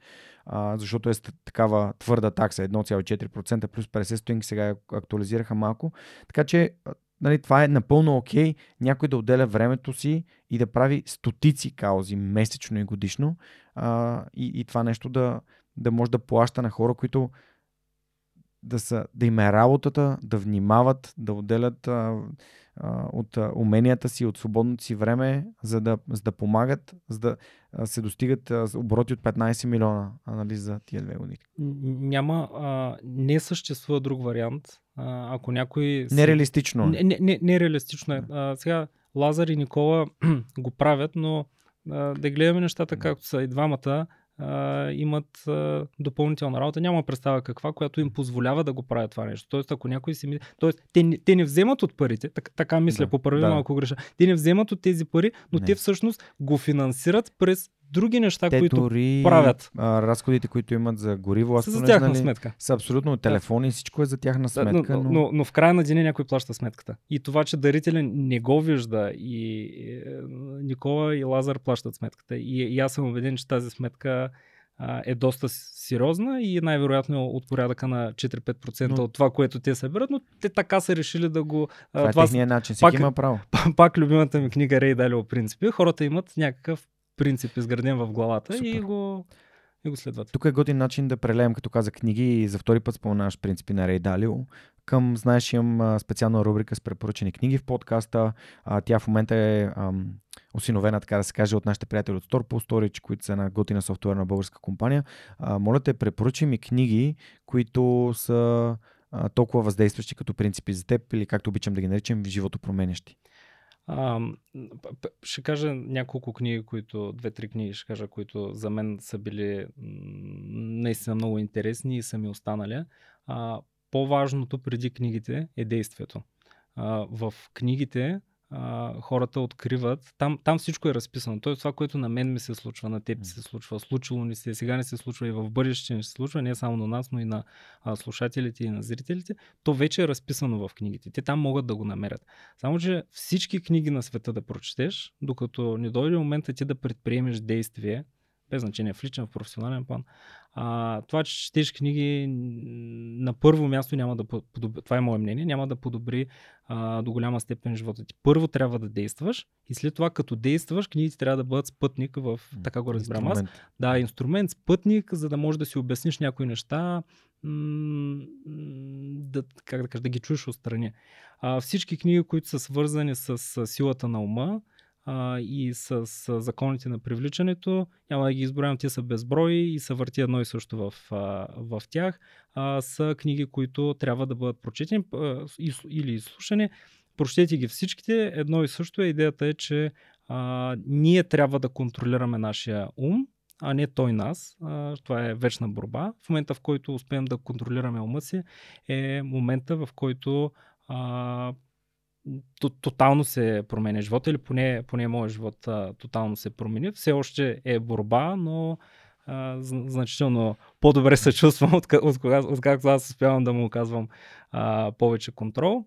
а, защото е такава твърда такса, 1,4% плюс 50 стотинки, сега актуализираха малко. Така че нали, това е напълно окей okay, някой да отделя времето си и да прави стотици каузи месечно и годишно а, и, и това нещо да, да може да плаща на хора, които да, са, да им е работата, да внимават, да отделят а, от уменията си, от свободното си време, за да, за да помагат, за да се достигат обороти от 15 милиона нали, за тия две години. Няма, а, не съществува друг вариант. А, ако някой... Нереалистично. Не, не, не, нереалистично е. А, сега Лазар и Никола го правят, но а, да гледаме нещата както са. И двамата а, имат а, допълнителна работа. Няма представа каква, която им позволява да го правят това нещо. Тоест, ако някой си мисли. Тоест, те, те не вземат от парите, так, така мисля, да, поправи да. малко греша. Те не вземат от тези пари, но не. те всъщност го финансират през други неща, Те които дори правят. А, разходите, които имат за гориво, аз са за тяхна нали, сметка. са абсолютно телефони, всичко е за тяхна Да, сметка. но, но... но, но в края на деня някой плаща сметката. И това, че дарителя не го вижда и е, Никола и Лазар плащат сметката. И, и аз съм убеден, че тази сметка а, е доста сериозна и най-вероятно е от порядъка на 4-5% Но- от това, което те съберат, но те така са решили да го... Това е това с- техният начин, пак- всеки има право. пак любимата ми книга Рей Далио принципи. Хората имат някакъв принцип изграден в главата и Супер. го, и го следват. Тук е готин начин да прелеем, като каза книги и за втори път споменаваш принципи на Рей Далио. Към, знаеш, имам специална рубрика с препоръчени книги в подкаста. А, тя в момента е ам, осиновена, така да се каже, от нашите приятели от Storpool Storage, които са една готина софтуерна българска компания. А, моля те, препоръчи ми книги, които са а, толкова въздействащи като принципи за теб или както обичам да ги наричам, животопроменящи. Ще кажа няколко книги, които, две-три книги ще кажа, които за мен са били наистина много интересни и са ми останали. А, по-важното преди книгите е действието. А, в книгите а, хората откриват, там, там всичко е разписано. Тоест това, което на мен ми се случва, на теб се случва, случило ни се, сега не се случва и в бъдеще не се случва, не само на нас, но и на а, слушателите и на зрителите, то вече е разписано в книгите. Те там могат да го намерят. Само, че всички книги на света да прочетеш, докато не дойде момента ти да предприемеш действие, без значение в личен, в професионален план, а, това, че четеш книги на първо място няма да по- подобри, това е мое мнение, няма да подобри а, до голяма степен живота ти. Първо трябва да действаш и след това като действаш, книгите трябва да бъдат спътник в, така го разбирам аз, да, инструмент, спътник, за да можеш да си обясниш някои неща, да, как да кажа, да ги чуеш отстрани. А, всички книги, които са свързани с, с силата на ума а, и с, с законите на привличането, няма да ги изброявам, те са безброй и са върти едно и също в, а, в тях, а, са книги, които трябва да бъдат прочетени а, или изслушани. Прочетете ги всичките, едно и също е. Идеята е, че а, ние трябва да контролираме нашия ум, а не той нас. А, това е вечна борба. В момента, в който успеем да контролираме ума си, е момента, в който а, тотално се променя живота или поне, поне моят живот а, тотално се промени. Все още е борба, но а, зн- значително по-добре се чувствам, от, от, от както аз успявам да му оказвам а, повече контрол.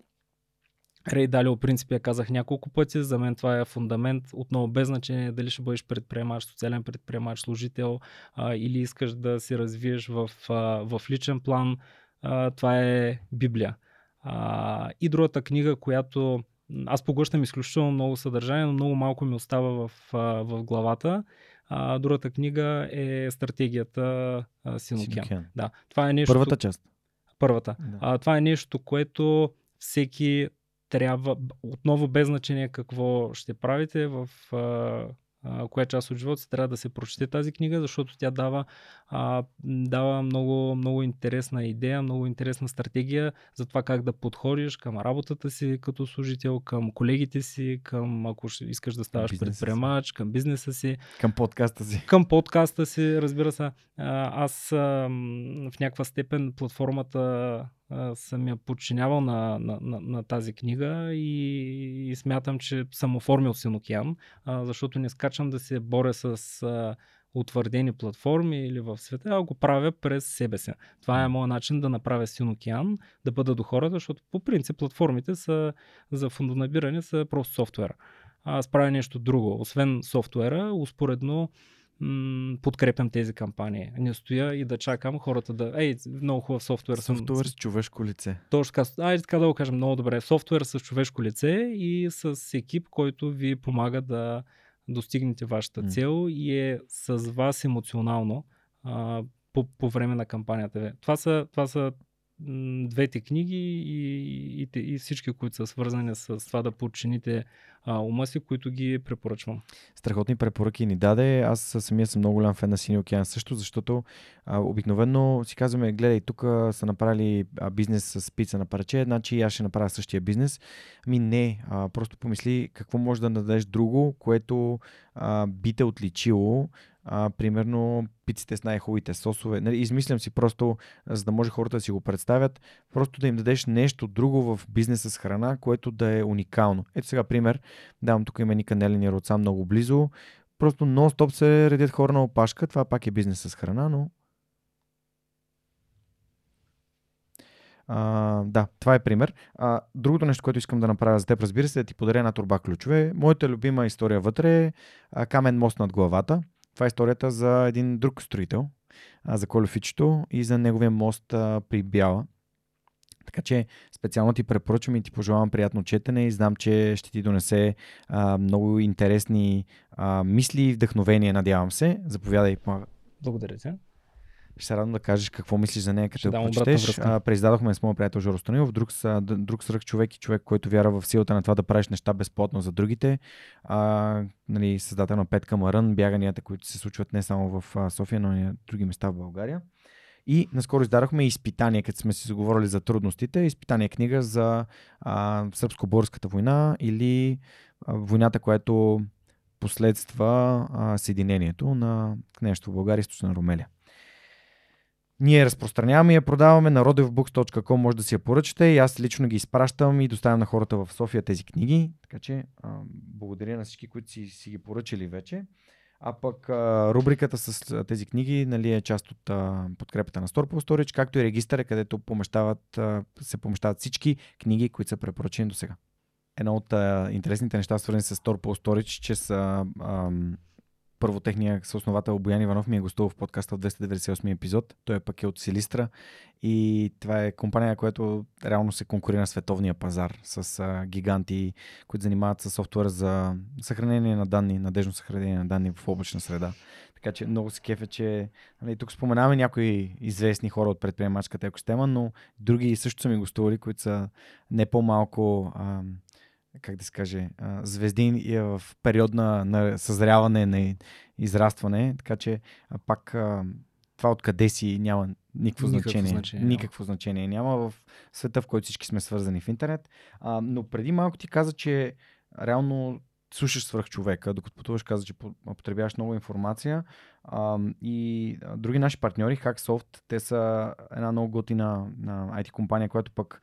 Рей Далио принципи я казах няколко пъти. За мен това е фундамент. Отново без значение дали ще бъдеш предприемач, социален предприемач, служител а, или искаш да се развиеш в, а, в личен план. А, това е Библия. А, и другата книга, която аз поглъщам изключително много съдържание, но много малко ми остава в, в главата. А, другата книга е стратегията. Синокеан. Да, това е нещо. Първата част. Първата. Да. А, това е нещо, което всеки трябва, отново без значение какво ще правите, в а, а, коя част от живота си трябва да се прочете тази книга, защото тя дава, а, дава много, много интересна идея, много интересна стратегия за това как да подходиш към работата си като служител, към колегите си, към ако искаш да ставаш предприемач, към бизнеса си Към подкаста си. към подкаста си, разбира се. Аз а, в някаква степен платформата съм я подчинявал на, на, на, на тази книга и, и смятам, че съм оформил Синокеан, а, защото не скачам да се боря с а, утвърдени платформи или в света, а го правя през себе си. Това е моят начин да направя Синокеан, да бъда до хората, защото по принцип платформите са за фондонабиране са просто софтуер. Аз правя нещо друго. Освен софтуера, успоредно м- подкрепям тези кампании. Не стоя и да чакам хората да... Ей, много хубав софтуер. Софтуер с човешко лице. Точно така. Айде така да го кажем много добре. Софтуер с човешко лице и с екип, който ви помага да достигнете вашата цел и е с вас емоционално а, по, по време на кампанията ви. Това са, това са двете книги и, и, и всички, които са свързани с това да подчините а, ума си, които ги препоръчвам. страхотни препоръки ни даде. Аз самия съм много голям фен на Синия океан също, защото а, обикновено си казваме, гледай, тук са направили а, бизнес с пица на парче, значи аз ще направя същия бизнес. Ами не, а, просто помисли какво може да дадеш друго, което а, би те отличило. А, примерно пиците с най-хубавите сосове. Нали, измислям си просто, а, за да може хората да си го представят, просто да им дадеш нещо друго в бизнеса с храна, което да е уникално. Ето сега пример, давам тук има ни канелени роца много близо. просто нон-стоп се редят хора на опашка. Това пак е бизнес с храна, но А, да, това е пример. А, другото нещо, което искам да направя за теб, разбира се, е да ти подаря една турба ключове. Моята любима история вътре е камен мост над главата. Това е историята за един друг строител, за Колюфичето и за неговия мост при Бяла. Така че специално ти препоръчвам и ти пожелавам приятно четене и знам, че ще ти донесе а, много интересни а, мисли и вдъхновения, надявам се. Заповядай. Благодаря ти. Ще се радвам да кажеш какво мислиш за нея, като я прочетеш. Преиздадохме с моят приятел Жоро Станилов, друг, друг сръх човек и човек, който вяра в силата на това да правиш неща безплатно за другите. А, нали, създател на Петка Марън, бяганията, които се случват не само в София, но и на други места в България. И наскоро издадохме изпитание, като сме си заговорили за трудностите. Изпитание книга за а, сръбско-българската война или а, войната, която последства а, съединението на княжество в България, източна Румелия. Ние разпространяваме и я продаваме на rodevbooks.com, може да си я поръчате и аз лично ги изпращам и доставям на хората в София тези книги. Така че а, благодаря на всички, които си, си ги поръчали вече. А пък а, рубриката с тези книги нали, е част от а, подкрепата на Store Storage, както и регистъра, където помещават, а, се помещават всички книги, които са препоръчени до сега. Едно от а, интересните неща, свързани с Store Storage, че са а, първо техния съосновател Боян Иванов ми е гостувал в подкаста в 298 епизод. Той е пък е от Силистра и това е компания, която реално се конкурира на световния пазар с гиганти, които занимават с софтуер за съхранение на данни, надежно съхранение на данни в облачна среда. Така че много се кефе, че нали, тук споменаваме някои известни хора от предприемачката екосистема, но други също са ми гостували, които са не по-малко а, как да се каже, звезди е в период на, на съзряване, на израстване, така че пак това откъде си няма никакво, никакво значение. значение. Никакво значение няма в света, в който всички сме свързани в интернет. А, но преди малко ти каза, че реално слушаш свръх човека, докато пътуваш, каза, че потребяваш много информация. А, и други наши партньори, Hacksoft, те са една много готина IT компания, която пък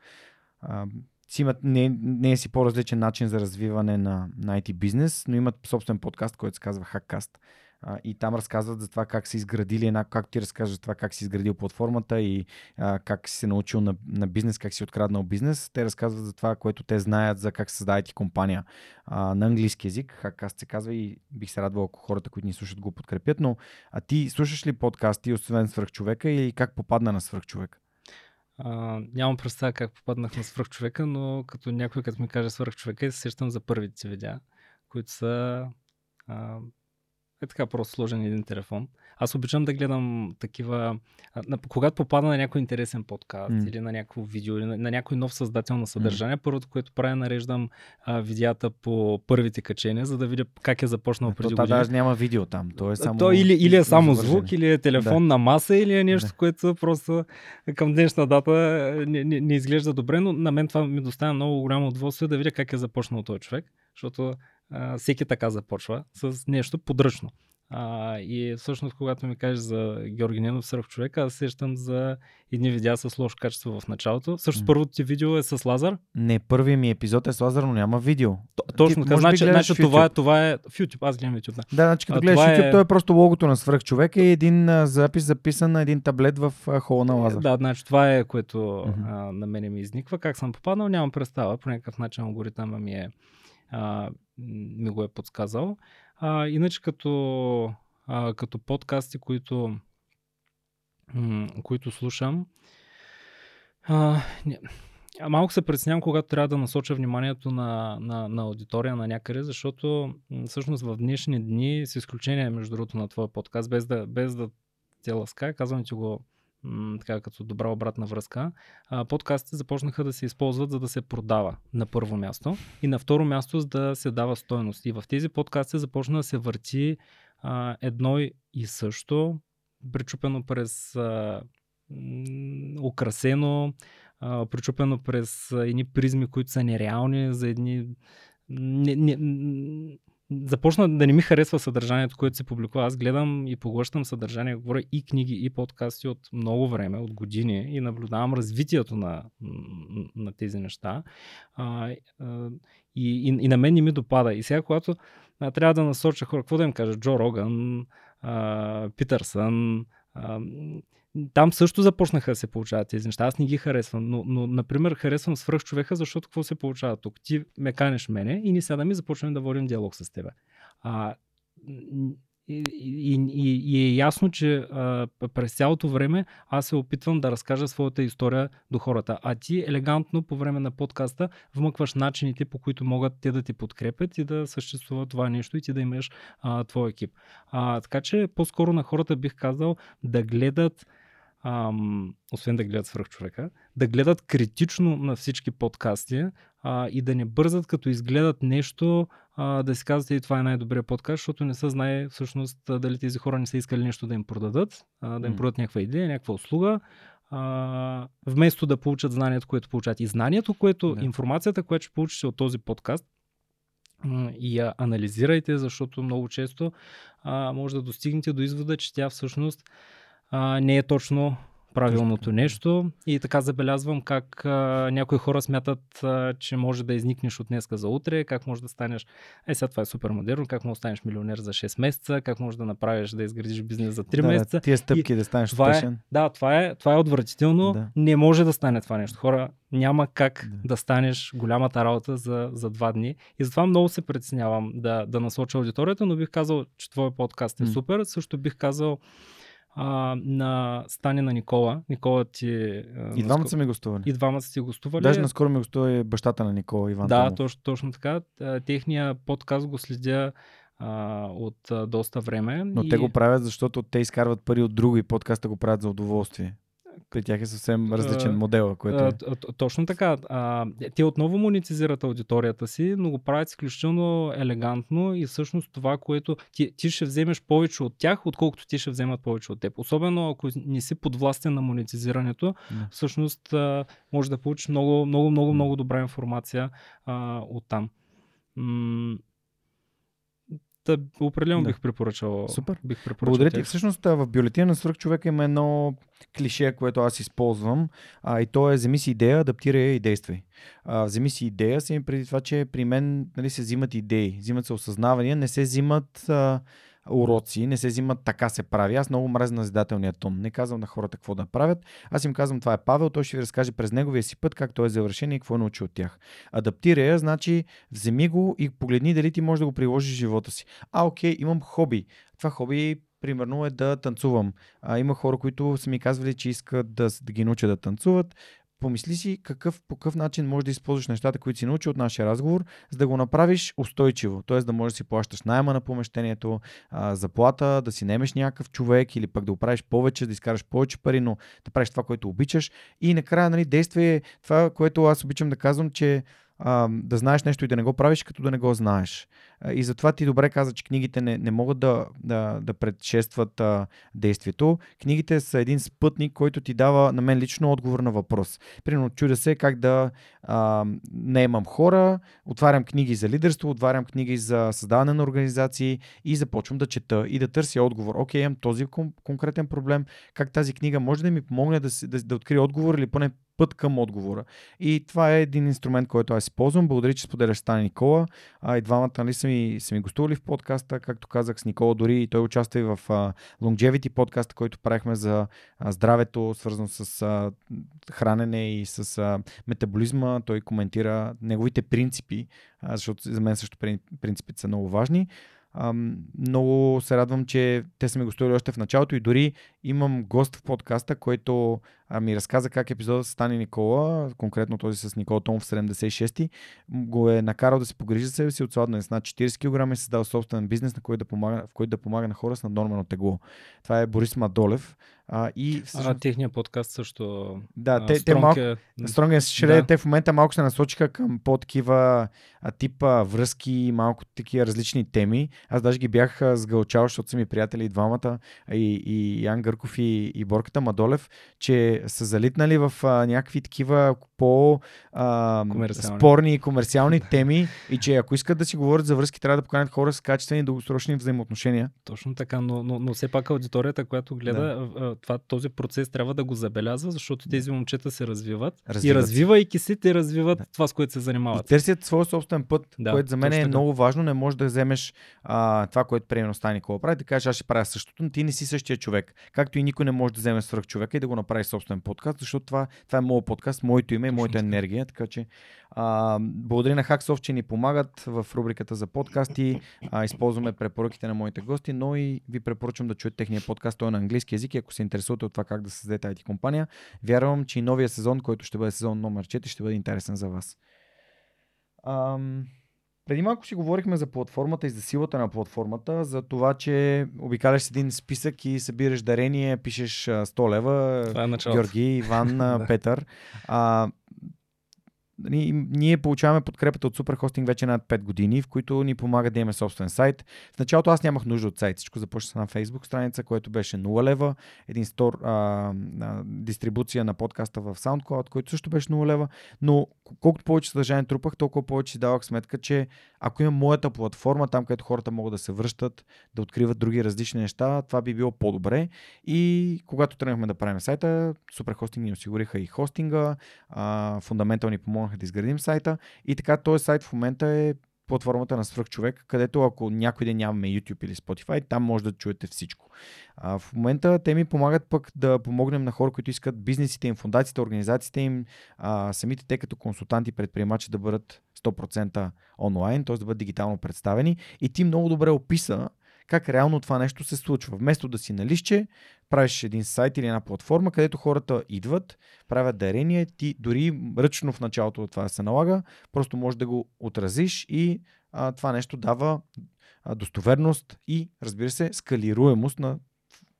а, си имат не, не е си по-различен начин за развиване на, на IT бизнес, но имат собствен подкаст, който се казва Hackcast. А, и там разказват за това как си изградили една, как ти разкажеш за това как си изградил платформата и а, как си се научил на, на бизнес, как си откраднал бизнес. Те разказват за това, което те знаят за как създават и компания а, на английски язик. Hackcast се казва и бих се радвал, ако хората, които ни слушат, го подкрепят. Но а ти слушаш ли подкасти, освен свръхчовека или как попадна на свръхчовека? Нямам представа как попаднах на свръхчовека, но като някой като ми каже свръхчовека, се сещам за първите видеа, които са а, е така просто сложен един телефон. Аз обичам да гледам такива... А, когато попада на някой интересен подкаст mm. или на някакво видео, или на, на някой нов създател на съдържание, mm. първото, което правя, нареждам а, видеята по първите качения, за да видя как е започнал преди години. даже няма видео там. То е само... То или, или е само звук, или е телефон да. на маса, или е нещо, да. което просто към днешна дата не, не, не изглежда добре, но на мен това ми доставя много голямо удоволствие да видя как е започнал този човек, защото а, всеки така започва с нещо подръчно. А, и всъщност, когато ми кажеш за Георги Ненов, сърф човек, аз сещам за едни видеа с лошо качество в началото. Също mm. първото ти видео е с Лазар? Не, първият ми епизод е с Лазар, но няма видео. Т- точно така. Значи, значи това, е, това е в YouTube. Аз гледам YouTube. Да, да значи като гледаш YouTube, е... то е просто логото на свръх човек и един а, запис записан на един таблет в а, хола на Лазар. Да, значи това е което mm-hmm. а, на мене ми изниква. Как съм попаднал, нямам представа. По някакъв начин алгоритъма ми е а, ми го е подсказал. А, иначе като, а, като подкасти, които, които слушам, а, не, малко се притеснявам, когато трябва да насоча вниманието на, на, на аудитория на някъде, защото всъщност в днешни дни, с изключение между другото на твоя подкаст, без да, без да те ласка, казвам ти го така като добра обратна връзка, подкастите започнаха да се използват за да се продава на първо място и на второ място за да се дава стоеност. И в тези подкасти започна да се върти а, едно и също, причупено през а, украсено, а, причупено през едни призми, които са нереални, за едни не, не, започна да не ми харесва съдържанието, което се публикува. Аз гледам и поглъщам съдържание, говоря и книги, и подкасти от много време, от години и наблюдавам развитието на, на тези неща. А, и, и, и на мен не ми допада. И сега, когато а, трябва да насоча хора, какво да им кажа? Джо Роган, а, Питърсън, а, там също започнаха да се получават тези неща. Аз не ги харесвам, но, но например, харесвам свръх човека, защото какво се получава тук? Ти ме канеш мене и ни сядаме и започваме да водим диалог с тебе. А, и, и, и, и е ясно, че а, през цялото време аз се опитвам да разкажа своята история до хората. А ти елегантно по време на подкаста вмъкваш начините, по които могат те да ти подкрепят и да съществува това нещо и ти да имаш а, твой екип. А, така че по-скоро на хората бих казал да гледат ам, освен да гледат свръх човека, да гледат критично на всички подкасти а, и да не бързат като изгледат нещо, а, да си казват и това е най-добрият подкаст, защото не са знае всъщност дали тези хора не са искали нещо да им продадат, а, да им продадат някаква идея, някаква услуга, а, вместо да получат знанието, което получат. И знанието, което, да. информацията, която ще получите от този подкаст, и я анализирайте, защото много често а, може да достигнете до извода, че тя всъщност а, не е точно правилното нещо. И така забелязвам как а, някои хора смятат, а, че може да изникнеш от днеска за утре, как може да станеш, е сега това е супер модерно, как може да станеш милионер за 6 месеца, как може да направиш да изградиш бизнес за 3 да, месеца. Тия стъпки и да станеш това успешен. Е, да, това е, това е отвратително. Да. Не може да стане това нещо. Хора, няма как да, да станеш голямата работа за, за два дни. И затова много се преценявам да, да насоча аудиторията, но бих казал, че твой подкаст е м супер. Също бих казал, а, на стане на Никола. Никола ти... А, и двамата са ми гостували. И двамата са ти гостували. Даже наскоро ми гостува и бащата на Никола, Иван Да, точно, точно така. Техния подкаст го следя а, от а, доста време. Но и... те го правят, защото те изкарват пари от друго и подкаста го правят за удоволствие при тях е съвсем различен модел. Което е. Точно така. те отново монетизират аудиторията си, но го правят изключително елегантно и всъщност това, което ти, ти ще вземеш повече от тях, отколкото ти ще вземат повече от теб. Особено ако не си подвластен на монетизирането, да. всъщност може да получиш много, много, много, много добра информация от там. Та, определено да. бих препоръчал. Супер. Бих препоръчал Благодаря ти. Всъщност в бюлетина на свръх човека има едно клише, което аз използвам. А, и то е вземи си идея, адаптирай и действай. А, вземи си идея, си преди това, че при мен нали, се взимат идеи, взимат се осъзнавания, не се взимат а, уроци, не се взимат така се прави. Аз много мразя назидателния тон. Не казвам на хората какво да правят. Аз им казвам това е Павел, той ще ви разкаже през неговия си път как той е завършен и какво е научил от тях. Адаптирай я, значи вземи го и погледни дали ти можеш да го приложиш в живота си. А, окей, имам хоби. Това хоби примерно е да танцувам. А, има хора, които са ми казвали, че искат да, да ги научат да танцуват помисли си какъв, по какъв начин можеш да използваш нещата, които си научи от нашия разговор, за да го направиш устойчиво. Т.е. да можеш да си плащаш найема на помещението, а, заплата, да си немеш някакъв човек или пък да го правиш повече, да изкараш повече пари, но да правиш това, което обичаш. И накрая, нали, действие, това, което аз обичам да казвам, че а, да знаеш нещо и да не го правиш, като да не го знаеш. И затова ти добре каза, че книгите не, не могат да, да, да предшестват а, действието. Книгите са един спътник, който ти дава на мен лично отговор на въпрос. Примерно, чудя се как да а, имам хора, отварям книги за лидерство, отварям книги за създаване на организации и започвам да чета и да търся отговор. Окей, имам този конкретен проблем, как тази книга може да ми помогне да, да, да открия отговор или поне път към отговора. И това е един инструмент, който аз използвам. Благодаря, че споделяш Стани Никола. А, и двамата нали, са, ми, са ми гостували в подкаста, както казах с Никола, дори и той участва и в а, Longevity подкаста, който правихме за здравето, свързано с хранене и с метаболизма. Той коментира неговите принципи, защото за мен също принципите са много важни. Много се радвам, че те са ми гостували още в началото и дори имам гост в подкаста, който а, ми разказа как епизодът с Стани Никола, конкретно този с Никола Том в 76-ти, го е накарал да се погрижи за себе си от сладна над 40 кг и създал собствен бизнес, на който да помага, в който да помага на хора с наднормено тегло. Това е Борис Мадолев. А, и всъщност... а, техния подкаст също. Да, те, те малко. Стронг Шред, да. те в момента малко се насочиха към по-такива типа връзки, малко такива различни теми. Аз даже ги бях сгълчал, защото са ми приятели и двамата, и, и Ян Гърков и, и Борката Мадолев, че са залитнали в а, някакви такива по а, Комерциални. спорни и комерциални теми и че ако искат да си говорят за връзки, трябва да поканят хора с качествени дългосрочни взаимоотношения. Точно така, но, но, но все пак аудиторията, която гледа, да. това, този процес трябва да го забелязва, защото тези момчета се развиват. Развиват и развивайки се, те развиват да. това, с което се занимават. И търсят своя собствен път, Да, което за мен е така. много важно. Не можеш да вземеш а, това, което примерно стане Никола прави, да кажеш, аз ще правя същото, но ти не си същия човек. Както и никой не може да вземе свръх човека и да го направи собствен подкаст, защото това, това е моят подкаст, моето име и моята енергия. Така че а, благодаря на Hacksoft, че ни помагат в рубриката за подкасти. А, използваме препоръките на моите гости, но и ви препоръчвам да чуете техния подкаст. Той е на английски язик и ако се интересувате от това как да създадете IT компания, вярвам, че и новия сезон, който ще бъде сезон номер 4, ще бъде интересен за вас. Ам, преди малко си говорихме за платформата и за силата на платформата, за това, че обикаляш един списък и събираш дарение, пишеш а, 100 лева, Това е началото. Георги, Иван, Петър. А, ни- ние получаваме подкрепата от Superhosting вече над 5 години, в които ни помага да имаме собствен сайт. В началото аз нямах нужда от сайт. Всичко започна с една Facebook страница, което беше 0 лева, един стор, а, а, дистрибуция на подкаста в SoundCloud, който също беше 0 лева. Но колкото повече съдържание трупах, толкова повече си давах сметка, че ако имам моята платформа, там където хората могат да се връщат, да откриват други различни неща, това би било по-добре. И когато тръгнахме да правим сайта, Superhosting ни осигуриха и хостинга, а, Fundamental ни помогнаха да изградим сайта и така този сайт в момента е платформата на свръхчовек, където ако някой ден нямаме YouTube или Spotify, там може да чуете всичко. А, в момента те ми помагат пък да помогнем на хора, които искат бизнесите им, фундациите, организациите им, а, самите те като консултанти, предприемачи да бъдат 100% онлайн, т.е. да бъдат дигитално представени. И ти много добре описа как реално това нещо се случва. Вместо да си на лище, правиш един сайт или една платформа, където хората идват, правят дарения, ти дори ръчно в началото от това се налага, просто можеш да го отразиш и а, това нещо дава а, достоверност и, разбира се, скалируемост на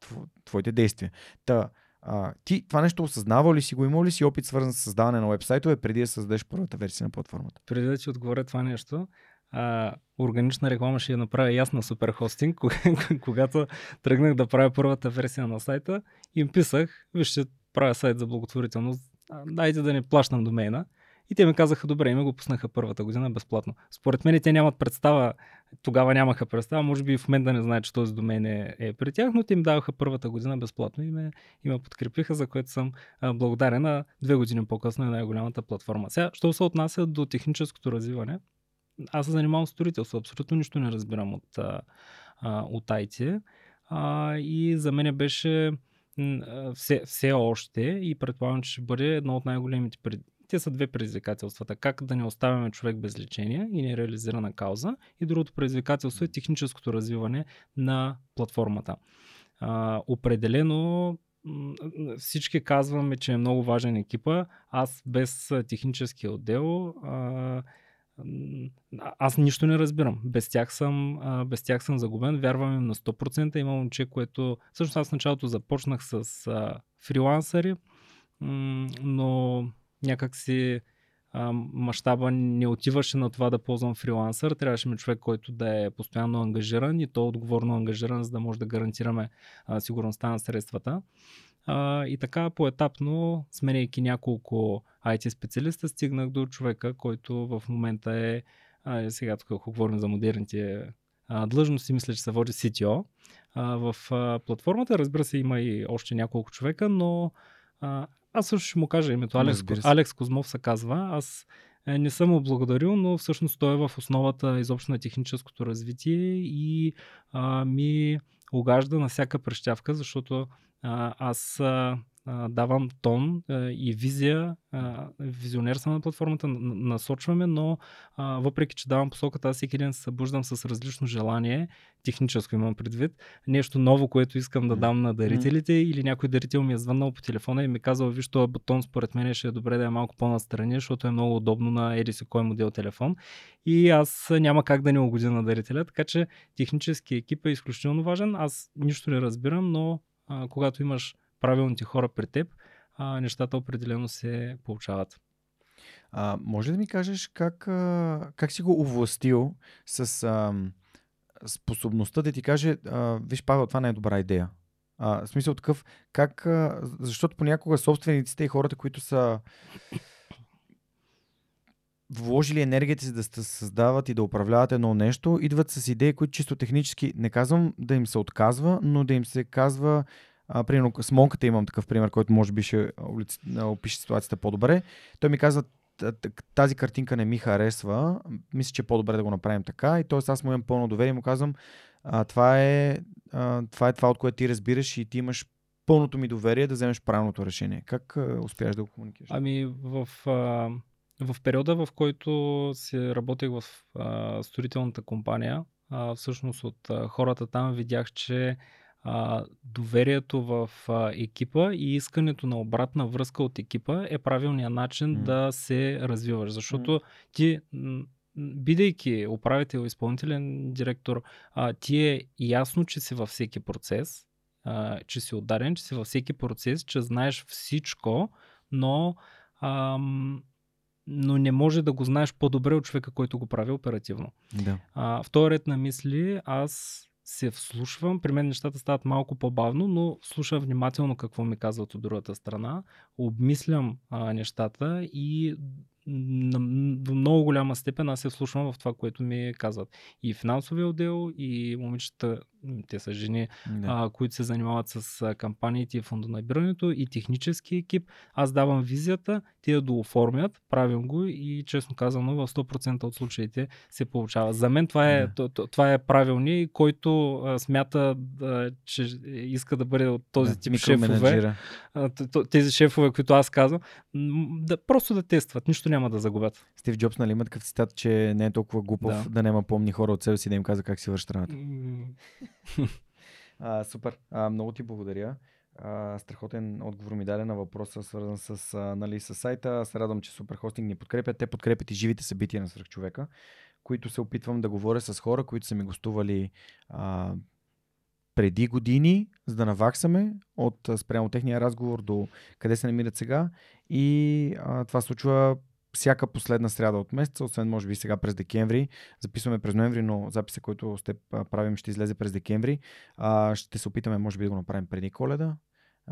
тв- твоите действия. Та, а, ти това нещо осъзнавал ли си го, имал ли си опит свързан с създаване на вебсайтове преди да създадеш първата версия на платформата? Преди да ти отговоря това нещо, а, органична реклама ще я направя и аз на Superhosting, кога- когато тръгнах да правя първата версия на сайта, им писах, вижте, правя сайт за благотворителност, дайте да не плащам домейна. И те ми казаха, добре, и ме го пуснаха първата година безплатно. Според мен те нямат представа, тогава нямаха представа, може би и в момента да не знаят, че този домен е, е при тях, но те им даваха първата година безплатно и ме, и ме подкрепиха, за което съм благодарен. Две години по-късно е най-голямата платформа. Сега, що се отнася до техническото развиване, аз се занимавам с строителство, абсолютно нищо не разбирам от, а, от IT. А, и за мен беше все, все още и предполагам, че ще бъде едно от най-големите пред... Те са две предизвикателствата. Как да не оставяме човек без лечение и нереализирана кауза. И другото предизвикателство е техническото развиване на платформата. А, определено всички казваме, че е много важен екипа. Аз без техническия отдел а, аз нищо не разбирам. Без тях съм, без тях съм загубен. Вярвам им на 100%. Има момче, което... Всъщност аз в началото започнах с а, фрилансъри, но някак си мащаба не отиваше на това да ползвам фрилансър. Трябваше ми човек, който да е постоянно ангажиран и то отговорно ангажиран, за да може да гарантираме а, сигурността на средствата. А, и така поетапно, сменяйки няколко IT специалиста, стигнах до човека, който в момента е, а, сега тук ако говорим за модерните а, длъжности, мисля, че се води CTO. А, в а, платформата, разбира се, има и още няколко човека, но а, аз също ще му кажа името. Алекс, Разбира се. Алекс Козмов се казва. Аз е, не съм му благодарил, но всъщност той е в основата изобщо на техническото развитие и а, ми огажда на всяка прещявка, защото а, аз а, давам тон а, и визия, а, визионер съм на платформата, насочваме, но а, въпреки, че давам посоката, аз всеки ден се събуждам с различно желание, техническо имам предвид, нещо ново, което искам да дам на дарителите или някой дарител ми е звъннал по телефона и ми е казал, виж, този бутон според мен ще е добре да е малко по-настрани, защото е много удобно на еди си кой модел телефон. И аз няма как да не угодя на дарителя, така че технически екип е изключително важен. Аз нищо не разбирам, но а, когато имаш правилните хора при теб, а, нещата определено се получават. А, може да ми кажеш как, а, как си го овластил с а, способността да ти каже, а, виж Павел, това не е добра идея. А, в смисъл такъв, как, а, защото понякога собствениците и хората, които са вложили енергията си да създават и да управляват едно нещо, идват с идеи, които чисто технически, не казвам да им се отказва, но да им се казва, а, примерно с Монката имам такъв пример, който може би ще опише ситуацията по-добре. Той ми казва, тази картинка не ми харесва, мисля, че е по-добре да го направим така и т.е. аз му имам пълно доверие и му казвам, а, това, е, а, това е това, от което ти разбираш и ти имаш пълното ми доверие да вземеш правилното решение. Как а, успяш да го комуникираш? Ами в, а, в периода, в който си работех в а, строителната компания, а, всъщност от а, хората там видях, че а, доверието в а, екипа и искането на обратна връзка от екипа е правилният начин mm. да се развиваш. Защото mm. ти, бидейки управител, изпълнителен директор, а, ти е ясно, че си във всеки процес, а, че си отдарен, че си във всеки процес, че знаеш всичко, но ам, но не може да го знаеш по-добре от човека, който го прави оперативно. Да. А, в този ред на мисли аз се вслушвам. При мен нещата стават малко по-бавно, но слушам внимателно какво ми казват от другата страна. Обмислям а, нещата и до много голяма степен аз се вслушвам в това, което ми казват. И финансовия отдел, и момичета, те са жени, да. а, които се занимават с а, кампаниите и фондонабирането, и технически екип. Аз давам визията, те да дооформят, правим го и честно казано в 100% от случаите се получава. За мен това е, да. това е правилният, който а, смята, да, че иска да бъде от този да, тип шефове. Тези шефове, които аз казвам, да, просто да тестват, нищо няма да загубят. Стив Джобс, нали има такъв цитат, че не е толкова глупав да, да няма помни хора от себе си да им каза как си върши работа. а, супер. А, много ти благодаря. А, страхотен отговор ми даде на въпроса, свързан с, а, нали, с сайта. Се радвам, че Супер Хостинг ни подкрепят. Те подкрепят и живите събития на свръхчовека, които се опитвам да говоря с хора, които са ми гостували а, преди години, за да наваксаме от спрямо техния разговор до къде се намират сега. И а, това случва всяка последна сряда от месеца, освен може би сега през декември. Записваме през ноември, но записа, който сте правим, ще излезе през декември. А, ще се опитаме, може би, да го направим преди коледа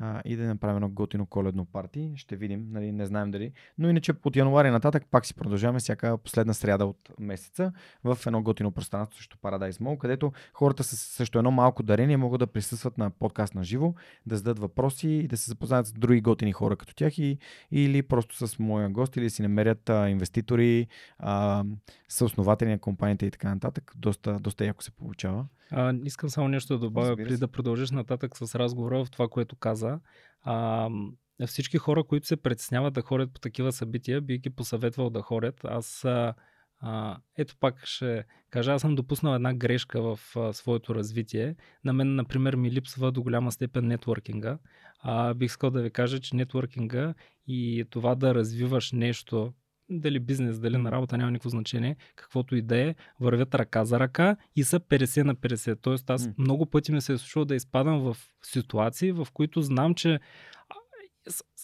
а, и да направим едно готино коледно парти. Ще видим, нали, не знаем дали. Но иначе от януари нататък пак си продължаваме всяка последна сряда от месеца в едно готино пространство също Paradise Mall, където хората с също едно малко дарение могат да присъстват на подкаст на живо, да зададат въпроси и да се запознаят с други готини хора като тях и, или просто с моя гост или си намерят а, инвеститори, а, съоснователи на компанията и така нататък. Доста, доста яко се получава. А, искам само нещо да добавя, преди да продължиш нататък с разговора в това, което каза. А, всички хора, които се притесняват да ходят по такива събития, би ги посъветвал да ходят. Аз а, ето пак ще кажа, аз съм допуснал една грешка в а, своето развитие. На мен, например, ми липсва до голяма степен нетворкинга. А, бих искал да ви кажа, че нетворкинга и това да развиваш нещо дали бизнес, дали на работа, няма никакво значение, каквото и да е, вървят ръка за ръка и са 50 на 50. Тоест аз mm. много пъти ми се е случило да изпадам в ситуации, в които знам, че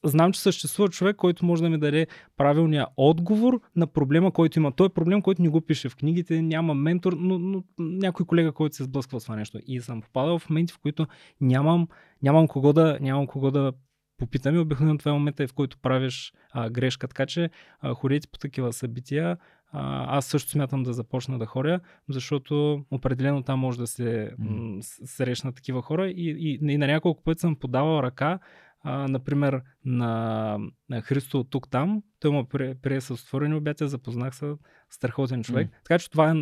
знам, че съществува човек, който може да ми даде правилния отговор на проблема, който има. Той е проблем, който не го пише в книгите, няма ментор, но, но някой колега, който се сблъсква с това нещо. И съм попадал в моменти, в които нямам, нямам, кого, да, нямам кого да попитаме. Обикновено това е момента, в който правиш а, грешка. Така че а, ходете по такива събития. А, аз също смятам да започна да хоря, защото определено там може да се mm. срещна такива хора и, и, и на няколко пъти съм подавал ръка, а, например, на, на Христо тук там. Той му прие, прие с отворени обятия, запознах се страхотен човек. Mm. Така че това е,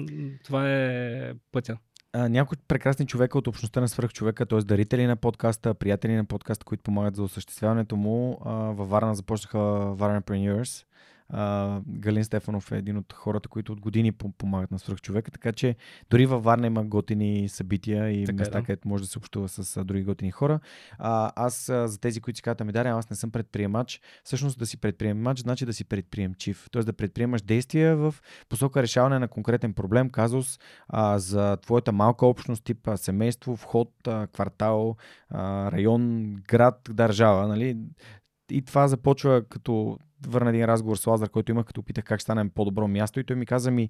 това е пътя някои прекрасни човека от общността на свръхчовека, т.е. дарители на подкаста, приятели на подкаста, които помагат за осъществяването му. А, във Варна започнаха Varnapreneurs, а, Галин Стефанов е един от хората, които от години помагат на свръхчовека, така че дори във Варна има готини събития и така, е, места, да. където може да се общува с а, други готини хора. А, аз а, за тези, които си казват, ами даря, аз не съм предприемач. Всъщност да си предприемач значи да си предприемчив. Т.е. да предприемаш действия в посока решаване на конкретен проблем, казус а, за твоята малка общност, тип а, семейство, вход, а, квартал, а, район, град, държава. Нали? И това започва като върна един разговор с Лазар, който имах, като питах как станем по-добро място и той ми каза ми,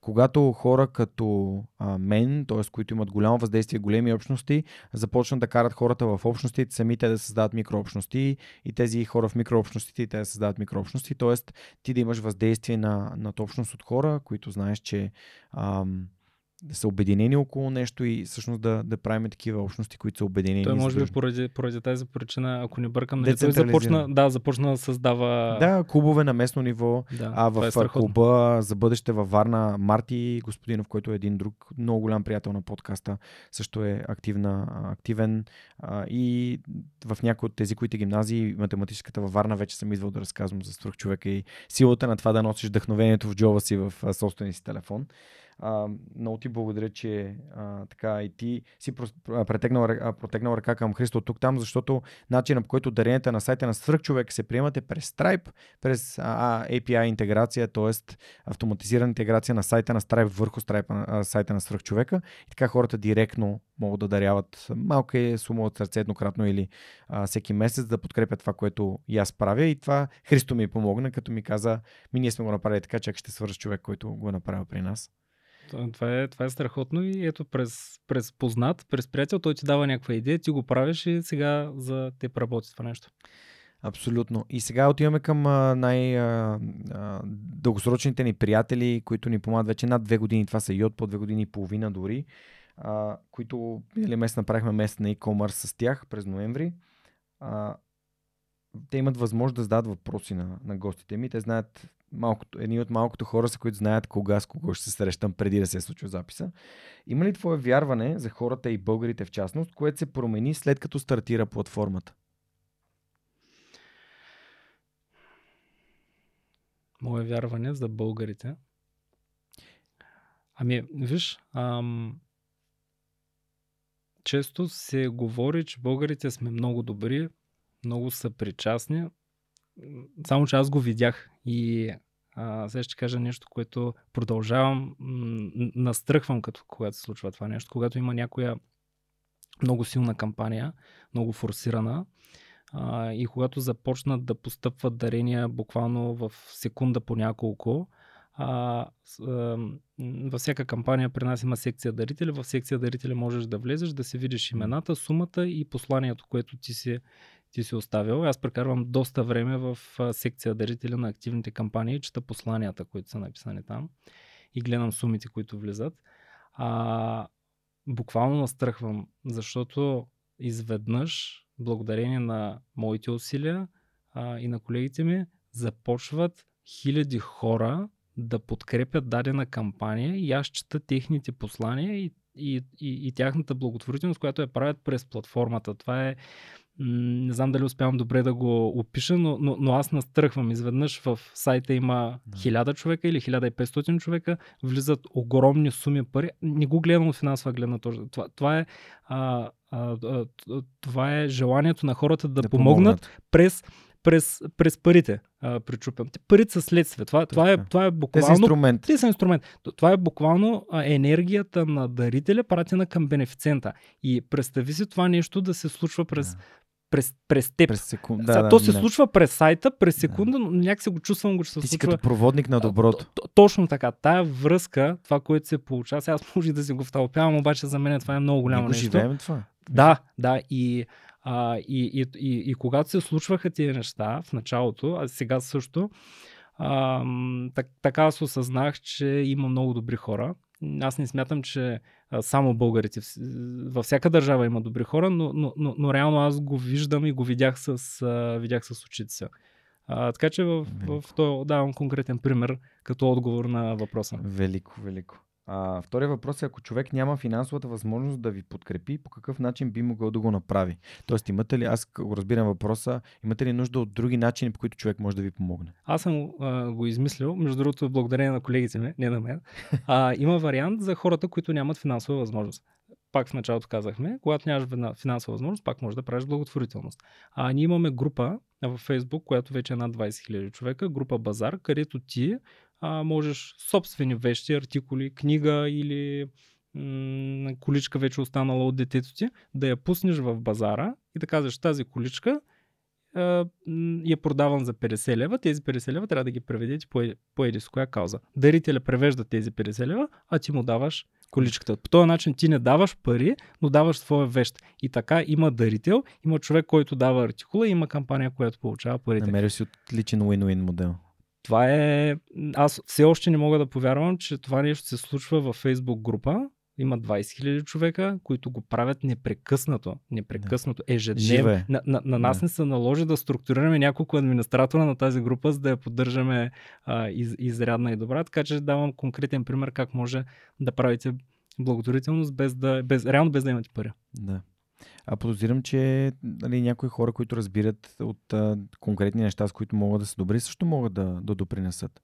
когато хора като а, мен, т.е. които имат голямо въздействие, големи общности, започнат да карат хората в общностите, самите да създават микрообщности и тези хора в микрообщностите, те да създават микрообщности, т.е. ти да имаш въздействие на, на общност от хора, които знаеш, че ам, да са обединени около нещо и всъщност да, да правим такива общности, които са обединени. Той може би поради, поради тази причина, ако не бъркам, нали, той започна, да, започна да създава... Да, клубове на местно ниво, да, а в е клуба за бъдеще във Варна Марти Господинов, който е един друг много голям приятел на подкаста, също е активна, активен а, и в някои от тези, които гимназии, математическата във Варна, вече съм идвал да разказвам за човека и силата на това да носиш вдъхновението в джоба си в собствения си телефон. А, много ти благодаря, че а, така и ти си претегнал, протегнал ръка към Христо тук там, защото начинът по който даренията на сайта на Свръхчовек се приемате през Stripe, през а, API интеграция, т.е. автоматизирана интеграция на сайта на Stripe върху Stripe, а, сайта на Свръхчовека и така хората директно могат да даряват малка е сума от сърце еднократно или а, всеки месец да подкрепят това, което и аз правя и това Христо ми помогна, като ми каза, ми ние сме го направили така, че ще свърши човек, който го е направил при нас. Това е, това е страхотно и ето през, през познат, през приятел, той ти дава някаква идея, ти го правиш и сега за те работи това нещо. Абсолютно. И сега отиваме към най-дългосрочните ни приятели, които ни помагат вече над две години. Това са и от по две години и половина дори, които минали месец направихме месец на e-commerce с тях през ноември. Те имат възможност да зададат въпроси на, на гостите ми. Те знаят малкото, едни от малкото хора са, които знаят кога с кого ще се срещам преди да се случва записа. Има ли твое вярване за хората и българите в частност, което се промени след като стартира платформата? Мое вярване за българите. Ами, виж, ам, често се говори, че българите сме много добри, много са причастни, само, че аз го видях и а, сега ще кажа нещо, което продължавам, настръхвам като когато се случва това нещо. Когато има някоя много силна кампания, много форсирана, а, и когато започнат да постъпват дарения буквално в секунда по няколко, а, а, във всяка кампания при нас има секция дарители. В секция дарители можеш да влезеш, да си видиш имената, сумата и посланието, което ти си ти си оставил. Аз прекарвам доста време в секция дарители на активните кампании, чета посланията, които са написани там и гледам сумите, които влизат. А, буквално настръхвам, защото изведнъж, благодарение на моите усилия а, и на колегите ми, започват хиляди хора да подкрепят дадена кампания и аз чета техните послания и, и, и, и тяхната благотворителност, която я правят през платформата. Това е не знам дали успявам добре да го опиша, но, но, но аз настръхвам. Изведнъж в сайта има 1000 човека или 1500 човека, влизат огромни суми пари. Не го гледам от финансова гледна точка. Това, това, е, а, а, а, това е желанието на хората да, да помогнат, помогнат през през, през парите а, причупям. Парите са следствие. Това, това, е, това е буквално... Те са инструмент. Те са инструмент. Това е буквално а, енергията на дарителя, пратена към бенефициента. И представи си това нещо да се случва през, през, през теб. През секунда. Да, то да, се не. случва през сайта, през секунда, да. но някак се го чувствам, го, че се Ти случва. Ти като проводник на доброто. Точно така. Тая връзка, това, което се получава, сега аз може да си го втълпявам, обаче за мен това е много голямо нещо. живеем това. Да, да. И, а, и, и, и, и когато се случваха тези неща в началото, а сега също, а, так, така аз осъзнах, че има много добри хора. Аз не смятам, че само българите. Във всяка държава има добри хора, но, но, но, но реално аз го виждам и го видях с, видях с очите си. А, така че в, в, в това давам конкретен пример като отговор на въпроса. Велико, велико. А, втория въпрос е, ако човек няма финансовата възможност да ви подкрепи, по какъв начин би могъл да го направи? Тоест, имате ли, аз го разбирам въпроса, имате ли нужда от други начини, по които човек може да ви помогне? Аз съм а, го измислил, между другото, благодарение на колегите ми, не на мен. А, има вариант за хората, които нямат финансова възможност. Пак в началото казахме, когато нямаш финансова възможност, пак можеш да правиш благотворителност. А ние имаме група в Facebook, която вече е над 20 000 човека, група Базар, където ти а, можеш собствени вещи, артикули, книга или м- количка вече останала от детето ти, да я пуснеш в базара и да казваш тази количка я продавам за 50 лева, тези 50 лева трябва да ги преведете по, по еди с коя кауза. Дарителя превежда тези 50 лева, а ти му даваш количката. По този начин ти не даваш пари, но даваш своя вещ. И така има дарител, има човек, който дава артикула и има кампания, която получава парите. Намери си отличен win-win модел. Това е... Аз все още не мога да повярвам, че това нещо се случва във Facebook група. Има 20 000 човека, които го правят непрекъснато. Непрекъснато, ежедневно. На, на, на нас Да. не се наложи да структурираме няколко администратора на тази група, за да я поддържаме а, из, изрядна и добра. Така че давам конкретен пример как може да правите благотворителност без да, без, реално без да имате пари. Да. А подозирам, че нали, някои хора, които разбират от а, конкретни неща, с които могат да са добри, също могат да, да допринесат.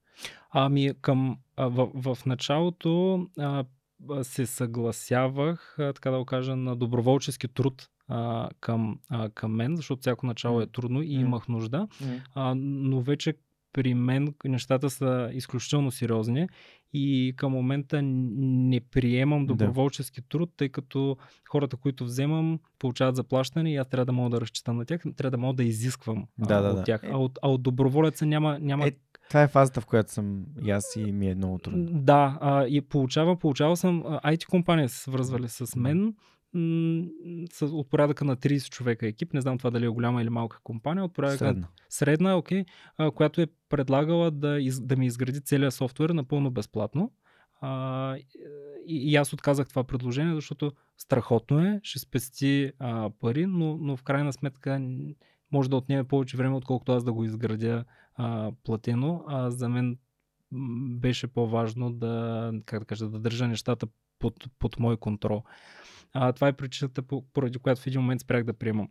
Ами към, а, в, в началото а, се съгласявах, а, така да го кажа, на доброволчески труд а, към, а, към мен, защото всяко начало е трудно и имах нужда. А, но вече при мен нещата са изключително сериозни и към момента не приемам Да. доброволчески труд, тъй като хората, които вземам, получават заплащане и аз трябва да мога да разчитам на тях, трябва да мога да изисквам а, Да, да, от да. тях. Е. А, от, а от доброволеца няма, няма Е, Това е фазата, в която съм и аз и ми е много трудно. да, а, и получавам, получавал съм, IT компания се свързвали с мен, м- с, от порядъка на 30 човека екип, не знам това дали е голяма или малка компания, от порядъка на Средно. средна, окей, а, която е предлагала да, из, да ми изгради целият софтуер напълно безплатно. А, и, и аз отказах това предложение, защото страхотно е, ще спести а, пари, но, но в крайна сметка може да отнеме повече време, отколкото аз да го изградя а, платено. А за мен беше по-важно да, как да кажа, да държа нещата под, под мой контрол. А, това е причината, по- поради която в един момент спрях да приемам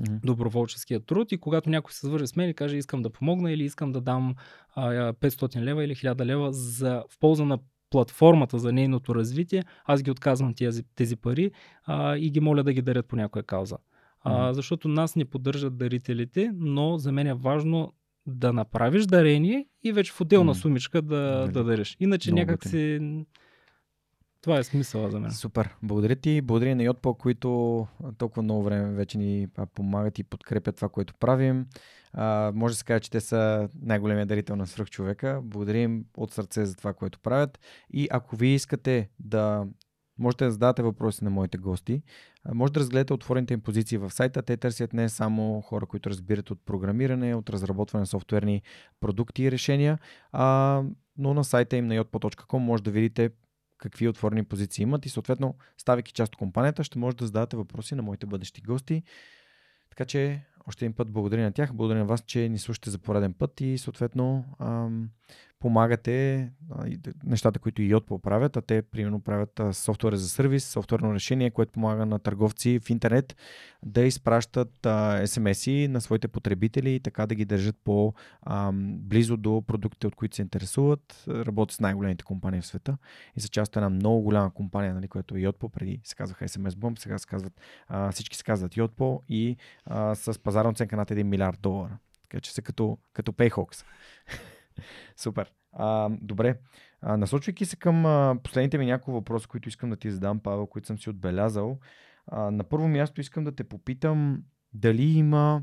Мгм. доброволческия труд и когато някой се свърже с мен и каже искам да помогна или искам да дам а, 500 лева или 1000 лева за, в полза на платформата за нейното развитие, аз ги отказвам тези, тези пари а, и ги моля да ги дарят по някоя кауза. А, защото нас не поддържат дарителите, но за мен е важно да направиш дарение и вече в отделна сумичка да, да дариш. Иначе някак си... Това е смисъла за мен. Супер. Благодаря ти. Благодаря на Йотпо, които толкова много време вече ни помагат и подкрепят това, което правим. А, може да се каже, че те са най-големия дарител на свръхчовека. Благодаря им от сърце за това, което правят. И ако вие искате да можете да зададете въпроси на моите гости, може да разгледате отворените им позиции в сайта. Те търсят не само хора, които разбират от програмиране, от разработване на софтуерни продукти и решения, а, но на сайта им на yotpo.com може да видите какви отворени позиции имат и съответно, ставайки част от компанията, ще може да зададете въпроси на моите бъдещи гости. Така че, още един път благодаря на тях, благодаря на вас, че ни слушате за пореден път и съответно ам, помагате нещата, които и Yotpo правят, а те примерно правят а, софтуер за сервис, софтуерно решение, което помага на търговци в интернет да изпращат SMS-и на своите потребители и така да ги държат по ам, близо до продуктите, от които се интересуват. Работят с най-големите компании в света и са част от една много голяма компания, нали, която е Yotpo, преди се казваха SMS Bomb, сега се казват, всички се казват Yotpo и с пазарна оценка над 1 милиард долара. Така че са като, като Payhawks. Супер. А, добре. А, насочвайки се към а, последните ми няколко въпроса, които искам да ти задам, Павел, които съм си отбелязал. А, на първо място искам да те попитам дали има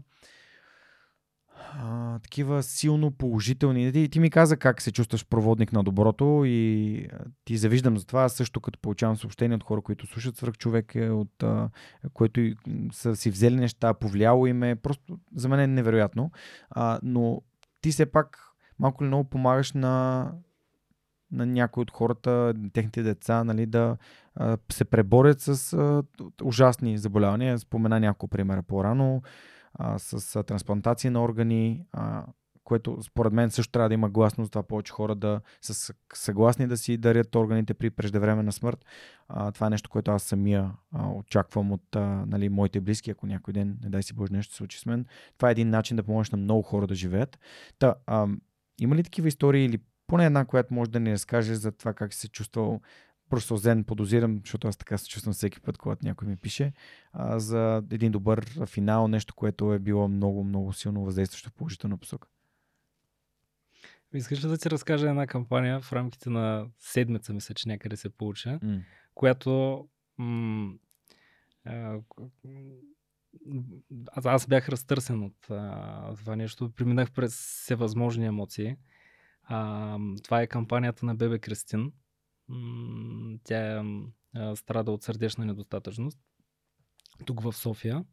а, такива силно положителни. Ти, ти ми каза как се чувстваш проводник на доброто и ти завиждам за това. Аз също като получавам съобщения от хора, които слушат свръх човек, от а, които са си взели неща, повлияло им е. Просто за мен е невероятно. А, но ти все пак малко ли много помагаш на, на някои от хората, техните деца, нали, да се преборят с ужасни заболявания. Спомена няколко примера по-рано с трансплантация на органи, което според мен също трябва да има гласност, това повече хора да са съ- съгласни да си дарят органите при преждевременна смърт. Това е нещо, което аз самия очаквам от нали, моите близки, ако някой ден, не дай си Боже, нещо се случи с мен. Това е един начин да помогнеш на много хора да живеят. Та, има ли такива истории или поне една, която може да ни разкаже за това как се чувствал просто зен подозирам, защото аз така се чувствам всеки път, когато някой ми пише, а, за един добър финал, нещо, което е било много, много силно въздействащо в положителна посока. Искаш да ти разкажа една кампания в рамките на седмица, мисля, че някъде се получи, М. която м- а, аз, аз бях разтърсен от а, това нещо. Преминах през всевъзможни емоции. А, това е кампанията на Бебе Кристин. Тя а, страда от сърдечна недостатъчност. Тук в София.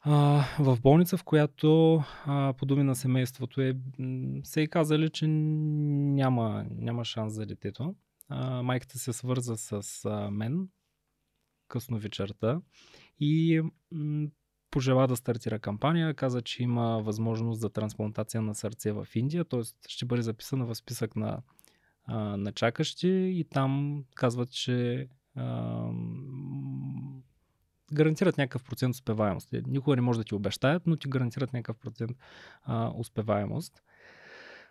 А, в болница, в която а, по думи на семейството е, се е казали, че няма, няма шанс за детето. А, майката се свърза с а, мен късно вечерта и пожела да стартира кампания. Каза, че има възможност за трансплантация на сърце в Индия, т.е. ще бъде записана в списък на, а, на чакащи и там казват, че а, гарантират някакъв процент успеваемост. Никога не може да ти обещаят, но ти гарантират някакъв процент а, успеваемост.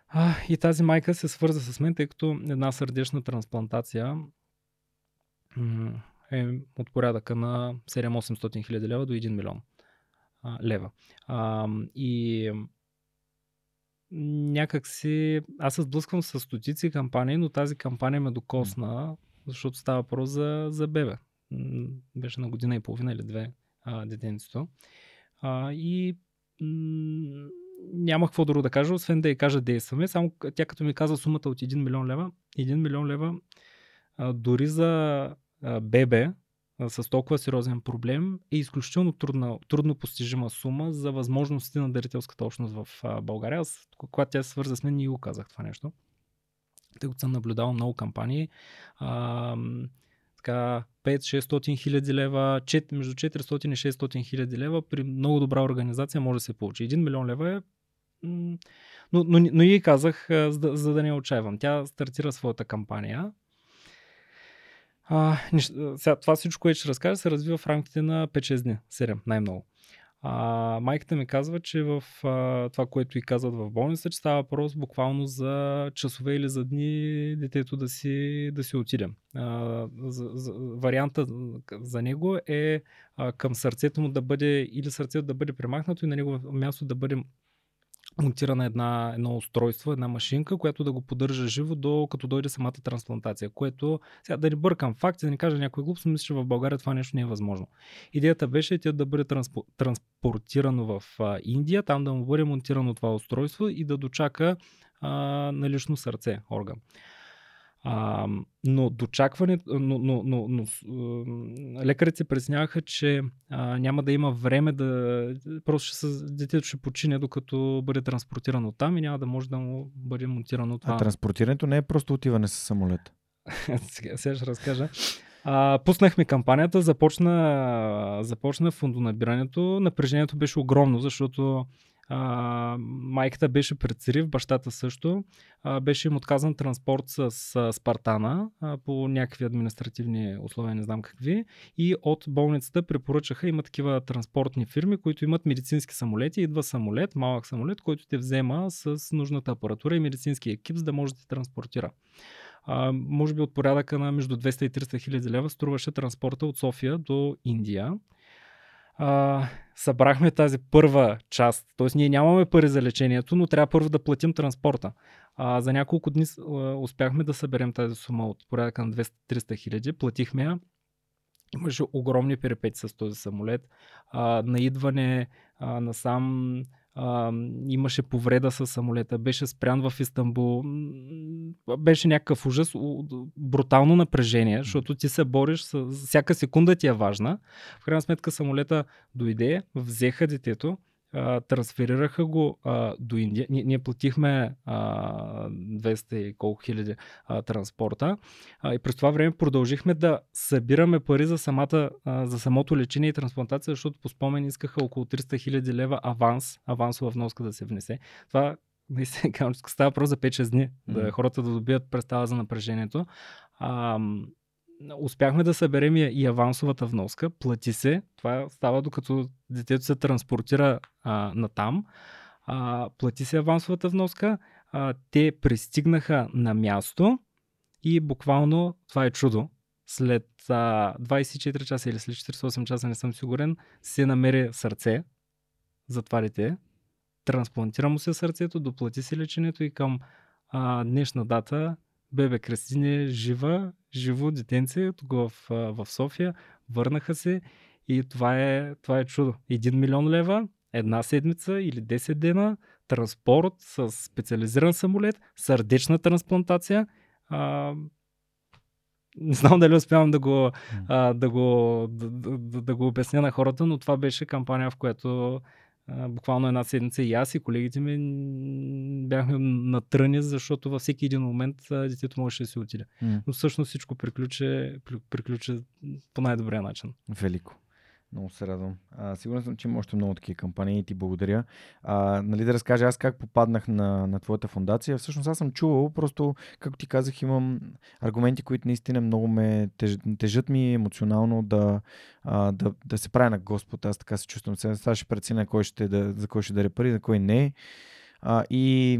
А, и тази майка се свърза с мен, тъй като една сърдечна трансплантация е от порядъка на 7-800 хиляди лева до 1 милион а, лева. А, и някак си... Аз се сблъсквам с стотици кампании, но тази кампания ме докосна, защото става въпрос за, за бебе. Беше на година и половина или две а, детенцето. А, и м- няма какво друго да кажа, освен да й кажа действаме. Само тя като ми каза сумата от 1 милион лева, 1 милион лева а, дори за бебе с толкова сериозен проблем е изключително трудна, трудно постижима сума за възможностите на дарителската общност в България. Аз, когато тя се свърза с мен, ние го казах това нещо. Тъй като съм наблюдавал много кампании. А, така 5-600 хиляди лева, 4, между 400 и 600 хиляди лева при много добра организация може да се получи. 1 милион лева е но, но, но и казах, за да, за да не отчаивам. Тя стартира своята кампания. А, сега, това всичко, което ще разкажа, се развива в рамките на 5-6 дни, 7 най-много. А, майката ми казва, че в а, това, което и казват в болница, че става въпрос буквално за часове или за дни детето да си, да си отиде. А, за, за, варианта за него е а, към сърцето му да бъде или сърцето да бъде премахнато и на негово място да бъде монтирана една, едно устройство, една машинка, която да го поддържа живо до като дойде самата трансплантация. Което, сега да не бъркам факти, да не кажа някой глупост, мисля, че в България това нещо не е възможно. Идеята беше тя да бъде транспо, транспортирано в Индия, там да му бъде монтирано това устройство и да дочака а, на лично сърце, орган. А, но дочакването, но, но, но, но лекарите се пресняваха, че а, няма да има време да. Просто ще с, детето ще почине, докато бъде транспортирано там и няма да може да му бъде монтирано това. А транспортирането не е просто отиване с самолет. сега, сега ще разкажа. А, пуснахме кампанията, започна, започна фондонабирането. Напрежението беше огромно, защото а, майката беше пред срив, бащата също. А, беше им отказан транспорт с, с Спартана а, по някакви административни условия, не знам какви. И от болницата препоръчаха, има такива транспортни фирми, които имат медицински самолети. Идва самолет, малък самолет, който те взема с нужната апаратура и медицински екип, за да може да те транспортира. А, може би от порядъка на между 200 и 300 хиляди лева струваше транспорта от София до Индия а, събрахме тази първа част. Тоест ние нямаме пари за лечението, но трябва първо да платим транспорта. А, за няколко дни а, успяхме да съберем тази сума от порядъка на 200-300 хиляди. Платихме я. Имаше огромни перепети с този самолет. А, наидване а, насам а, имаше повреда с самолета, беше спрян в Истанбул, беше някакъв ужас, брутално напрежение, защото ти се бориш, с, всяка секунда ти е важна. В крайна сметка самолета дойде, взеха детето, а, трансферираха го а, до Индия. Ние, ние платихме а, 200 и колко хиляди а, транспорта а, и през това време продължихме да събираме пари за, самата, а, за самото лечение и трансплантация, защото по спомен искаха около 300 хиляди лева аванс, авансова вноска да се внесе. Това наистина става просто за 5-6 дни, mm-hmm. да хората да добият представа за напрежението. А, успяхме да съберем и, авансовата вноска, плати се, това става докато детето се транспортира а, на там, а, плати се авансовата вноска, а, те пристигнаха на място и буквално, това е чудо, след а, 24 часа или след 48 часа, не съм сигурен, се намери сърце. За това трансплантира му се сърцето, доплати се лечението и към а, днешна дата бебе Кристина е жива, живо детенце тук в, в София. Върнаха се И това е, това е чудо. Един милион лева, една седмица или 10 дена, транспорт с специализиран самолет, сърдечна трансплантация. А, не знам дали успявам да го, а, да, го, да, да, да го обясня на хората, но това беше кампания, в която буквално една седмица и аз и колегите ми бяхме натръни, защото във всеки един момент детето можеше да си отиде. М. Но всъщност всичко приключи, приключи по най-добрия начин. Велико. Много се радвам. А, сигурен съм, че има още много такива кампании и ти благодаря. А, нали да разкажа аз как попаднах на, на твоята фундация. Всъщност аз съм чувал, просто, както ти казах, имам аргументи, които наистина много ме теж, тежат ми емоционално да, а, да, да се правя на Господ. Аз така се чувствам. Сега сега ще преценя кой ще да, за кой ще даде пари, за кой не. А, и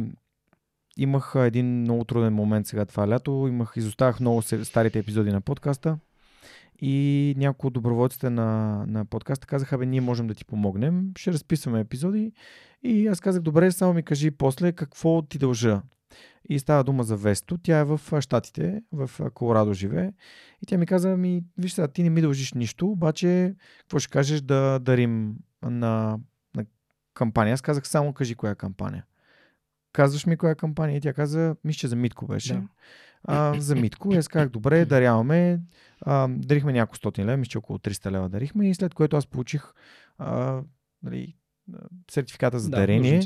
имах един много труден момент сега това лято. Имах, изоставах много старите епизоди на подкаста. И няколко от доброволците на, на подкаста казаха, бе, ние можем да ти помогнем, ще разписваме епизоди. И аз казах, добре, само ми кажи после какво ти дължа. И става дума за Весто. Тя е в Штатите, в Колорадо живее. И тя ми каза, ми, виж сега, ти не ми дължиш нищо, обаче какво ще кажеш да дарим на, на кампания? Аз казах, само кажи коя кампания. Казваш ми коя кампания и тя каза, мисля, че за Митко беше. Да. А, за Митко. И аз казах, добре, даряваме. А, дарихме няколко стотин лева, мисля, около 300 лева дарихме и след което аз получих а, нали, сертификата за да, дарение.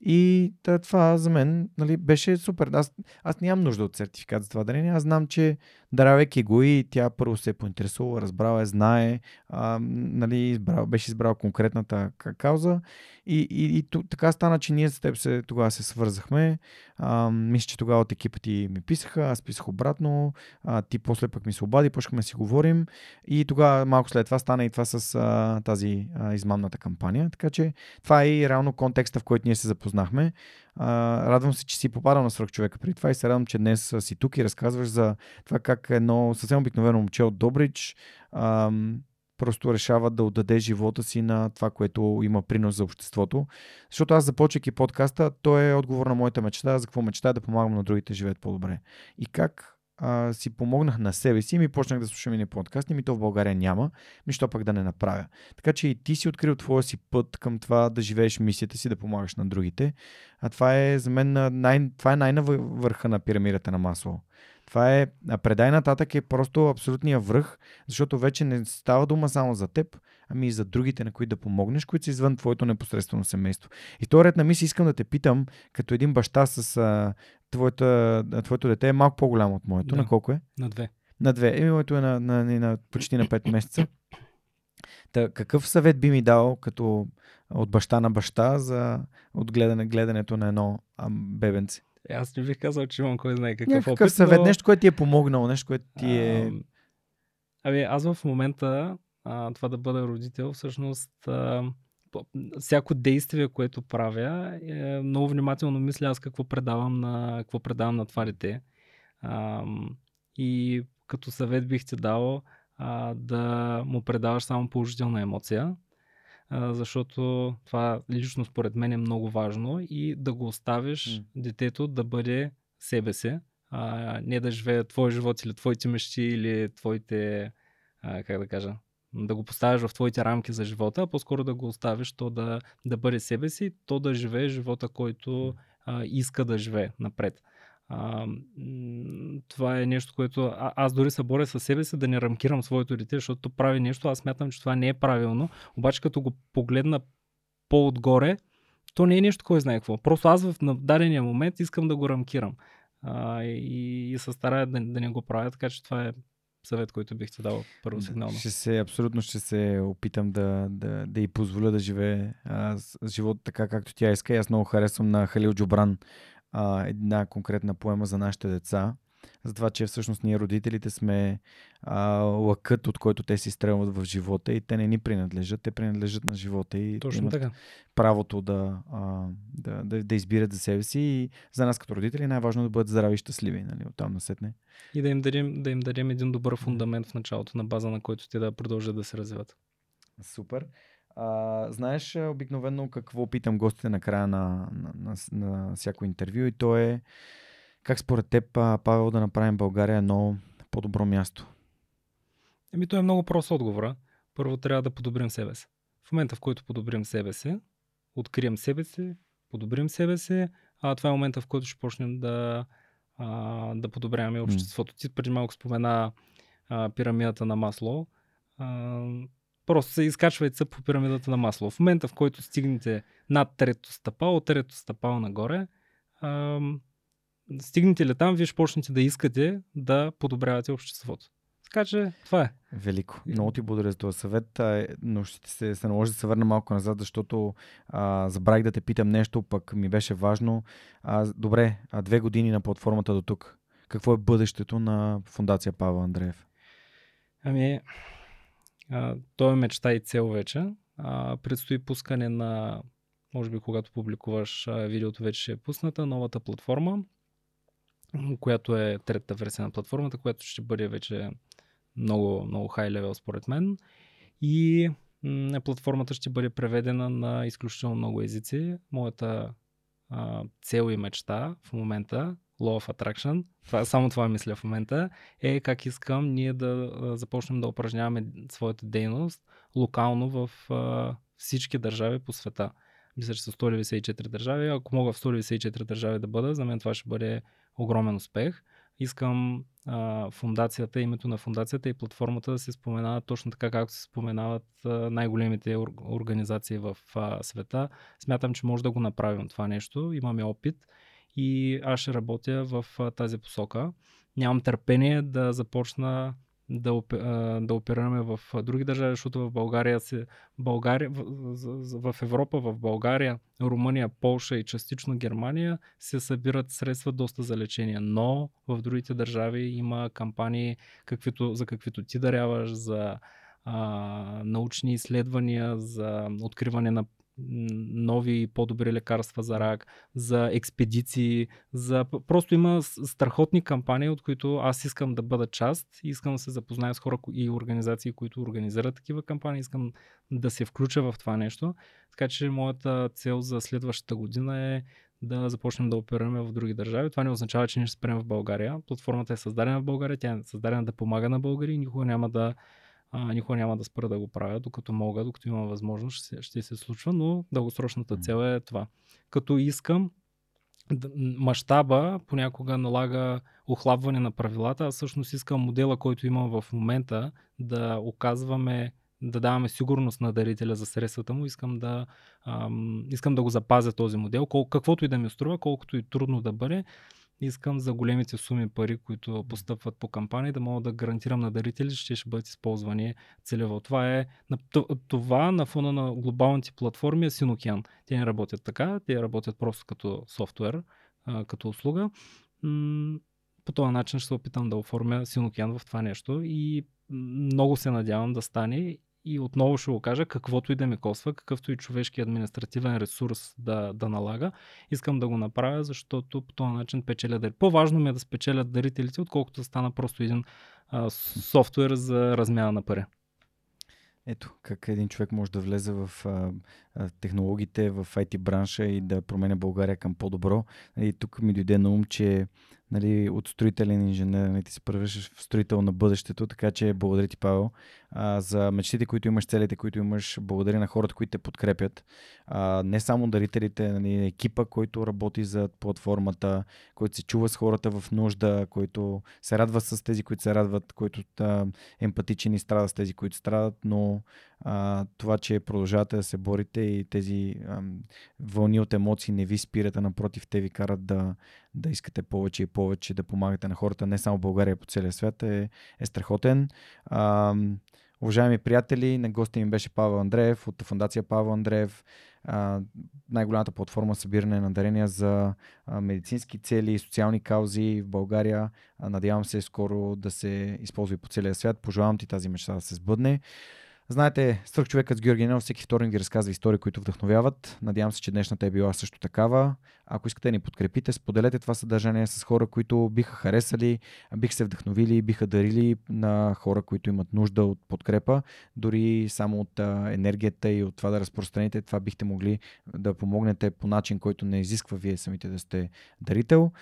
И та, това за мен нали, беше супер. Аз, аз нямам нужда от сертификат за това дарение. Аз знам, че дарявайки го и тя първо се е поинтересувала, разбрала е, знае, а, нали, избрал, беше избрал конкретната кауза. И, и, и така стана, че ние с теб се, тогава се свързахме. А, мисля, че тогава от екипа ти ми писаха, аз писах обратно. А, ти после пък ми се обади, почнахме да си говорим. И тогава малко след това стана и това с а, тази а, измамната кампания. Така че това е и реално контекста, в който ние се запознахме. А, радвам се, че си попадал на свръхчовека при това и се радвам, че днес а, си тук и разказваш за това как едно съвсем обикновено момче от Добрич ам, просто решава да отдаде живота си на това, което има принос за обществото. Защото аз започвайки подкаста, то е отговор на моята мечта, за какво мечта да помагам на другите живеят по-добре. И как а, си помогнах на себе си и ми почнах да слушам и подкасти, ми то в България няма, ми що пък да не направя. Така че и ти си открил твоя си път към това да живееш мисията си, да помагаш на другите. А това е за мен на най, това е най-на върха на пирамидата на масло. Това е, а предай нататък е просто абсолютния връх, защото вече не става дума само за теб, ами и за другите, на които да помогнеш, които са извън твоето непосредствено семейство. И то ред на мисли искам да те питам, като един баща с а, твоята, а, твоето дете е малко по-голямо от моето. Да. На колко е? На две. На две. Еми, моето е на, на, на, на почти на 5 месеца. Та, какъв съвет би ми дал като от баща на баща за отгледане, гледането на едно а, бебенце? Аз не бих казал, че имам кой знае какъв Някакъв опит, съвет, но... нещо, което ти е помогнало, нещо, което ти е... Ам, Ами, аз в момента а, това да бъда родител, всъщност а, всяко действие, което правя, е, много внимателно мисля аз какво предавам на, какво предавам на това дете. Ам, и като съвет бих ти дал а, да му предаваш само положителна емоция, а, защото това лично според мен е много важно и да го оставиш М. детето да бъде себе си, а, не да живее твой живот или твоите мечти или твоите, а, как да кажа, да го поставиш в твоите рамки за живота, а по-скоро да го оставиш то да, да бъде себе си, то да живее живота, който а, иска да живее напред. А, това е нещо, което а, аз дори се боря със себе си да не рамкирам своето дете, защото то прави нещо, аз смятам, че това не е правилно, обаче като го погледна по-отгоре, то не е нещо, кой знае какво. Просто аз в дадения момент искам да го рамкирам. А, и, и се старая да, да не го правя, така че това е съвет, който бих ти дал първо сигнално. Ще се, абсолютно ще се опитам да, да, да й позволя да живее а, с- живот така, както тя иска. Аз много харесвам на Халил Джобран а, една конкретна поема за нашите деца. За това, че всъщност ние родителите сме а, лъкът, от който те си стрелват в живота и те не ни принадлежат, те принадлежат на живота и Точно имат така. правото да, а, да, да, да избират за себе си и за нас като родители най-важно е да бъдат здрави и щастливи, нали, оттам насетне. И да им, дадем, да им дадем един добър фундамент в началото, на база на който те да продължат да се развиват. Супер. А, знаеш обикновено какво питам гостите на края на, на, на, на всяко интервю и то е как според теб, Павел, да направим България едно по-добро място? Еми, то е много прост отговора. първо трябва да подобрим себе си. В момента, в който подобрим себе си, открием себе си, подобрим себе си, а това е момента, в който ще почнем да, а, да подобряваме обществото. Ти преди малко спомена а, пирамидата на масло. А, просто се изкачвайте по пирамидата на масло. В момента, в който стигнете над трето стъпало, трето стъпало нагоре, а, стигнете ли там, вие ще почнете да искате да подобрявате обществото. Така че това е. Велико. Много ти благодаря за този съвет, но ще се, се наложи да се върна малко назад, защото а, забравих да те питам нещо, пък ми беше важно. А, добре, а две години на платформата до тук. Какво е бъдещето на Фундация Павел Андреев? Ами, а, то е мечта и цел вече. А, предстои пускане на, може би когато публикуваш а, видеото, вече ще е пусната, новата платформа, която е третата версия на платформата, която ще бъде вече много, много хай левел според мен. И м- платформата ще бъде преведена на изключително много езици. Моята а, цел и мечта в момента, Law of Attraction, това, само това мисля в момента, е как искам ние да започнем да упражняваме своята дейност локално в а, всички държави по света. Мисля, че са 194 държави. Ако мога в 194 държави да бъда, за мен това ще бъде огромен успех искам а, фундацията, името на фундацията и платформата да се споменават точно така, както се споменават най-големите организации в а, света. Смятам, че може да го направим това нещо. Имаме опит и аз ще работя в а, тази посока. Нямам търпение да започна да, да оперираме в други държави, защото в България, се, България в, в Европа, в България, Румъния, Полша и частично Германия се събират средства доста за лечение, но в другите държави има кампании, каквито, за каквито ти даряваш, за а, научни изследвания, за откриване на нови по-добри лекарства за рак, за експедиции, за... Просто има страхотни кампании, от които аз искам да бъда част, искам да се запозная с хора и организации, които организират такива кампании, искам да се включа в това нещо. Така че моята цел за следващата година е да започнем да оперираме в други държави. Това не означава, че ние ще спрем в България. Платформата е създадена в България, тя е създадена да помага на българи и никога няма да а, никога няма да спра да го правя, докато мога, докато има възможност, ще, ще се случва, но дългосрочната цел е това. Като искам, мащаба понякога налага охлабване на правилата, а всъщност искам модела, който имам в момента, да оказваме да даваме сигурност на дарителя за средствата му, искам да, ам, искам да го запазя този модел, кол, каквото и да ми струва, колкото и трудно да бъде, искам за големите суми пари, които постъпват по кампании, да мога да гарантирам на дарители, че ще бъдат използвани целево. Това е това на фона на глобалните платформи е Синокеан. Те не работят така, те работят просто като софтуер, като услуга. По този начин ще се опитам да оформя Синокеан в това нещо и много се надявам да стане и отново ще го кажа, каквото и да ми коства, какъвто и човешки административен ресурс да, да налага, искам да го направя, защото по този начин печеля дарители. По-важно ми е да спечелят дарителите, отколкото да стана просто един а, софтуер за размяна на пари. Ето, как един човек може да влезе в а, а, технологиите, в IT бранша и да променя България към по-добро. И тук ми дойде на ум, че нали, от строителен инженер, нали, ти се превръщаш в строител на бъдещето, така че благодаря ти, Павел, а, за мечтите, които имаш, целите, които имаш. Благодаря на хората, които те подкрепят. А, не само дарителите, нали, екипа, който работи за платформата, който се чува с хората в нужда, който се радва с тези, които се радват, който е емпатичен и страда с тези, които страдат, но а, това, че продължавате да се борите и тези а, вълни от емоции не ви спират, а напротив, те ви карат да, да искате повече и повече, да помагате на хората, не само в България, по целия свят, е, е страхотен. А, уважаеми приятели, на гости ми беше Павел Андреев от Фундация Павел Андреев, а, най-голямата платформа събиране на дарения за медицински цели и социални каузи в България. Надявам се скоро да се използва и по целия свят. Пожелавам ти тази мечта да се сбъдне. Знаете, Свърх човекът с Георги Ненов всеки вторник ви разказва истории, които вдъхновяват. Надявам се, че днешната е била също такава. Ако искате да ни подкрепите, споделете това съдържание с хора, които биха харесали, биха се вдъхновили, биха дарили на хора, които имат нужда от подкрепа. Дори само от енергията и от това да разпространите, това бихте могли да помогнете по начин, който не изисква вие самите да сте дарител.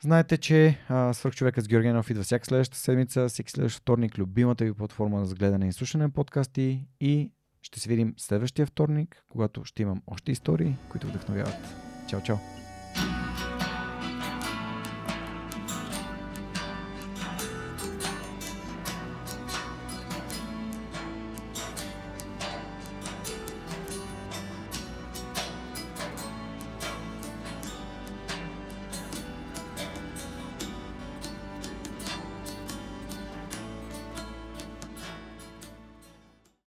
Знаете, че свърхчовекът с Георгиянов идва всяка следваща седмица, всеки следващ вторник, любимата ви платформа за гледане и слушане на подкасти и ще се видим следващия вторник, когато ще имам още истории, които вдъхновяват. Чао, чао!